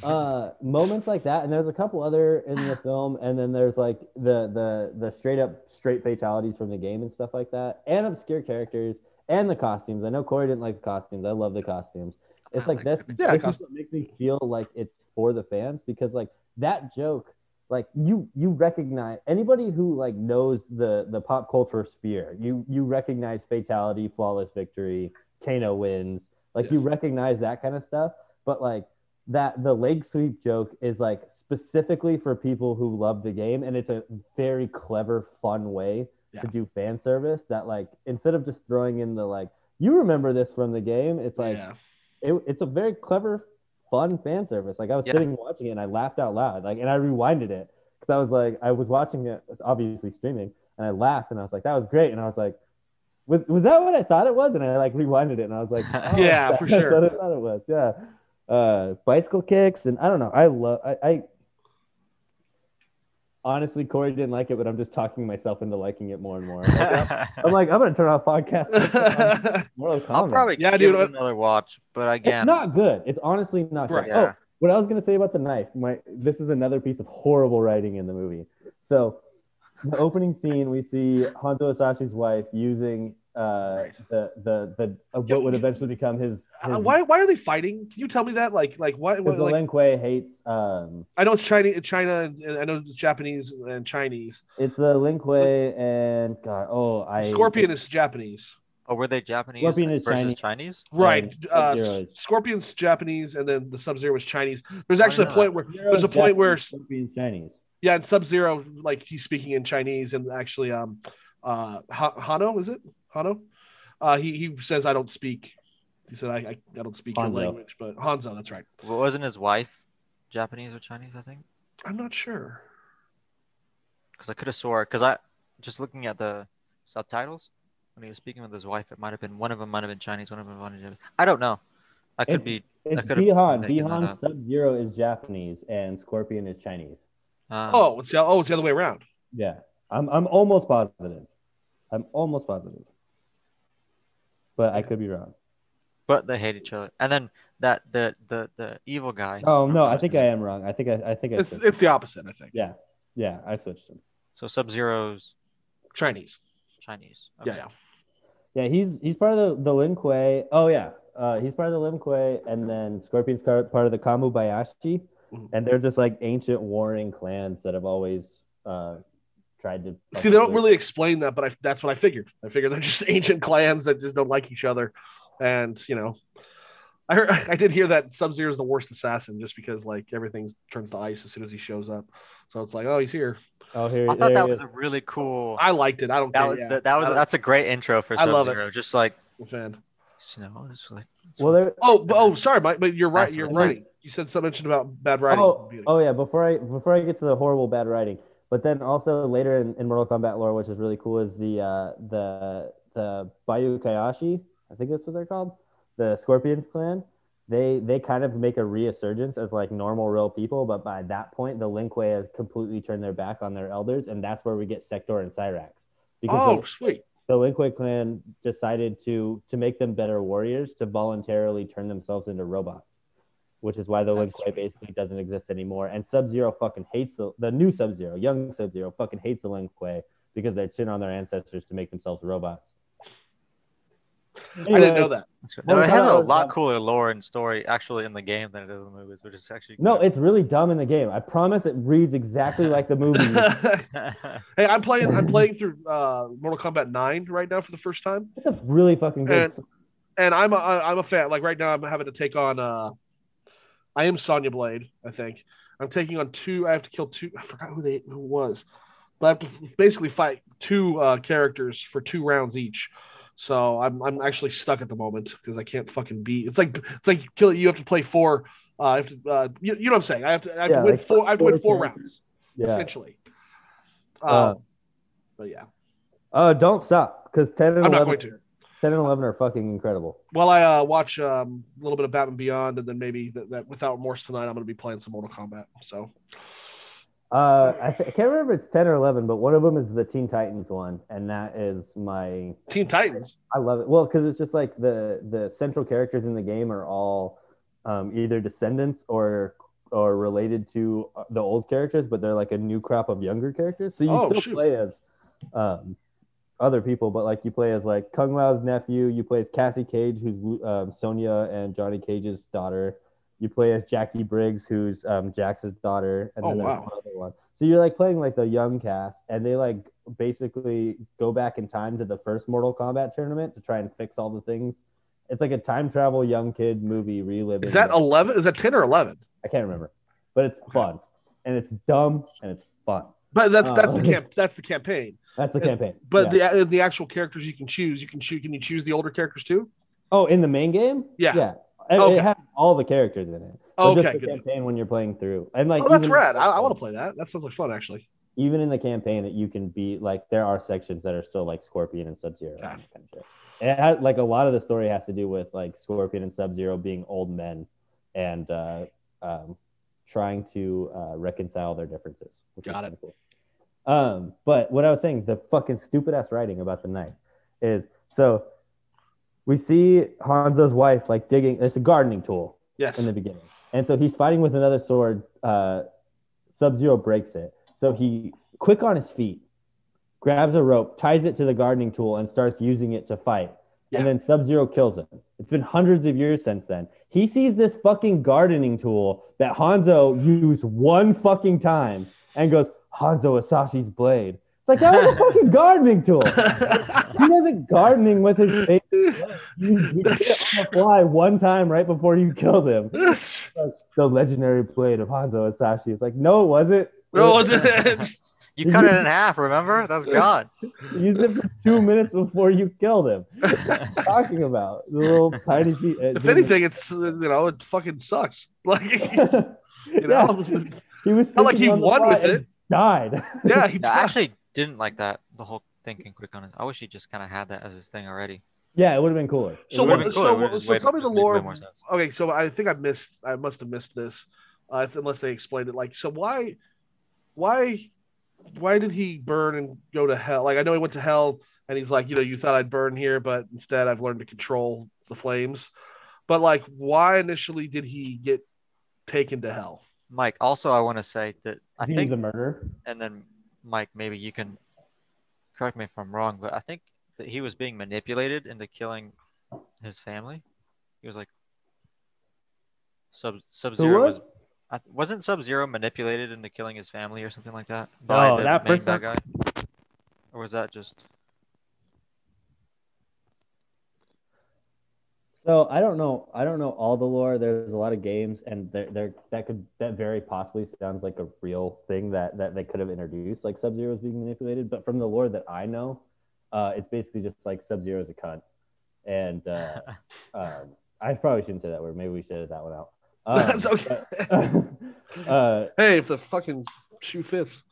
uh moments like that and there's a couple other in the film and then there's like the the the straight up straight fatalities from the game and stuff like that and obscure characters and the costumes. I know corey didn't like the costumes. I love the costumes. It's like this, Yeah, this is what makes me feel like it's for the fans because like that joke like you you recognize anybody who like knows the the pop culture sphere you you recognize fatality flawless victory kano wins. Like you recognize that kind of stuff but like that the leg sweep joke is like specifically for people who love the game and it's a very clever fun way Yeah. to do fan service that like instead of just throwing in the like you remember this from the game it's like yeah. it, it's a very clever fun fan service like i was Yeah. sitting watching it and i laughed out loud like and i rewinded it because i was like i was watching it obviously streaming and i laughed and i was like that was great and i was like was, was that what i thought it was and i like rewinded it and i was like oh, Yeah, for sure. i thought it was yeah uh bicycle kicks and i don't know i love I, I honestly corey didn't like it but i'm just talking myself into liking it more and more Like, i'm like i'm gonna turn off podcast Mortal I'll probably Yeah, give dude, it another watch, but again, It's again, not good. It's honestly not good. Right. Yeah. Oh, what I was gonna say about the knife, my this is another piece of horrible writing in the movie. So, the opening scene, we see Hanzo Hasashi's wife using uh, Right. the the the uh, Yo, what would eventually become his. his Uh, why why are they fighting? Can you tell me that? Like like what, Because why like, Lin Kuei hates. Um, I know it's Chinese, China, and I know it's Japanese and Chinese. it's the Lin Kuei and God. Oh, I Scorpion is Japanese, oh, were they Japanese Scorpion is versus Chinese. Chinese? right? Uh, Scorpion's Japanese, and then the Sub Zero was Chinese. There's actually a point where Sub-Zero there's a is point where Japanese, Scorpion's Chinese. yeah, and Sub Zero like he's speaking in Chinese, and actually um uh Hano is it Hano? Uh, he he says I don't speak. He said I I, I don't speak your language, but Hanzo, that's right. Well, wasn't his wife Japanese or Chinese? I think I'm not sure. because I could have swore because I just looking at the subtitles when he was speaking with his wife, it might have been one of them might have been Chinese, one of them might have been Japanese. I don't know. I could It's- be. It's could've Bi-Han. Bi-Han. Sub Zero is Japanese and Scorpion is Chinese. Uh, Oh, it's the oh it's the other way around. Yeah, I'm I'm almost positive. I'm almost positive, but I could be wrong. but they hate each other. And then that the the the evil guy. Oh no, I think I am wrong. I think I I think I It's switched. it's the opposite, I think. yeah yeah I switched him. So Sub Zero's Chinese. Chinese. Yeah, Okay. yeah. Yeah, he's he's part of the the Lin Kuei. Oh yeah, uh, he's part of the Lin Kuei, and then Scorpion's part of the Kamubayashi, Mhm. and they're just like ancient warring clans that have always uh, tried to. See, they don't really explain that, but I, that's what I figured. I figured they're just ancient clans that just don't like each other, and you know, I heard I did hear that Sub Zero is the worst assassin just because like everything turns to ice as soon as he shows up. So it's like, oh, he's here. Oh here, I thought that he was is. a really cool. I liked it. I don't That care. was yeah. that, that was I- that's a great intro for Sub. Zero. Just like I'm fan. snow. It's like it's well there. Oh, but- oh, sorry, Mike, but you're right. You're right. You said something about bad writing. Oh, oh yeah. Before I before I get to the horrible bad writing, but then also later in, in Mortal Kombat lore, which is really cool, is the uh, the the Bayu Kayashi. I think that's what they're called. The Scorpions clan. They they kind of make a resurgence as like normal real people, but by that point, the Lin Kuei has completely turned their back on their elders, and that's where we get Sector and Cyrax. oh, the, sweet. the Lin Kuei clan decided to to make them better warriors to voluntarily turn themselves into robots, which is why the Lin That's Kuei basically doesn't exist anymore. And Sub Zero fucking hates the the new Sub Zero, young Sub Zero fucking hates the Lin Kuei because they shit on their ancestors to make themselves robots. I didn't know that. That's good. Well, No, it has a lot cooler lore and story actually in the game than it does in the movies, which is actually No, good. it's really dumb in the game. I promise it reads exactly like the movie. hey, I'm playing. I'm playing through uh, Mortal Kombat Nine right now for the first time. it's a really fucking good. And- and I'm a I'm a fan. Like right now, I'm having to take on. uh I am Sonya Blade. I think I'm taking on two. I have to kill two. I forgot who they who was, but I have to basically fight two uh, characters for two rounds each. So I'm I'm actually stuck at the moment because I can't fucking beat. It's like it's like kill. You have to play four. Uh, I have to. Uh, you, you know what I'm saying? I have to. I have Yeah, to win like four. I have to win four rounds yeah. essentially. Uh, Um, but yeah, Oh, don't stop because ten and I'm not eleven. going to. 10 and 11 are fucking incredible. Well, I uh, watch um, a little bit of Batman Beyond, and then maybe that, that without remorse tonight, I'm going to be playing some Mortal Kombat. So Uh, I, th- I can't remember if it's 10 or 11, but one of them is the Teen Titans one. And that is my, Teen Titans. I love it. Well, because it's just like the, the central characters in the game are all um, either descendants or or related to uh, the old characters, but they're like a new crop of younger characters. So you Oh, still shoot. play as um, other people, but like you play as like Kung Lao's nephew. You play as Cassie Cage, who's um, Sonya and Johnny Cage's daughter. You play as Jacqui Briggs, who's um, Jax's daughter, and Oh, then there's wow. one other one. So you're like playing like the young cast, and they like basically go back in time to the first Mortal Kombat tournament to try and fix all the things. It's like a time travel young kid movie reliving. Is that eleven? Is that ten or eleven? I can't remember, but it's fun and it's dumb and it's fun. But that's that's the Oh. camp. That's the campaign. That's the campaign. But Yeah. the the actual characters you can choose, you can choose. Can you choose the older characters too? oh, in the main game, Yeah. yeah, It- Okay. it has all the characters in it. But Oh, just okay, the campaign when you're playing through, and like oh, that's rad. I, I want to play that. That sounds like fun, actually. even in the campaign that you can be like there are sections that are still like Scorpion and Sub Zero. Kind of. It has like a lot of the story has to do with like Scorpion and Sub Zero being old men and uh, um, trying to uh, reconcile their differences. Got it. Cool. Um, but what I was saying, the fucking stupid ass writing about the knife is so we see Hanzo's wife like digging. It's a gardening tool Yes. in the beginning. And so he's fighting with another sword. Uh, Sub Zero breaks it. So he, quick on his feet, grabs a rope, ties it to the gardening tool, and starts using it to fight. Yeah. And then Sub Zero kills him. It's been hundreds of years since then. He sees this fucking gardening tool that Hanzo used one fucking time and goes, Hanzo Hasashi's blade. It's like, that was a fucking gardening tool. He wasn't gardening with his face. You, you did it on the fly one time right before you killed him the legendary blade of Hanzo Hasashi. It's like, no, it wasn't. no, it's- You cut it in half, remember? That was gone. You used it for two minutes before you kill them. What are you talking about the little tiny feet. if anything, it's uh, you know it fucking sucks. Like you yeah, know, he was not like he thinking on the won with it. Died. Yeah, he Yeah, I actually didn't like that. The whole thinking quick on it. I wish he just kind of had that as his thing already. yeah, it would have been cooler. So what- been- so- It so tell me the lore of- okay. So I think I missed. I must have missed this, uh, unless they explained it. Like, so why, why, why did he burn and go to hell? Like, I know he went to hell, and he's like, you know, you thought I'd burn here, but instead I've learned to control the flames. But like, why initially did he get taken to hell? Mike, also, I want to say that I he think the murder. and then Mike, maybe you can correct me if I'm wrong, but I think that he was being manipulated into killing his family. He was like Sub Sub Zero was? I, wasn't Sub Zero manipulated into killing his family or something like that No, the that main person- bad guy, or was that just So I don't know. I don't know all the lore. There's a lot of games, and there, there that could that very possibly sounds like a real thing that that they could have introduced, like Sub Zero is being manipulated. But from the lore that I know, uh, it's basically just like Sub Zero is a cunt, and uh, um, I probably shouldn't say that word. Maybe we should edit that one out. Um, That's okay. but, uh, hey, if the fucking shoe fits.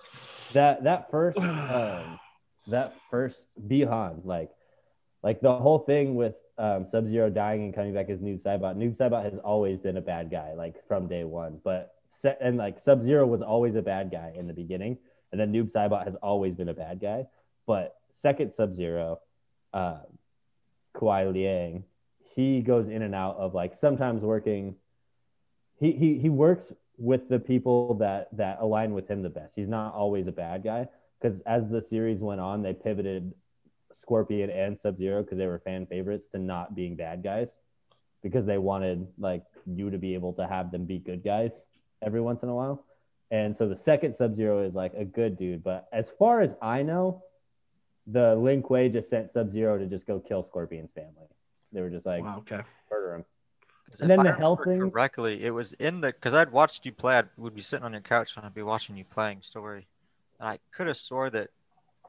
that that first um, that first Bi-Han, like like the whole thing with um, Sub Zero dying and coming back as Noob Saibot. Noob Saibot has always been a bad guy, like from day one. But and like Sub Zero was always a bad guy in the beginning, and then Noob Saibot has always been a bad guy. But second Sub Zero, uh, Kuai Liang, he goes in and out of like sometimes working. He he he works with the people that that align with him the best. He's not always a bad guy because as the series went on, they pivoted Scorpion and Sub Zero because they were fan favorites to not being bad guys because they wanted like you to be able to have them be good guys every once in a while. And so the second Sub Zero is like a good dude, but as far as I know, the Lin Kuei just sent Sub Zero to just go kill Scorpion's family. They were just like Wow, okay. murder him. 'Cause And then I the hell remember thing- correctly, it was in the because I'd watched you play. I would be sitting on your couch and I'd be watching you playing story, and I could have swore that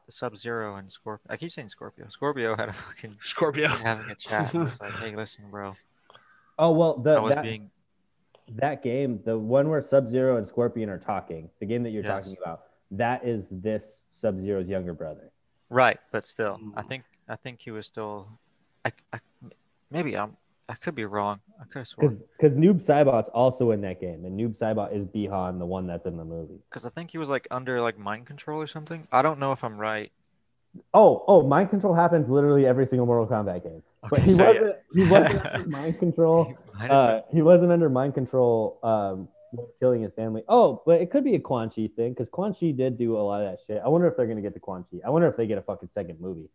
the Sub Zero and Scorpio. I keep saying Scorpio. Scorpio had a fucking Scorpio. having a chat. and It's like, hey, listen, bro. Oh well, the, was that, being that game, the one where Sub Zero and Scorpion are talking, the game that you're Yes. talking about, that is this Sub Zero's younger brother. right, but still, I Mm. think I think he was still. I, I maybe I'm. I could be wrong. I could have sworn Because because Noob Saibot's also in that game, and Noob Saibot is Bi-Han, the one that's in the movie. because I think he was like under like mind control or something. I don't know if I'm right. Oh, oh, mind control happens literally every single Mortal Kombat game. But he so wasn't he wasn't under mind control Uh, he wasn't under mind control, um, killing his family. Oh, but it could be a Quan Chi thing because Quan Chi did do a lot of that shit. I wonder if they're gonna get to Quan Chi. I wonder if they get a fucking second movie.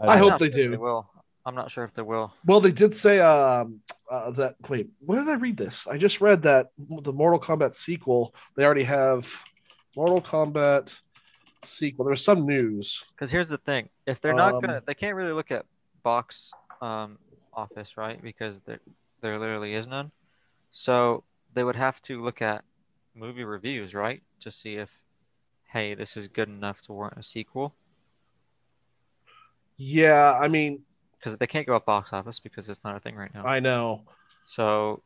I don't hope know. they do. They will. I'm not sure if they will. Well, they did say um, uh, that. Wait, where did I read this? I just read that the Mortal Kombat sequel. They already have Mortal Kombat sequel. There's some news. Because here's the thing: if they're not Um, gonna, they can't really look at box um, office, right? Because there, there literally is none. So they would have to look at movie reviews, right, to see if, hey, this is good enough to warrant a sequel. Yeah, I mean, Because they can't go off box office because it's not a thing right now. I know. So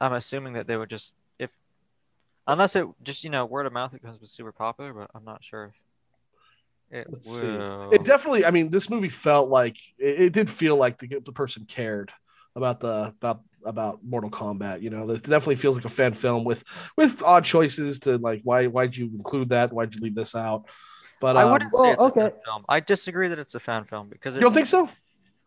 I'm assuming that they would just if unless it just you know word of mouth becomes super popular, but I'm not sure if it Let's see. It definitely. I mean, this movie felt like it, it did feel like the the person cared about the about about Mortal Kombat. You know, it definitely feels like a fan film with with odd choices to like why why'd you include that? Why'd you leave this out? But I um, wouldn't say Well, it's a fan okay. film. I disagree that it's a fan film because it, you don't think so?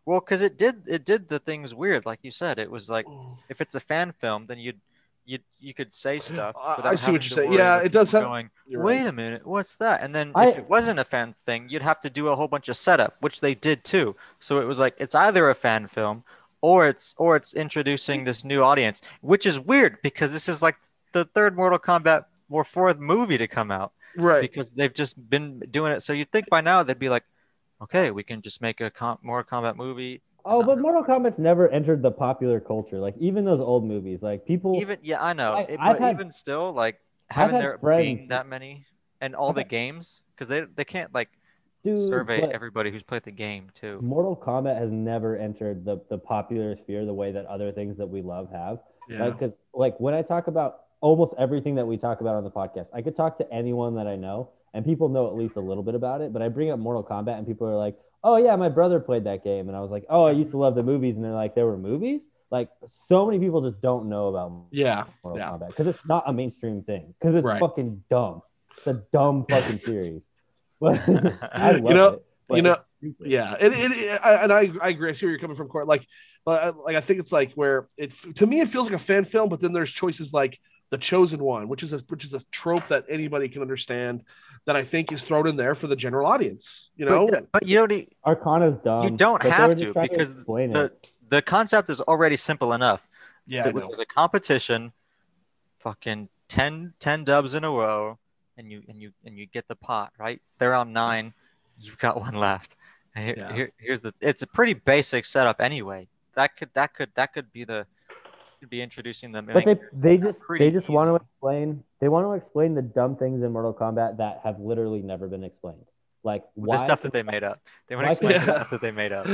well, because it did it did the things weird, like you said. It was like if it's a fan film, then you'd you you could say stuff. I- I see what you're saying. Yeah, it does people have- Going, You're Wait right. a minute, what's that? And then I- if it wasn't a fan thing, you'd have to do a whole bunch of setup, which they did too. So it was like it's either a fan film or it's or it's introducing this new audience, which is weird because this is like the third Mortal Kombat or fourth movie to come out Right. because they've just been doing it. So you'd think by now they'd be like, okay, we can just make a com- Mortal Kombat movie. Oh, but Mortal Kombat's never entered the popular culture. Like even those old movies, like people. Even yeah, I know, I- it, but had- even still, like I've having there friends- being that many and all I've the had- games because they they can't like dude, survey everybody who's played the game too. Mortal Kombat has never entered the the popular sphere the way that other things that we love have. Yeah. Like, cause like when I talk about almost everything that we talk about on the podcast, I could talk to anyone that I know, and people know at least a little bit about it. But I bring up Mortal Kombat, and people are like, "Oh yeah, my brother played that game," and I was like, "Oh, I used to love the movies," and they're like, "There were movies." Like so many people just don't know about yeah. Mortal Yeah. Kombat because it's not a mainstream thing because it's Right. fucking dumb. It's a dumb fucking series. But I love know- it. you know-. Yeah, it, it- and I, I agree. I see where you're coming from, Court. Like, but like I think it's like where it to me it feels like a fan film, but then there's choices like the chosen one, which is a, which is a trope that anybody can understand. That I think is thrown in there for the general audience. You know, But, but you don't need, Arcana's dumb. you don't have to because explain the it. the concept is already simple enough. yeah, it was a competition, fucking 10, 10 dubs in a row, and you and you and you get the pot right. They're on nine, you've got one left. Here- Yeah. here- here's the. It's a pretty basic setup anyway. That could that could that could be the could be introducing them. But they they just they just want to explain they want to explain the dumb things in Mortal Kombat that have literally never been explained. Like why the stuff that they made up. They want to explain can- the stuff that they made up.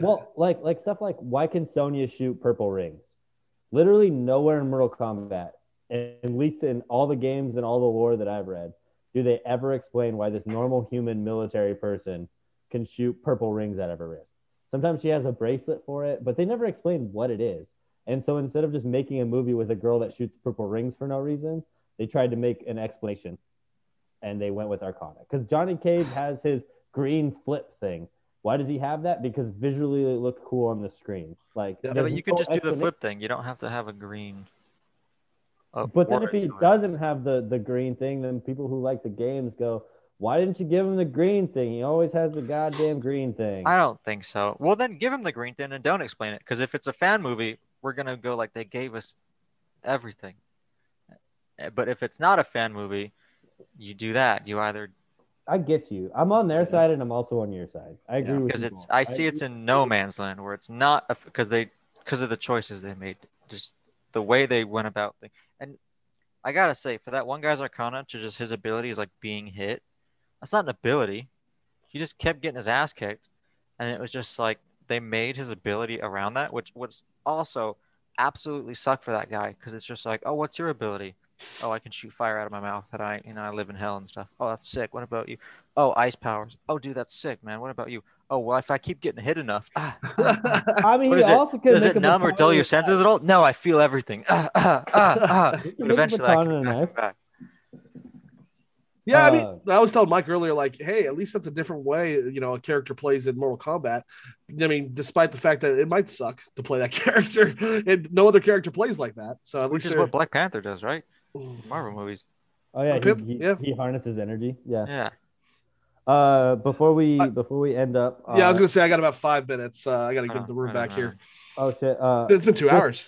well like like stuff like why can Sonya shoot purple rings? Literally nowhere in Mortal Kombat, at least in all the games and all the lore that I've read, do they ever explain why this normal human military person can shoot purple rings out of her wrist. Sometimes she has a bracelet for it, but they never explain what it is. And so instead of just making a movie with a girl that shoots purple rings for no reason, they tried to make an explanation and they went with Arcana. Because Johnny Cage has his green flip thing. Why does he have that? Because visually it looked cool on the screen. Like, Yeah, but you no just do the flip thing. You don't have to have a green. uh, But then if he doesn't have the the green thing, then people who like the games go, "Why didn't you give him the green thing? He always has the goddamn green thing." I don't think so. Well, then give him the green thing and don't explain it. Because if it's a fan movie, we're gonna go like they gave us everything. Uh, But if it's not a fan movie, you do that. You either I get you. I'm on their side and I'm also on your side. I agree with because you it's. I see it's in no man's land where it's not because they because of the choices they made, just the way they went about things. And I gotta say, for that one guy's Arcana to just his ability is like being hit. That's not an ability. He just kept getting his ass kicked, and it was just like they made his ability around that, which was also absolutely suck for that guy because it's just like, oh, what's your ability? Oh, I can shoot fire out of my mouth. That I, you know, I live in hell and stuff. Oh, that's sick. What about you? Oh, ice powers. Oh, dude, that's sick, man. What about you? Oh, well, if I keep getting hit enough, ah, ah, ah. I mean, What he is it? also could does make it numb or dull your senses at all? No, I feel everything. Ah, ah, ah, ah. But eventually, I can back knife. it back. Yeah, I Uh, mean, I was telling Mike earlier, like, hey, at least that's a different way, you know, a character plays in Mortal Kombat. I mean, despite the fact that it might suck to play that character, and no other character plays like that. So at Which least is what Black Panther does, right? Marvel movies. Oh yeah, Okay, he, he, yeah. he harnesses energy. Yeah. Yeah. Uh, before we I- before we end up. Uh, yeah, I was gonna say I got about five minutes. Uh, I got to Oh, get the room I don't back here. Oh shit. Uh, It's been two Chris- hours.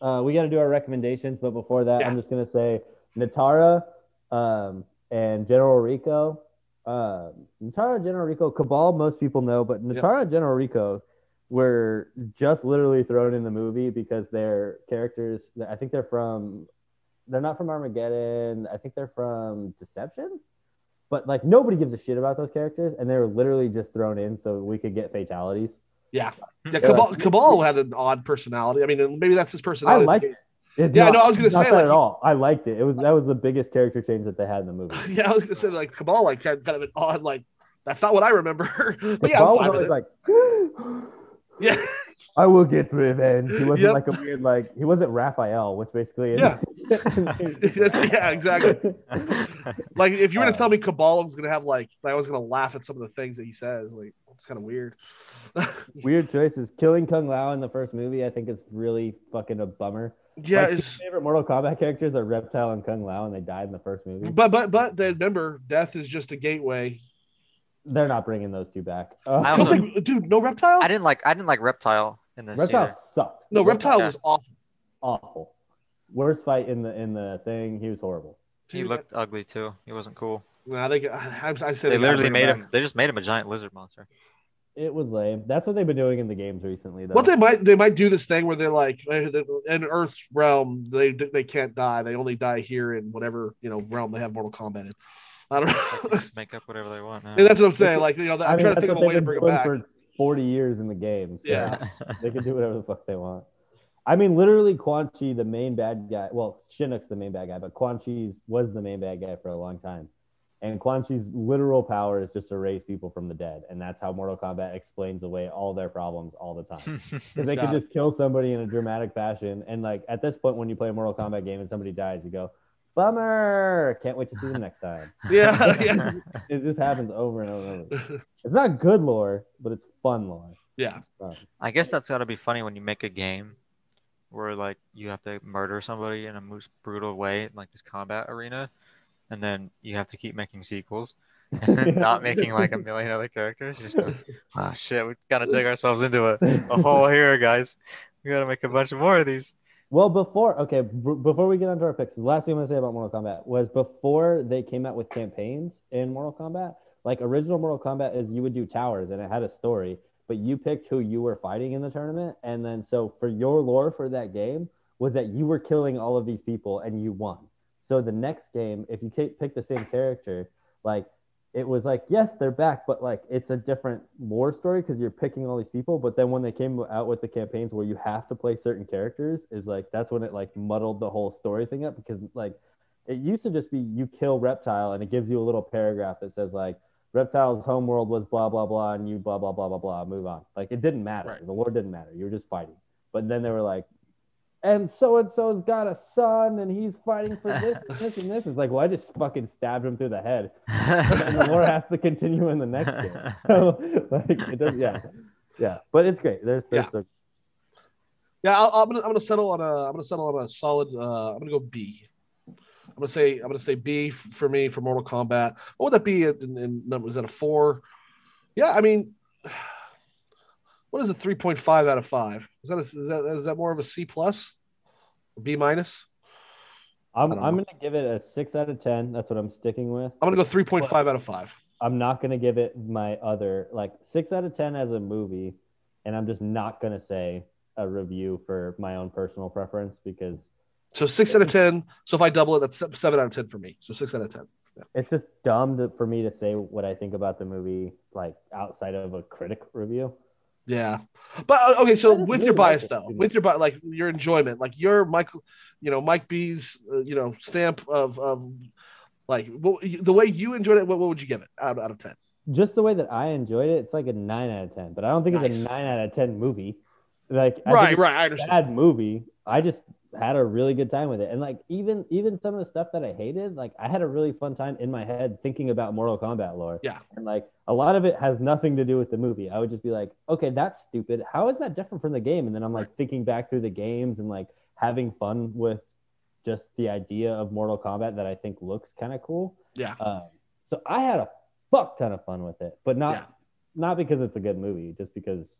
uh, we got to do our recommendations, but before that, Yeah. I'm just gonna say Nitara, um, and General Rico. Uh, Nitara, General Rico, Kabal. Most people know, but Nitara, and General Rico were just literally thrown in the movie because their characters. I think they're from. They're not from Armageddon. I think they're from Deception. But like nobody gives a shit about those characters, and they were literally just thrown in so we could get fatalities. Yeah, Yeah. Kabal, Kabal had an odd personality. I mean, maybe that's his personality. I like it. Yeah, not- no, I was gonna say, that like, at all. I liked it. It was that was the biggest character change that they had in the movie. Yeah, I was gonna say like Kabal, like had kind of an odd, like that's not what I remember. but yeah, fine was like, yeah, "I will get revenge." He wasn't Yep. like a weird like he wasn't Raphael, which basically Yeah. yeah, exactly. Like if you were to Uh, tell me Kabal was gonna have like, I was gonna laugh at some of the things that he says. Like it's kind of weird. Weird choices. Killing Kung Lao in the first movie, I think, is really fucking a bummer. Yeah, my it's, favorite Mortal Kombat characters are Reptile and Kung Lao, and they died in the first movie. but but but then remember, death is just a gateway. They're not bringing those two back. I Uh, I don't also- think, dude, no reptile. I didn't like I didn't like Reptile in this Reptile either. sucked. no reptile Yeah. was awful. awful. Worst fight in the in the thing. He was horrible. He Dude, looked ugly too. He wasn't cool. Nah, they, I, I said They gotta literally made back. him. They just made him a giant lizard monster. It was lame. That's what they've been doing in the games recently, though. What they might they might do this thing where they're like eh, in Earth's realm they they can't die they only die here in whatever you know realm they have Mortal Kombat in. I don't Like, they know. just make up whatever they want. Now. And that's what I'm saying. Like you know, I'm I mean, trying to think of a way to bring it back. for 40 years in the game. So Yeah. they can do whatever the fuck they want. I mean, literally, Quan Chi, the main bad guy. Well, Shinnok's the main bad guy, but Quan Chi's was the main bad guy for a long time. And Quan Chi's literal power is just to raise people from the dead, and that's how Mortal Kombat explains away all their problems all the time. 'Cause they Got can just kill somebody in a dramatic fashion, and like at this point, when you play a Mortal Kombat game and somebody dies, you go, "Bummer! Can't wait to see them next time." Yeah, yeah, It just happens over and over and over. It's not good lore, but it's fun lore. yeah. Um, I guess that's got to be funny when you make a game where like you have to murder somebody in a most brutal way, in, like this combat arena, and then you have to keep making sequels and then not making like a million other characters. You just go, oh shit, we gotta dig ourselves into a, a hole here, guys. We gotta make a bunch more of these. Well, before okay, b- before we get onto our picks, the last thing I'm gonna say about Mortal Kombat was before they came out with campaigns in Mortal Kombat. Like original Mortal Kombat is you would do towers and it had a story, but you picked who you were fighting in the tournament, and then so for your lore for that game was that you were killing all of these people and you won. So the next game, if you pick the same character, like it was like yes they're back but like it's a different lore story because you're picking all these people. But then when they came out with the campaigns where you have to play certain characters is like that's when it like muddled the whole story thing up because like it used to just be you kill reptile and it gives you a little paragraph that says like reptile's homeworld was blah blah blah and you blah blah blah blah blah move on. Like it didn't matter. Right. the lore didn't matter. You were just fighting. But then they were like and so and so's got a son and he's fighting for this and this and this it's like well i just fucking stabbed him through the head and the lore has to continue in the next game. So like it does, yeah, yeah. But it's great. There's, there's Yeah. Yeah, I'll, I'm gonna I'm gonna settle on a I'm gonna settle on a solid. Uh, I'm gonna go B. I'm gonna say I'm gonna say B for me for Mortal Kombat. What would that be in, in? Is that a four? Yeah, I mean, what is a three point five out of five? Is that a, is that is that more of a C plus, B minus? I'm, I'm know. gonna give it a six out of ten. That's what I'm sticking with. I'm gonna go three point five out of five. I'm not gonna give it my other like six out of ten as a movie, and I'm just not gonna say a review for my own personal preference because So six out of ten. So if I double it, that's seven out of ten for me. So six out of ten. it's just dumb to, for me to say what I think about the movie like outside of a critic review. Yeah, but uh, okay. So with your bias it. though, with your like your enjoyment, like your Michael, you know Mike B's, uh, you know stamp of of like what, the way you enjoyed it. What, what would you give it out out of ten? just the way that I enjoyed it, it's like a nine out of ten. But I don't think it's a nine out of ten movie. Like I think Right, it's right. I a understand. bad movie. I just had a really good time with it. And like even even some of the stuff that I hated, like I had a really fun time in my head thinking about Mortal Kombat lore. Yeah. And like a lot of it has nothing to do with the movie. I would just be like, okay, that's stupid. How is that different from the game? And then I'm like thinking back through the games and like having fun with just the idea of Mortal Kombat that I think looks kind of cool. Yeah. Um, so I had a fuck ton of fun with it, but not Yeah. not because it's a good movie, just because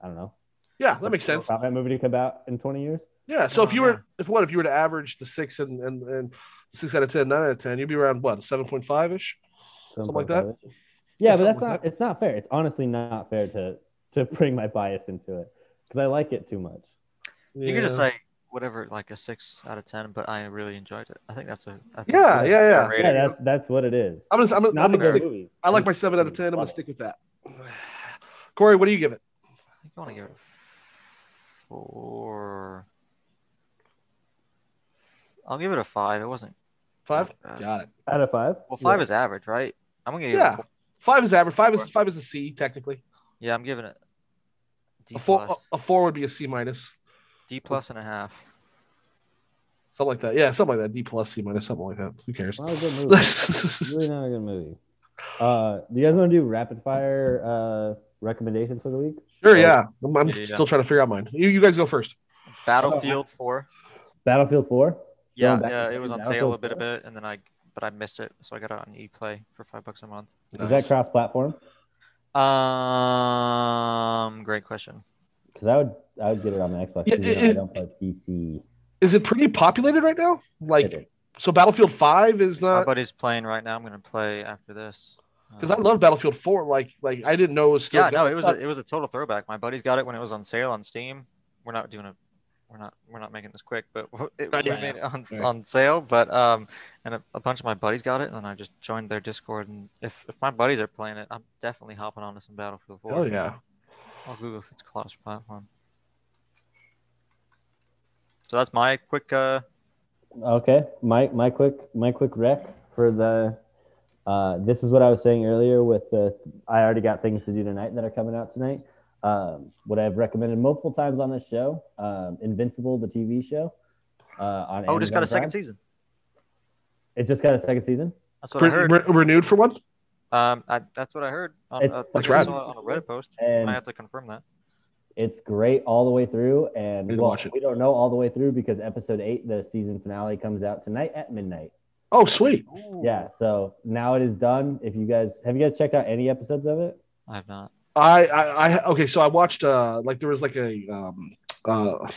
I don't know. Yeah, that makes sense. Kombat movie to come out in 20 years. Yeah. So if Oh, you were, yeah. if what, if you were to average the six and and, and six out of 10, nine out of 10, you'd be around what, 7.5 ish? Something like that? Yeah, Yeah, but that's like not. It's not fair. It's honestly not fair to to bring my bias into it because I like it too much. You could just say whatever, like a six out of ten, but I really enjoyed it. I think that's a that's Yeah, good- yeah, yeah. Yeah, that's that's what it is. I'm gonna, I'm gonna, Not I'm a gonna good stick, movie. I like my seven out of 10. I'm going to stick with that. Corey, what do you give it? I think I want to give it four. I'll give it a five. It wasn't. Five? Got it. out of five. Well, five Yeah. is average, right? I'm gonna give it. Yeah. Five is average. Five is five is a C technically. Yeah, I'm giving it D A four, plus, a four would be a C minus, D plus and a half. something like that. Yeah, something like that. D plus, C minus, something like that. Who cares? Not a good movie. Really not a good movie. Uh, do you guys want to do rapid fire uh recommendations for the week? Sure, yeah. I'm, I'm Yeah, yeah. still trying to figure out mine. You, you guys go first. Battlefield Four. Battlefield Four. Yeah, yeah, it was on sale a bit, a 4? bit, and then I, but I missed it, so I got it on EA Play for five bucks a month. Is that cross-platform? Um, great question. Because I would I would get it on the Xbox. Yeah, it- I don't play PC. Is it pretty populated right now? Like, so Battlefield Five is not. My not buddy's playing right now. I'm gonna play after this. because I love Battlefield Four. Like, like I didn't know it was still. Yeah, no, it was I a, it was a total throwback. My buddy's got it when it was on sale on Steam. We're not doing a, we're not we're not making this quick, but it, Right, we yeah, made it on Right. on sale. But um, and a, a bunch of my buddies got it, and I just joined their Discord. And if if my buddies are playing it, I'm definitely hopping onto some Battlefield 4. Oh yeah. I'll Google if it's cross platform. So that's my quick. Uh, Okay, my my quick my quick rec for the. Uh, this is what I was saying earlier with the. I already got things to do tonight that are coming out tonight. Um, what I've recommended multiple times on this show, um, Invincible, the TV show. Uh, on oh, just got Amazon a second season. It just got a second season. That's what I heard. re- renewed for one. Um, I, that's what I heard. On, It's- uh, That's I rad. saw it on a Reddit post. And I have to confirm that. It's great all the way through, and Need well, watch it. we don't know all the way through because episode eight, the season finale, comes out tonight at midnight. Oh, sweet. Yeah, so now it is done. If you guys have you guys checked out any episodes of it? I have not. I, I, I, okay. So I watched, uh, like there was like a, um, uh,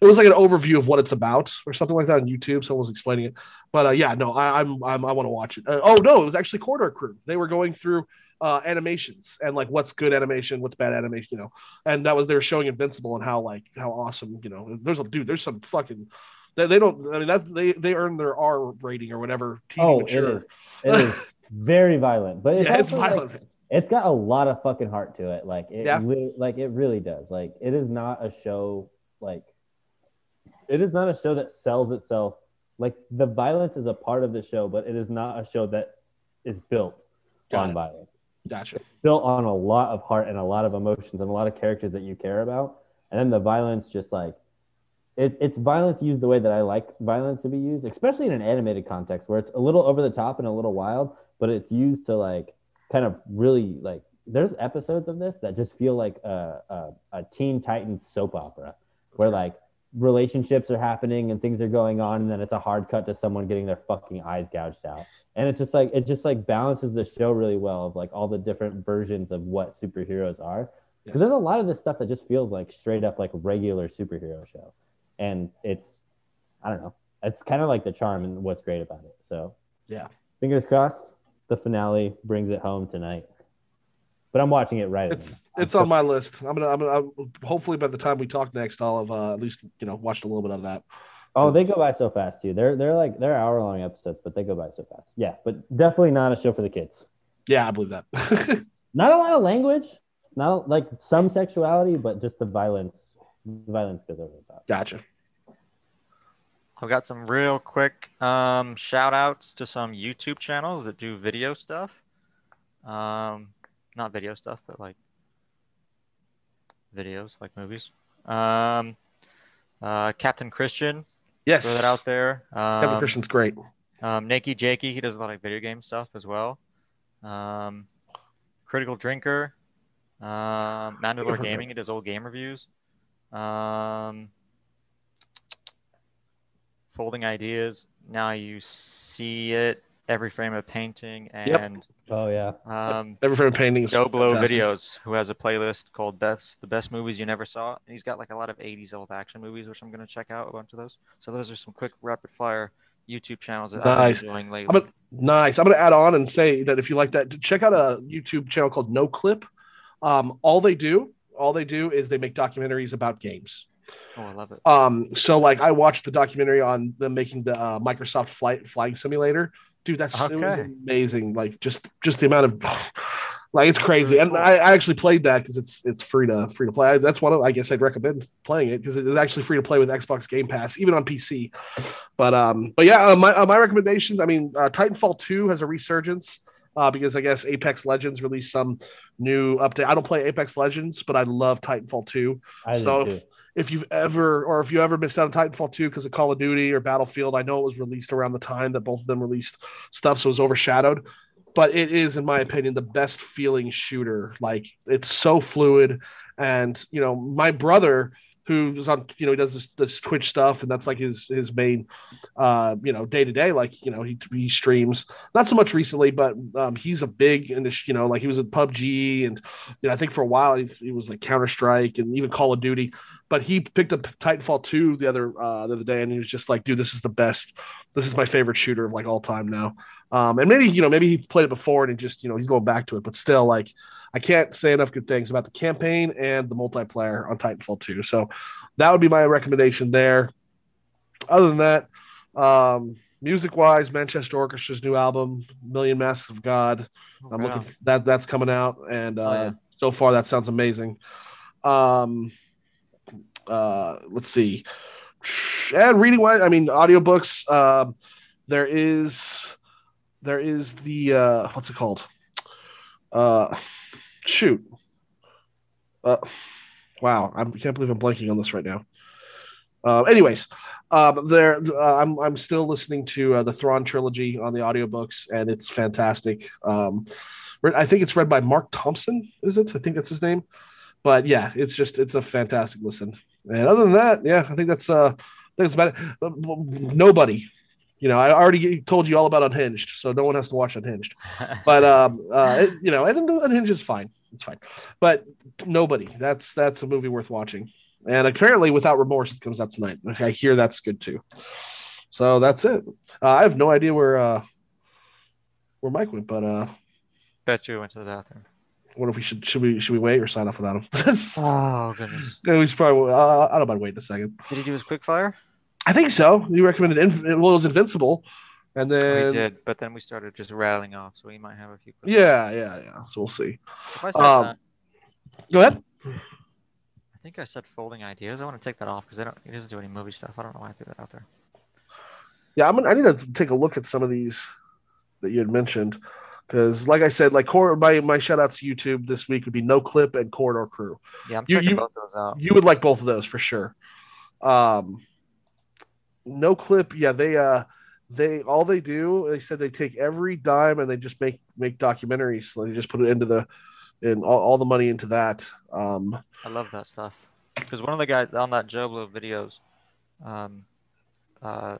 it was like an overview of what it's about or something like that on YouTube. Someone was explaining it, but uh, yeah, no, I, I'm, I'm I want to watch it. Uh, oh no, it was actually Corridor Crew. They were going through uh, animations and like what's good animation, what's bad animation, you know. And that was they were showing Invincible and how like how awesome, you know. There's a dude. There's some fucking. They, they don't. I mean that they they earn their R rating or whatever. TV oh, mature. it is. It is very violent, but it's yeah, it's like, violent. man. It's got a lot of fucking heart to it. Like it, Yeah. li- like it really does. Like it is not a show like it is not a show that sells itself. Like the violence is a part of the show, but it is not a show that is built Got on it. violence. Gotcha. built on a lot of heart and a lot of emotions and a lot of characters that you care about. And then the violence just like it, it's violence used the way that I like violence to be used, especially in an animated context where it's a little over the top and a little wild, but it's used to like kind of really like there's episodes of this that just feel like a, a, a Teen Titans soap opera where like relationships are happening and things are going on and then it's a hard cut to someone getting their fucking eyes gouged out. And it's just like it just like balances the show really well of like all the different versions of what superheroes are. Because there's a lot of this stuff that just feels like straight up like regular superhero show. And it's i don't know it's kind of like the charm and what's great about it so. Yeah. fingers crossed the finale brings it home tonight but i'm watching it right It's now. it's on my list. I'm gonna, I'm gonna I'm, hopefully by the time we talk next, I'll have uh, at least you know watched a little bit of that. oh they go by so fast too they're they're like they're hour long episodes but they go by so fast yeah but definitely not a show for the kids Yeah, I believe that. not a lot of language not like some sexuality but just the violence the violence goes over the top gotcha. I've got some real quick um, shout outs to some YouTube channels that do video stuff. Um, not video stuff, but like videos, like movies. Um, Uh, Captain Christian, Yes, throw that out there. Um, Christian's great. Um, Nakey Jakey, he does a lot of video game stuff as well. Um, Critical Drinker, um, Mandalore Gaming, he does old game reviews. Um, Folding Ideas, now you see it, every frame of painting, Yep. and Oh yeah. um, Every frame of painting Go Blow fantastic. Videos, who has a playlist called "Best the Best Movies You Never Saw," and he's got like a lot of '80s old action movies, which I'm gonna check out a bunch of those. So those are some quick rapid fire YouTube channels that I've Nice. been enjoying I'm lately. gonna, nice. I'm going to add on and say that if you like that, check out a YouTube channel called Noclip. Um, all they do, all they do is they make documentaries about games. Oh, I love it. Um, so like I watched the documentary on them making the uh, Microsoft flight flying simulator. Dude, that's it was Okay. amazing. Like just just the amount of like it's crazy. And I, I actually played that because it's it's free to free to play. I, that's one of I guess I'd recommend playing it because it's actually free to play with Xbox Game Pass, even on PC. But um, but yeah, uh, my uh, my recommendations. I mean, uh, Titanfall two has a resurgence. Uh, because I guess Apex Legends released some new update. I don't play Apex Legends, but I love Titanfall 2 I so if, if you've ever or if you ever missed out on Titanfall 2 because of Call of Duty or Battlefield, I know it was released around the time that both of them released stuff, so it was overshadowed. But it is, in my opinion, the best feeling shooter. Like it's so fluid, and you know, my brother who's on, you know, he does this, this Twitch stuff, and that's like his his main, uh, you know, day to day. Like you know, he he streams not so much recently, but um, he's a big in this, you know, like he was in PUBG, and you know, I think for a while he, he was like Counter Strike and even Call of Duty but he picked up Titanfall 2 the other uh, the other day and he was just like dude this is the best this is my favorite shooter of like all time now um, and maybe you know maybe he played it before and just you know he's going back to it but still like I can't say enough good things about the campaign and the multiplayer on Titanfall 2 so that would be my recommendation there other than that um, music wise Manchester Orchestra's new album Million Masks of God I'm Right looking that that's coming out, and uh, Oh, yeah. so far that sounds amazing. Um, uh, let's see, and reading wise, I mean audiobooks. Um, there is there is the uh, what's it called? Uh, shoot. Uh, wow, I can't believe I'm blanking on this right now. Uh, anyways, um, there uh, I'm I'm still listening to uh, the Thrawn trilogy on the audiobooks, and it's fantastic. Um, I think it's read by Marc Thompson. Is it? I think that's his name. But yeah, it's just it's a fantastic listen. And other than that, yeah, I think that's uh, I think that's about it. Uh, Nobody, you know, I already told you all about Unhinged, so no one has to watch Unhinged. But um, uh, it- you know, and then Unhinged is fine. It's fine. But nobody. That's that's a movie worth watching. And apparently, Without Remorse it comes out tonight. I hear that's good too. So that's it. Uh, I have no idea where uh, where Mike went, but uh, Bet you went to the bathroom. what if we should should we should we wait or sign off without him? Oh goodness. Yeah, we should probably. Uh, I don't mind waiting a second. Did he do his quick fire? I think so. You recommended Inf- well, it was Invincible, and then Oh, he did, but then we started just rattling off, so we might have a few. Quick yeah, yeah, yeah. So we'll see. Um, that, Go ahead. I think I said folding ideas. I want to take that off because I don't. He doesn't do any movie stuff. I don't know why I threw that out there. Yeah, I'm. Gonna, I need to take a look at some of these that you had mentioned because, like I said, like core my my shout outs to YouTube this week would be Noclip and Corridor Crew. Yeah, I'm You- checking you- both those out. You would like both of those for sure. Um, Noclip, yeah, they uh they all they do they said they take every dime and they just make make documentaries. So they just put it into the and all, all the money into that. Um, I love that stuff because one of the guys on that JoBlo videos, um, uh,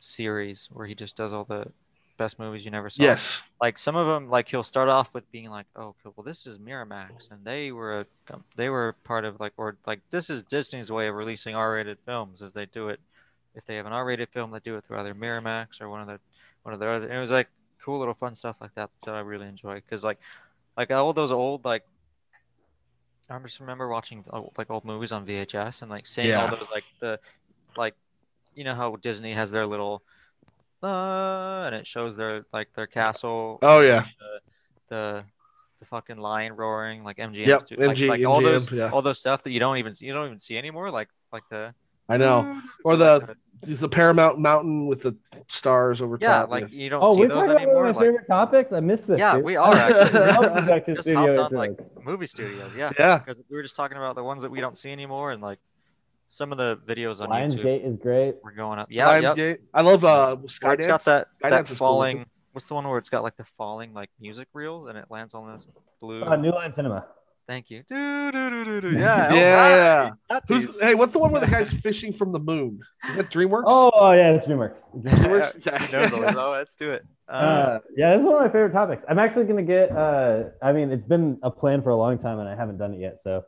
series where he just does all the best movies you never saw. yes, like some of them like he'll start off with being like oh okay, well this is miramax and they were a, they were part of like or like this is disney's way of releasing r-rated films as they do it if they have an r-rated film they do it through either miramax or one of the one of their other and it was like cool little fun stuff like that that i really enjoy because like like all those old like i just remember watching uh, like old movies on vhs and like seeing all those like the like you know how disney has their little uh, and it shows their like their castle. Oh, yeah. The the, the fucking lion roaring like MGM. Yep, like, MG like all those yeah. all those stuff that you don't even you don't even see anymore. Like like the I know. Or the the Paramount Mountain with the stars over yeah top. Yeah, like you don't Oh, see we're those talking about one anymore. of my Like favorite topics. I missed this. yeah, dude. we are actually. I love production just studio hopped on like intros. movie studios. Yeah. yeah. Because we were just talking about the ones that we don't see anymore, and like some of the videos on YouTube Lionsgate is great. We're going up. Yeah, yep. Lionsgate. I love uh Where Skydance. it's got that Skydance that is cool falling. looking. what's the one where it's got like the falling like music reels and it lands on this blue? Uh, New Line Cinema. Thank you. Do, do, do, do, do. Yeah. Yeah, alright. yeah. Who's hey? What's the one where the guy's fishing from the moon? Is that DreamWorks? Oh, oh yeah, it's DreamWorks. DreamWorks. Yeah, he knows those. Oh, let's do it. Uh, Uh, yeah, this is one of my favorite topics. I'm actually gonna get. Uh, I mean, it's been a plan for a long time, and I haven't done it yet. So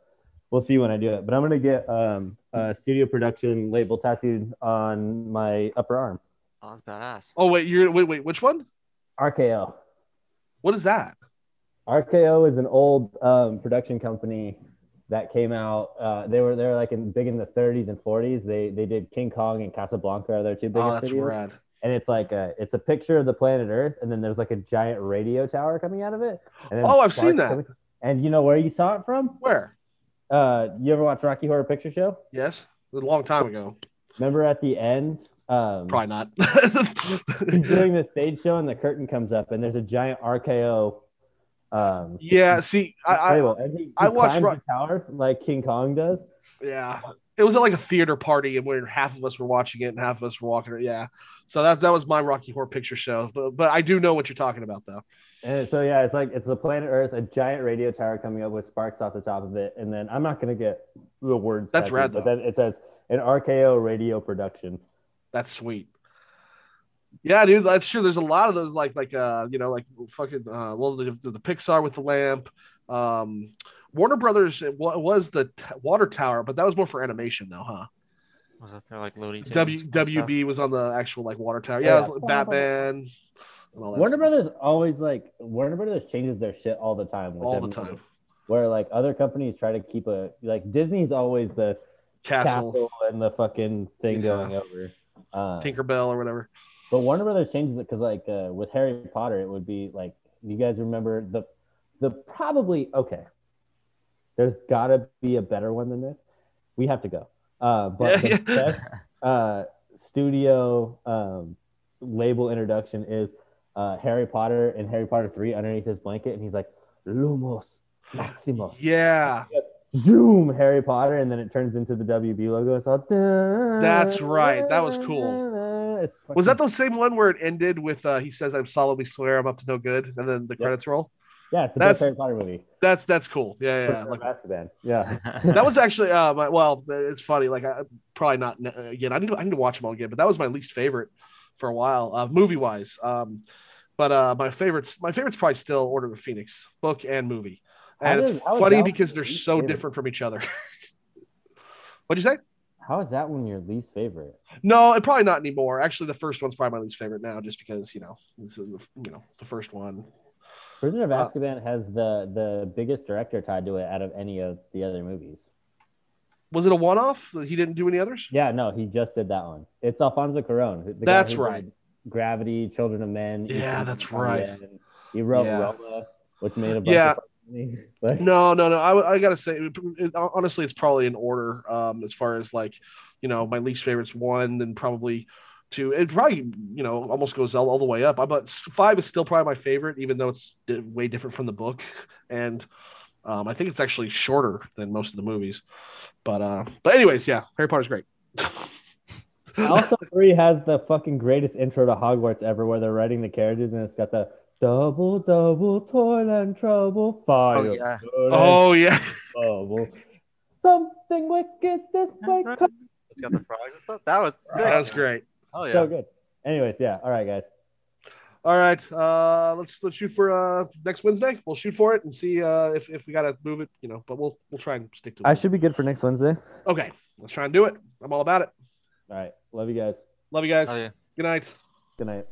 we'll see when I do it. But I'm gonna get um, a studio production label tattooed on my upper arm. oh, that's badass. Oh wait, you're wait wait. Which one? RKO. What is that? RKO is an old um, production company that came out. Uh, they were they were like in big in the 30s and 40s. They they did King Kong and Casablanca are their two biggest Oh, that's videos. rad. and it's like a it's a picture of the planet Earth, and then there's like a giant radio tower coming out of it. Oh, I've seen that. coming- And you know where you saw it from? Where? Uh, you ever watch Rocky Horror Picture Show? Yes, a long time ago. Remember at the end, um, Probably not. he's doing the stage show, and the curtain comes up, and there's a giant RKO. Um, yeah. See, I, I he, he I watched climbs Ro- the tower like King Kong does. yeah. It was like a theater party, and where half of us were watching it, and half of us were walking. Yeah. So that that was my Rocky Horror Picture Show. But but I do know what you're talking about, though. And so yeah, it's like it's the planet Earth, a giant radio tower coming up with sparks off the top of it, and then I'm not gonna get the words. That's tattooed, rad, But then it says an RKO radio production. That's sweet. Yeah, dude, that's true. There's a lot of those, like, like, uh, you know, like fucking, uh, well, the, the, the Pixar with the lamp, um, Warner Brothers. It wa- was the t- water tower, but that was more for animation, though, huh? Was that there like Looney Tunes? W and stuff? Was on the actual like water tower. Yeah, Yeah. it was like Batman. and all that Warner stuff. Brothers always like Warner Brothers changes their shit all the time. Which all the noticed. time. Where like other companies try to keep a like Disney's always the Castle, castle, and the fucking thing Yeah. going over. Uh, Tinkerbell, or whatever. But Warner Brothers changes it because, like, uh, with Harry Potter, it would be like you guys remember the the probably okay. There's got to be a better one than this. We have to go. Uh, but the Yeah. best uh, studio um, label introduction is uh, Harry Potter and Harry Potter three underneath his blanket, and he's like Lumos Maximus. Yeah, Zoom Harry Potter, and then it turns into the WB logo. It's all. That's right. That was cool. Dun, dun. It's was that the same one where it ended with uh, he says, "I'm solemnly swear I'm up to no good," and then the credits roll? Yeah, it's the That's- best Harry Potter movie. That's that's cool. Yeah, yeah. Prisoner Like, of Azkaban. Yeah. that was actually uh, my, well, it's funny. Like, I probably not uh, again. I need to, I need to watch them all again, but that was my least favorite for a while, uh, movie wise. Um, but uh, my favorites, my favorites probably still Order of the Phoenix book and movie, and does- it's funny because they're so favorite? different from each other. What'd you say? How is that one your least favorite? No, it probably not anymore. Actually, the first one's probably my least favorite now, just because you know, this is the, you know, the first one. Prisoner of Uh, Azkaban has the the biggest director tied to it out of any of the other movies. Was it a one-off? He didn't do any others. Yeah, no, he just did that one. It's Alfonso Cuarón. That's right. Gravity, Children of Men. Yeah, Ethan that's right. He wrote Yeah. Roma, which made a bunch Yeah. of. But No, no, no. I, I gotta say, it, it- honestly, it's probably in order. Um, as far as like, you know, my least favorite's one, then probably two. It probably, you know, almost goes all, all the way up. I, But five is still probably my favorite, even though it's di- way different from the book, and um, I think it's actually shorter than most of the movies. But uh, but anyways, yeah, Harry Potter's great. also three has the fucking greatest intro to Hogwarts ever, where they're riding the carriages and it's got the double double toil and trouble fire. Oh yeah. oh yeah, trouble. Something wicked this way comes. It's got the frogs and stuff. That was sick. that was great. Oh yeah. So good. Anyways, yeah. All right, guys. All right, uh, let's let's shoot for uh, next Wednesday. We'll shoot for it and see uh, if if we gotta move it, you know. But we'll we'll try and stick to it. I should be good for next Wednesday. Okay, let's try and do it. I'm all about it. All right. Love you guys. Love you guys. Oh yeah. Good night. Good night.